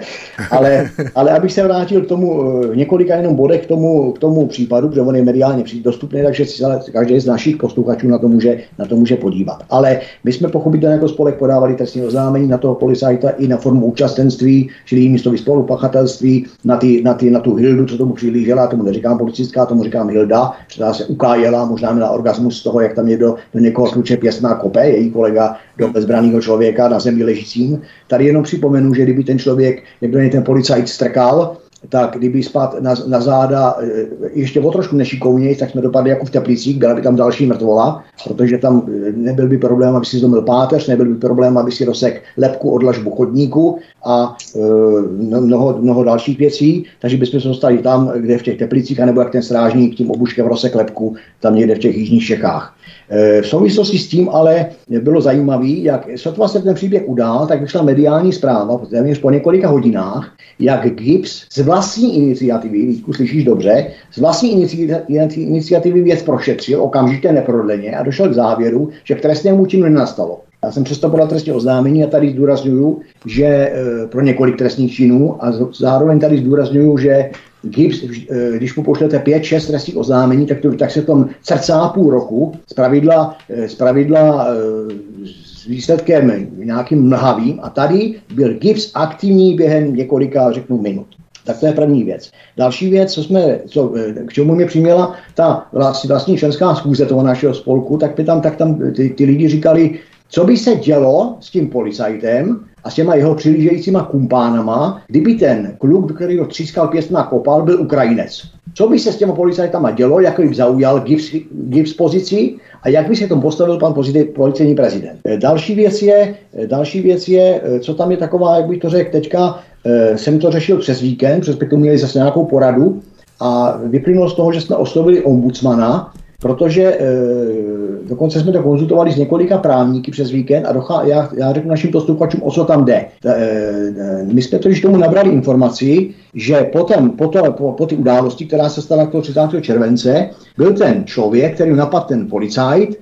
D: ale, ale abych se vrátil k tomu eh, několika jenom bodech k tomu, k tomu případu, protože on je mediálně dostupný, takže si každý z našich posluchačů na to může, na to může podívat. Ale my jsme pochopitelně jako spolek podávali trestní oznámení na toho policajta i na formu účastenství, čili místo spolupachatelství, na, ty, na, ty, na tu Hildu, co tomu přihlížela, tomu neříkám policistka, tomu říkám Hilda, která se ukájela, možná měla orgasmus z toho, jak tam někdo do někoho kluče pěstná kope, její kolega do bezbraného člověka na zemi ležícím. Tady jenom připomenu, že kdyby ten člověk, někdo ten policajt strkal, tak kdyby spát na, na záda e, ještě o trošku nešikovněji, tak jsme dopadli jako v Teplicích, byla by tam další mrtvola, protože tam e, nebyl by problém, aby si zlomil páteř, nebyl by problém, aby si rozsek lepku od lažbu chodníku a e, mnoho, mnoho dalších věcí, takže bychom se dostali tam, kde v těch Teplicích, anebo jak ten strážník tím obuškem rozsek lepku, tam někde v těch jižních Čechách. E, v souvislosti s tím ale bylo zajímavé, jak sotva se ten příběh udál, tak vyšla mediální zpráva, téměř po několika hodinách, jak Gibbs z vlastní iniciativy, Vítku, slyšíš dobře, z vlastní iniciativy věc prošetřil okamžitě neprodleně a došel k závěru, že k trestnému činu nenastalo. Já jsem přesto podal trestní oznámení a tady zdůraznuju, že e, pro několik trestních činů a zároveň tady zdůraznuju, že Gibbs, e, když mu pošlete 5-6 trestních oznámení, tak, to, tak se tom srdcá půl roku z pravidla, e, z pravidla s výsledkem nějakým mlhavým a tady byl Gibbs aktivní během několika, řeknu, minut. Tak to je první věc. Další věc, co jsme, co, k čemu mě přiměla ta vlastní, vlastní členská schůze toho našeho spolku, tak by tam, tak tam ty, ty lidi říkali, co by se dělo s tím policajtem a s těma jeho přilížejícíma kumpánama, kdyby ten kluk, který ho třískal pěst na kopal, byl Ukrajinec. Co by se s těma policajtama dělo, jak by zaujal Gibbs pozici a jak by se tomu postavil pan policejní prezident. Eh, další věc je, eh, další věc je, eh, co tam je taková, jak bych to řekl teďka, jsem to řešil přes víkend, přes měli zase nějakou poradu a vyplynulo z toho, že jsme oslovili ombudsmana, protože e, dokonce jsme to konzultovali s několika právníky přes víkend a dochá, já, já řeknu našim posluchačům, o co tam jde. E, e, my jsme totiž tomu nabrali informaci, že potom, po, to, po, po ty události, která se stala 30. července, byl ten člověk, který napadl ten policajt,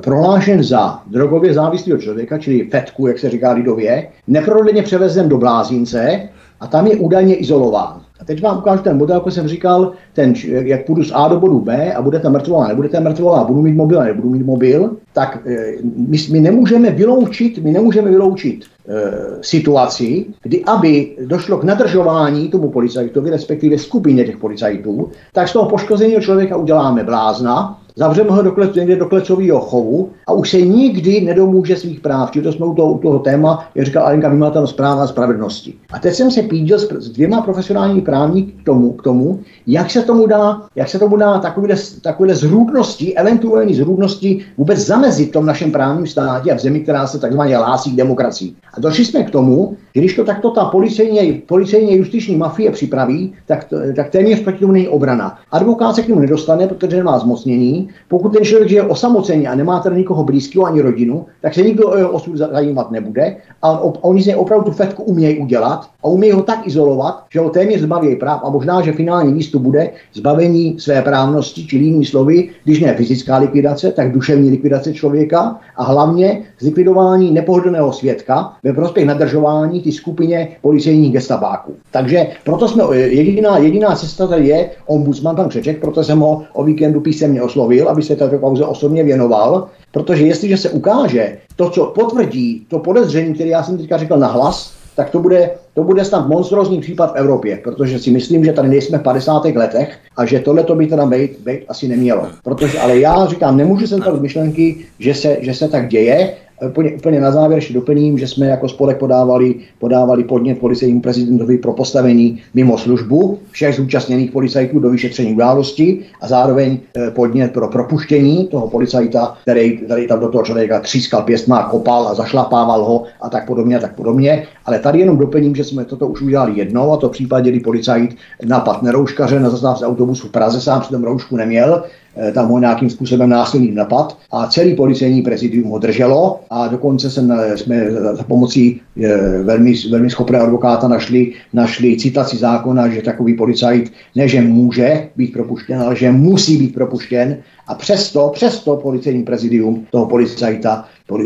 D: prohlášen za drogově závislého člověka, čili fetku, jak se říká lidově, neprodleně převezen do blázince a tam je údajně izolován. A teď vám ukážu ten model, jako jsem říkal, ten, jak půjdu z A do bodu B a budete mrtvolá, nebudete mrtvolá, budu mít mobil nebudu mít mobil, tak eh, my, my nemůžeme vyloučit, my nemůžeme vyloučit e, situaci, kdy aby došlo k nadržování tomu policajtovi, respektive skupině těch policajtů, tak z toho poškozeného člověka uděláme blázna, Zavřeme ho do, klec, někde do klecového chovu a už se nikdy nedomůže svých práv. Čili to jsme u toho, u toho téma, jak říkal Alenka Vymatelnost zpráva a spravedlnosti. A teď jsem se pídil s, s dvěma profesionálními právníky k tomu, k tomu, jak se tomu dá, jak se tomu dá takovýhle, takovýhle zhrůdnosti, eventuální zhrůdnosti vůbec zamezit tom našem právním státě a v zemi, která se takzvaně hlásí k demokracii. A došli jsme k tomu, že když to takto ta policejně, policejně justiční mafie připraví, tak, tak téměř proti tomu není obrana. Advokát se k němu nedostane, protože nemá zmocnění, Pokud ten člověk je osamocený a nemá tady nikoho blízkého ani rodinu, tak se nikdo o jeho osud zajímat nebude. A oni se opravdu tu fetku umějí udělat a umějí ho tak izolovat, že ho téměř zbaví práv a možná, že finální místo bude zbavení své právnosti, či jinými slovy, když ne fyzická likvidace, tak duševní likvidace člověka a hlavně zlikvidování nepohodlného svědka ve prospěch nadržování ty skupině policejních gestabáků. Takže proto jsme, jediná, jediná cesta tady je ombudsman pan Křeček, proto jsem ho o víkendu písemně oslovil, aby se této pauze osobně věnoval, protože jestliže se ukáže to, co potvrdí to podezření, které já jsem teďka řekl na hlas, tak to bude, to bude snad monstrózní případ v Evropě, protože si myslím, že tady nejsme v 50. letech a že tohle to by teda být, být asi nemělo. Protože, ale já říkám, nemůžu se z myšlenky, že se, že se tak děje Úplně, úplně na závěr ještě doplním, že jsme jako spolek podávali, podávali podnět policejnímu prezidentovi pro postavení mimo službu všech zúčastněných policajtů do vyšetření události a zároveň eh, podnět pro propuštění toho policajta, který, který tam do toho člověka třískal pěstma, kopal a zašlapával ho a tak podobně a tak podobně. Ale tady jenom doplním, že jsme toto už udělali jednou a to v případě, kdy policajt napad nerouškaře na zastávce autobusu v Praze sám přitom roušku neměl, Eh, tam ho nějakým způsobem násilný napad a celý policejní prezidium ho drželo a dokonce jsme, jsme za pomocí eh, velmi, velmi schopného advokáta našli, našli citaci zákona, že takový policajt ne, že může být propuštěn, ale že musí být propuštěn a přesto, přesto policejní prezidium toho policajta,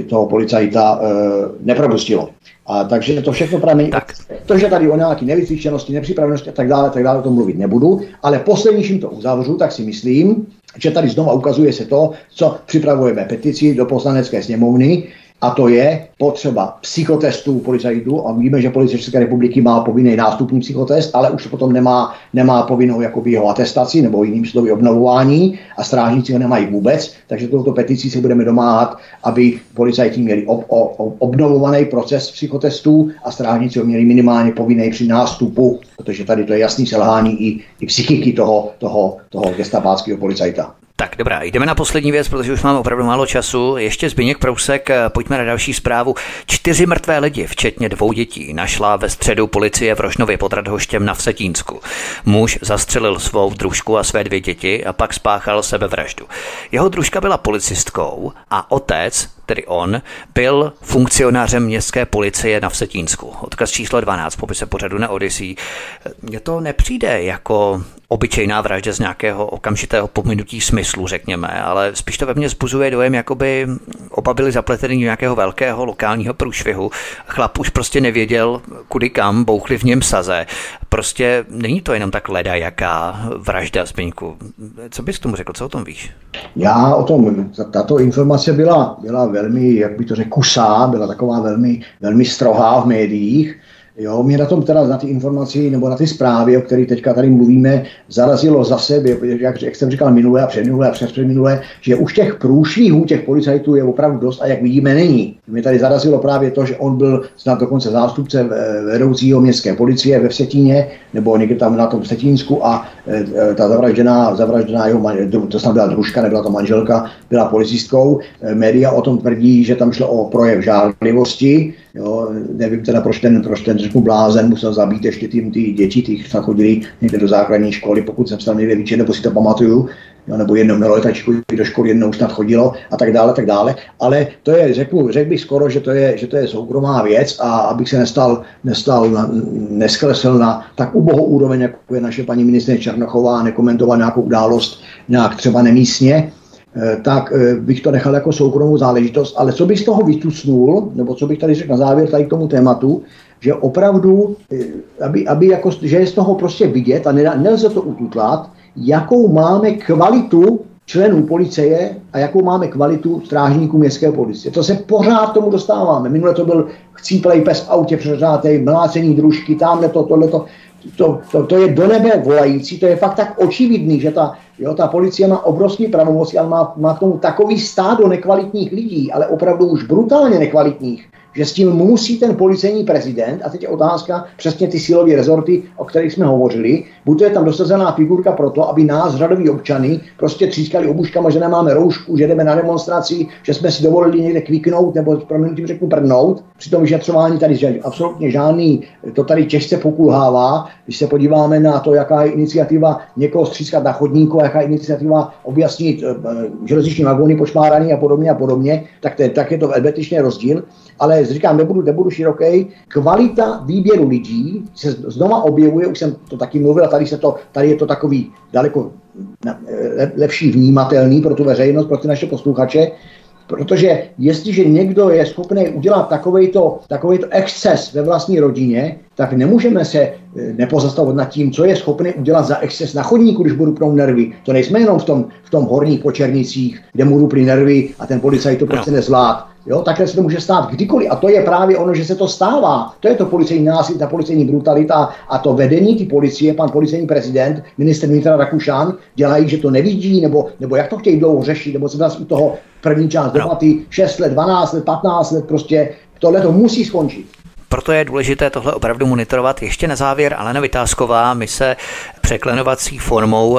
D: toho policajta e, nepropustilo. A takže to všechno pramení. Tak. To, že tady o nějaké nevycvičenosti, nepřipravenosti a tak dále, tak dále, o tom mluvit nebudu, ale poslední, čím to uzavřu, tak si myslím, že tady znova ukazuje se to, co připravujeme petici do poslanecké sněmovny, a to je potřeba psychotestů policajtů. A víme, že policie České republiky má povinný nástupní psychotest, ale už potom nemá, nemá povinnou jakoby jeho atestaci nebo jiným slovy obnovování a strážníci ho nemají vůbec. Takže touto petici se budeme domáhat, aby policajti měli ob, ob, obnovovaný proces psychotestů a strážníci ho měli minimálně povinný při nástupu, protože tady to je jasný selhání i, i psychiky toho, toho, toho gestapáckého policajta.
A: Tak dobrá, jdeme na poslední věc, protože už máme opravdu málo času. Ještě Zbigněk Prousek, eh, pojďme na další zprávu. Čtyři mrtvé lidi, včetně dvou dětí, našla ve středu policie v Rožnově pod Radhoštěm na Vsetínsku. Muž zastřelil svou družku a své dvě děti a pak spáchal sebevraždu. Jeho družka byla policistkou a otec tedy on, byl funkcionářem městské policie na Vsetínsku. Odkaz číslo 12, popise pořadu na Odyssey. Mně to nepřijde jako obyčejná vražda z nějakého okamžitého pominutí smyslu, řekněme, ale spíš to ve mně zbuzuje dojem, jako by oba byli zapleteni do nějakého velkého lokálního průšvihu. Chlap už prostě nevěděl, kudy kam, bouchli v něm saze. Prostě není to jenom tak leda, jaká vražda Zbyňku. Co bys tomu řekl, co o tom víš?
D: Já o tom, tato informace byla, byla velmi, jak by to řekl, kusá, byla taková velmi, velmi strohá v médiích. Jo, mě na tom teda na ty informaci nebo na ty zprávy, o kterých teďka tady mluvíme, zarazilo zase, jak, jak jsem říkal minule a předminule a přespředminule, že už těch průšvihů těch policajtů je opravdu dost a jak vidíme není. Mě tady zarazilo právě to, že on byl snad dokonce zástupce vedoucího městské policie ve Vsetíně nebo někde tam na tom Vsetínsku a e, e, ta zavražděná, zavražděná jeho, to snad byla družka, nebyla to manželka, byla policistkou. Média o tom tvrdí, že tam šlo o projev žádlivosti, Jo, nevím teda, proč ten, proč ten řeknu blázen musel zabít ještě tím ty děti, ty chodili někde do základní školy, pokud jsem se tam někde nebo si to pamatuju, jo, nebo jedno mělo letačku do školy, jednou snad chodilo a tak dále, tak dále. Ale to je, řeknu, řekl bych skoro, že to je, že to je soukromá věc a abych se nestal, nestal na, nesklesl na tak ubohou úroveň, jako je naše paní ministrině Černochová, nekomentoval nějakou událost nějak třeba nemístně, Eh, tak eh, bych to nechal jako soukromou záležitost. Ale co bych z toho vytusnul, nebo co bych tady řekl na závěr tady k tomu tématu, že opravdu, eh, aby, aby jako, že je z toho prostě vidět a nelze to ututlat, jakou máme kvalitu členů policie a jakou máme kvalitu strážníků městské policie. To se pořád tomu dostáváme. Minule to byl chcíplej pes v autě přeřátej, mlácený družky, tamhle to, tohle to to, to, to je do nebe volající, to je fakt tak očividný, že ta, jo, ta policie má obrovský pravomoci, ale má, má k tomu takový stádo nekvalitních lidí, ale opravdu už brutálně nekvalitních, že s tím musí ten policejní prezident, a teď je otázka přesně ty silové rezorty, o kterých jsme hovořili, buď to je tam dosazená figurka pro to, aby nás, řadoví občany, prostě třískali obuškama, že nemáme roušku, že jdeme na demonstraci, že jsme si dovolili někde kviknout nebo proměnutím řeknu prdnout. Při tom vyšetřování tady že absolutně žádný, to tady těžce pokulhává. Když se podíváme na to, jaká je iniciativa někoho střískat na chodníku a nějaká iniciativa objasnit e, železniční vagóny pošmáraný a podobně a podobně, tak, to, tak je to rozdíl. Ale říkám, nebudu, nebudu široký. Kvalita výběru lidí se znova objevuje, už jsem to taky mluvil, a tady, se to, tady je to takový daleko lepší vnímatelný pro tu veřejnost, pro ty naše posluchače, Protože jestliže někdo je schopný udělat takovýto, takovýto exces ve vlastní rodině, tak nemůžeme se eh, nepozastavovat nad tím, co je schopný udělat za exces na chodníku, když budu pnout nervy. To nejsme jenom v tom, v tom horních počernicích, kde mu ruply nervy a ten policajt to no. prostě nezvlád. Jo, takhle se to může stát kdykoliv. A to je právě ono, že se to stává. To je to policejní násilí, ta policejní brutalita a to vedení ty policie, pan policejní prezident, minister vnitra Rakušan, dělají, že to nevidí, nebo, nebo jak to chtějí dlouho řešit, nebo se nás u toho první část debaty 6 let, 12 let, 15 let, prostě tohle to musí skončit.
A: Proto je důležité tohle opravdu monitorovat. Ještě na závěr Alena Vytázková, my se překlenovací formou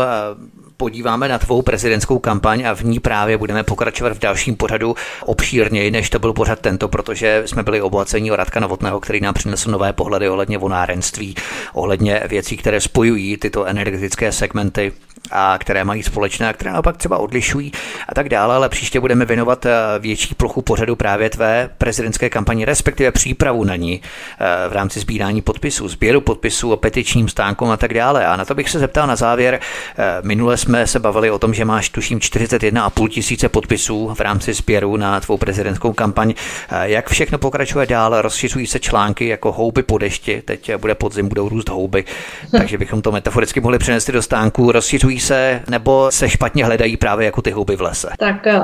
A: podíváme na tvou prezidentskou kampaň a v ní právě budeme pokračovat v dalším pořadu obšírněji, než to byl pořad tento, protože jsme byli obohacení o Radka Novotného, který nám přinesl nové pohledy ohledně vonárenství, ohledně věcí, které spojují tyto energetické segmenty a které mají společné a které naopak třeba odlišují a tak dále, ale příště budeme věnovat eh, větší plochu pořadu právě tvé prezidentské kampani, respektive přípravu na ní eh, v rámci sbírání podpisů, sběru podpisů, o petičním stánku a tak dále. A na to bych se zeptal na závěr. Eh, minule jsme se bavili o tom, že máš tuším 41,5 tisíce podpisů v rámci sběru na tvou prezidentskou kampaň. Jak všechno pokračuje dál? Rozšiřují se články jako houby po dešti, teď bude podzim, budou růst houby, takže bychom to metaforicky mohli přenést do stánku. Rozšiřují se nebo se špatně hledají právě jako ty houby v lese?
B: Tak eh,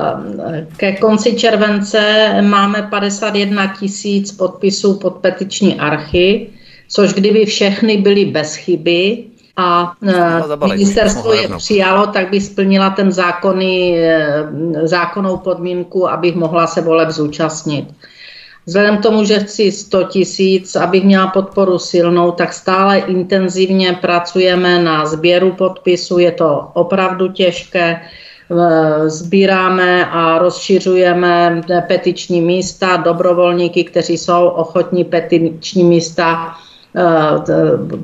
B: ke konci července máme 51 tisíc podpisů pod petiční archy, což kdyby všechny byly bez chyby, a eh, ministerstvo je přijalo, tak by splnila ten zákonný, eh, zákonnou podmínku, abych mohla se voleb zúčastnit. Vzhledem k tomu, že chci 100 tisíc, abych měla podporu silnou, tak stále intenzivně pracujeme na sběru podpisu. Je to opravdu těžké. Sbíráme a rozšiřujeme petiční místa, dobrovolníky, kteří jsou ochotní petiční místa eh,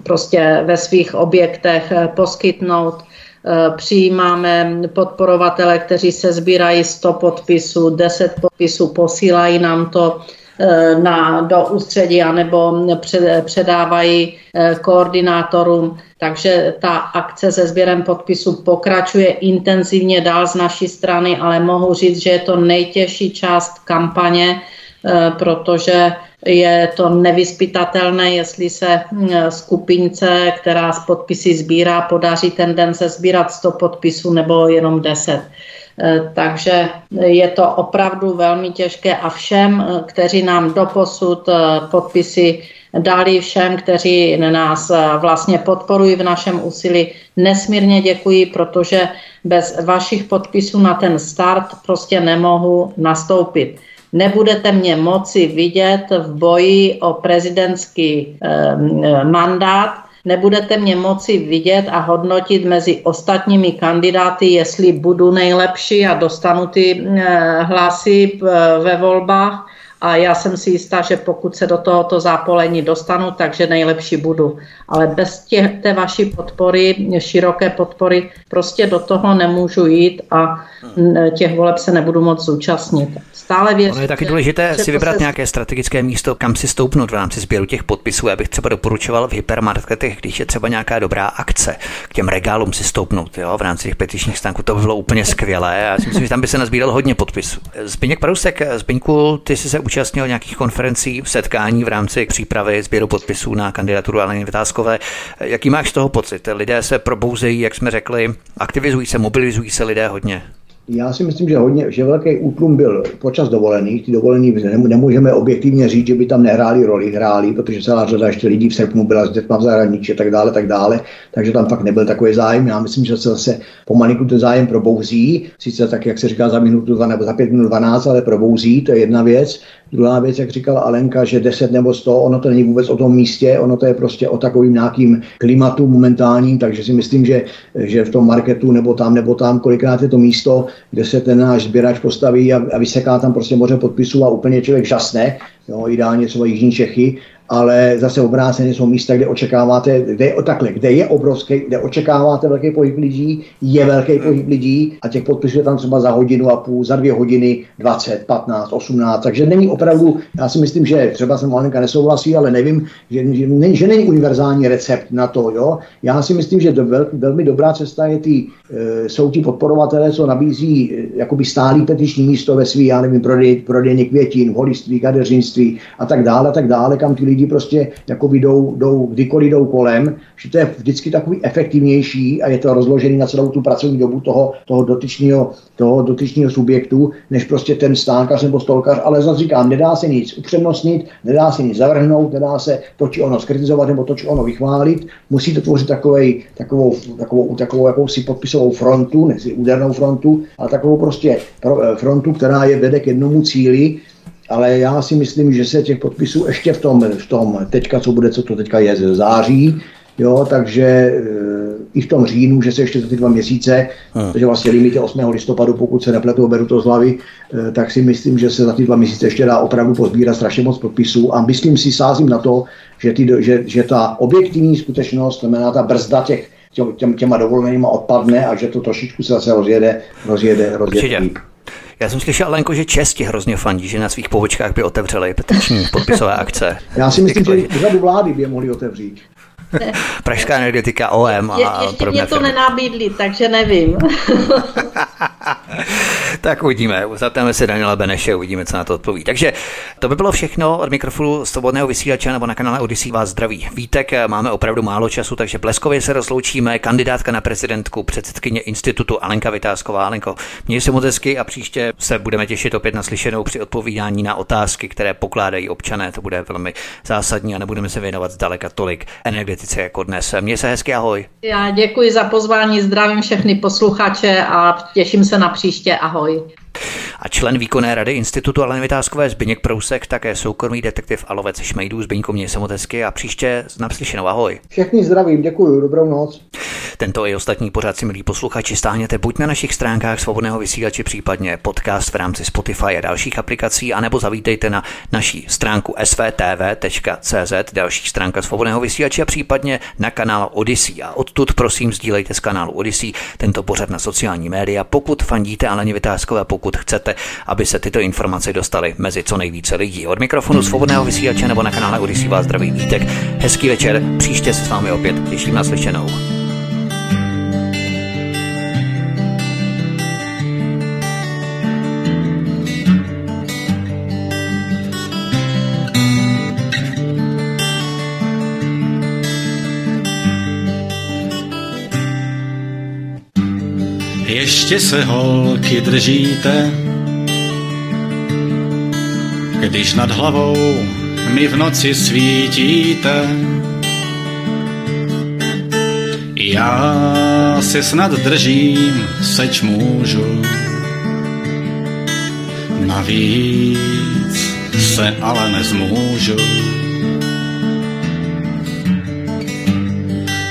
B: prostě ve svých objektech poskytnout. Eh, přijímáme podporovatele, kteří se sbírají 100 podpisů, 10 podpisů, posílají nám to Eh, na, do ústředí anebo před, předávají eh, koordinátorům. Takže ta akce se sběrem podpisu pokračuje intenzivně dál z naší strany, ale mohu říct, že je to nejtěžší část kampaně, eh, protože je to nevyspytatelné, jestli se skupince, která z podpisy sbírá, podaří ten den se sbírat 100 podpisů nebo jenom 10. Eh, takže je to opravdu velmi těžké a všem, eh, kteří nám doposud eh, podpisy dali, všem, kteří nás vlastně podporují v našem úsilí, nesmírně děkuji, protože bez vašich podpisů na ten start prostě nemohu nastoupit. Nebudete mě moci vidět v boji o prezidentský eh, mandát, nebudete mě moci vidět a hodnotit mezi ostatními kandidáty, jestli budu nejlepší a dostanu ty eh, hlasy eh, ve volbách a já jsem si jistá, že pokud se do tohoto zápolení dostanu, takže nejlepší budu. Ale bez tě, té vaší podpory, široké podpory, prostě do toho nemůžu jít a těch voleb se nebudu moc zúčastnit. Stále věřím.
A: Ono je taky důležité si vybrat se... nějaké strategické místo, kam si stoupnout v rámci sběru těch podpisů. Já bych třeba doporučoval v hypermarketech, když je třeba nějaká dobrá akce, k těm regálům si stoupnout jo, v rámci těch petičních stánků. To by bylo úplně skvělé. Já si myslím, že tam by se nazbíral hodně podpisů. Zbigněk Parusek, Zbyňku, ty jsi se účastnil nějakých konferencí, setkání v rámci přípravy sběru podpisů na kandidaturu Aleny Vytázkové. Jaký máš z toho pocit? Lidé se probouzejí, jak jsme řekli, aktivizují se, mobilizují se lidé hodně.
D: Já si myslím, že hodně, že velký útlum byl počas dovolených. Ty dovolený nemůžeme objektivně říct, že by tam nehráli roli, hráli, protože celá řada ještě lidí v srpnu byla s dětma v zahraničí a tak dále, tak dále. Takže tam fakt nebyl takový zájem. Já myslím, že se zase pomalinku ten zájem probouzí. Sice tak, jak se říká, za minutu dva nebo za pět minut 12, ale probouzí, to je jedna věc. Druhá věc, jak říkala Alenka, že 10 nebo 100, ono to není vůbec o tom místě, ono to je prostě o takovým nějakým klimatu momentálním, takže si myslím, že, že v tom marketu nebo tam nebo tam, kolikrát je to místo, kde se ten náš sběrač postaví a, a vyseká tam prostě moře podpisů a úplně člověk žasne, jo, ideálně třeba Jižní Čechy, ale zase obráceně jsou místa, kde očekáváte, kde takhle, kde je obrovský, kde očekáváte velký pohyb lidí, je velký pohyb lidí a těch podpisů je tam třeba za hodinu a půl, za dvě hodiny 20, 15, 18, takže není opravdu, já si myslím, že třeba jsem Malenka nesouhlasí, ale nevím, že, že, že, že není univerzální recept na to, jo. Já si myslím, že to vel, velmi dobrá cesta je ty, e, jsou ti podporovatelé, co nabízí e, jakoby stálý petiční místo ve svý, já nevím, prodej, prodejně květin, holiství, kadeřinství a tak dále, a tak dále, kam ty lidi prostě jako jdou, jdou, kdykoliv jdou kolem, že to je vždycky takový efektivnější a je to rozložený na celou tu pracovní dobu toho, toho dotyčního, toho dotyčního subjektu, než prostě ten stánkař nebo stolkař, ale zase říkám, nedá se nic upřednostnit, nedá se nic zavrhnout, nedá se to či ono skritizovat nebo to či ono vychválit, musí to tvořit takovej, takovou, takovou, takovou jakousi podpisovou frontu, ne údernou frontu, ale takovou prostě frontu, která je vede k jednomu cíli, ale já si myslím, že se těch podpisů ještě v tom, v tom teďka, co bude, co to teďka je ze září, jo, takže e, i v tom říjnu, že se ještě za ty dva měsíce, hmm. protože vlastně limit je 8. listopadu, pokud se nepletu, beru to z hlavy, e, tak si myslím, že se za ty dva měsíce ještě dá opravdu pozbírat strašně moc podpisů a myslím si, sázím na to, že, ty, že, že ta objektivní skutečnost, znamená ta brzda těch těm, těma dovolenýma odpadne a že to trošičku se zase rozjede, rozjede, rozjede. Určitě.
A: Já jsem slyšel, Lenko, že Česti hrozně fandí, že na svých pobočkách by otevřeli petiční podpisové akce.
D: Já si myslím, že řadu vlády by je mohli otevřít.
A: Pražská energetika OM a
B: Je, ještě mě to nenábídli, takže nevím.
A: tak uvidíme, zatáme se Daniela Beneše, uvidíme, co na to odpoví. Takže to by bylo všechno od mikrofonu svobodného vysílače nebo na kanále Odyssey vás zdraví. Vítek, máme opravdu málo času, takže bleskově se rozloučíme. Kandidátka na prezidentku, předsedkyně institutu Alenka Vytázková. Alenko, měj se moc hezky a příště se budeme těšit opět na slyšenou při odpovídání na otázky, které pokládají občané. To bude velmi zásadní a nebudeme se věnovat zdaleka tolik energetice jako dnes. Měj se hezky, ahoj.
B: Já děkuji za pozvání, zdravím všechny posluchače a těším se na příště. Ahoj. Maui.
A: A člen výkonné rady Institutu Aleny Vytázkové Zbyněk Prousek, také soukromý detektiv a lovec šmejdů. Zbyňku mě samotesky a příště naslyšenou. Ahoj.
D: Všechny zdravím, děkuji, dobrou noc.
A: Tento i ostatní pořád si milí posluchači stáhněte buď na našich stránkách svobodného vysílače, případně podcast v rámci Spotify a dalších aplikací, anebo zavítejte na naší stránku svtv.cz, další stránka svobodného vysílače a případně na kanál Odyssey. A odtud prosím sdílejte z kanálu Odyssey tento pořad na sociální média, pokud fandíte Aleně Vytázkové, pokud chcete, aby se tyto informace dostaly mezi co nejvíce lidí. Od mikrofonu svobodného vysílače nebo na kanále Odyssey vás zdraví Vítek. Hezký večer, příště se s vámi opět těším na slyšenou.
F: Ještě se holky držíte, když nad hlavou mi v noci svítíte. Já se snad držím, seč můžu, navíc se ale nezmůžu.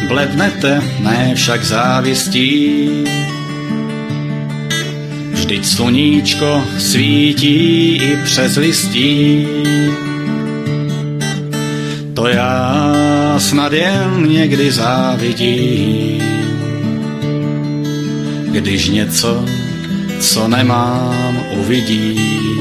F: Blednete, ne však závistí, Vždyť sluníčko svítí i přes listí. To já snad jen někdy závidím, když něco, co nemám, uvidím.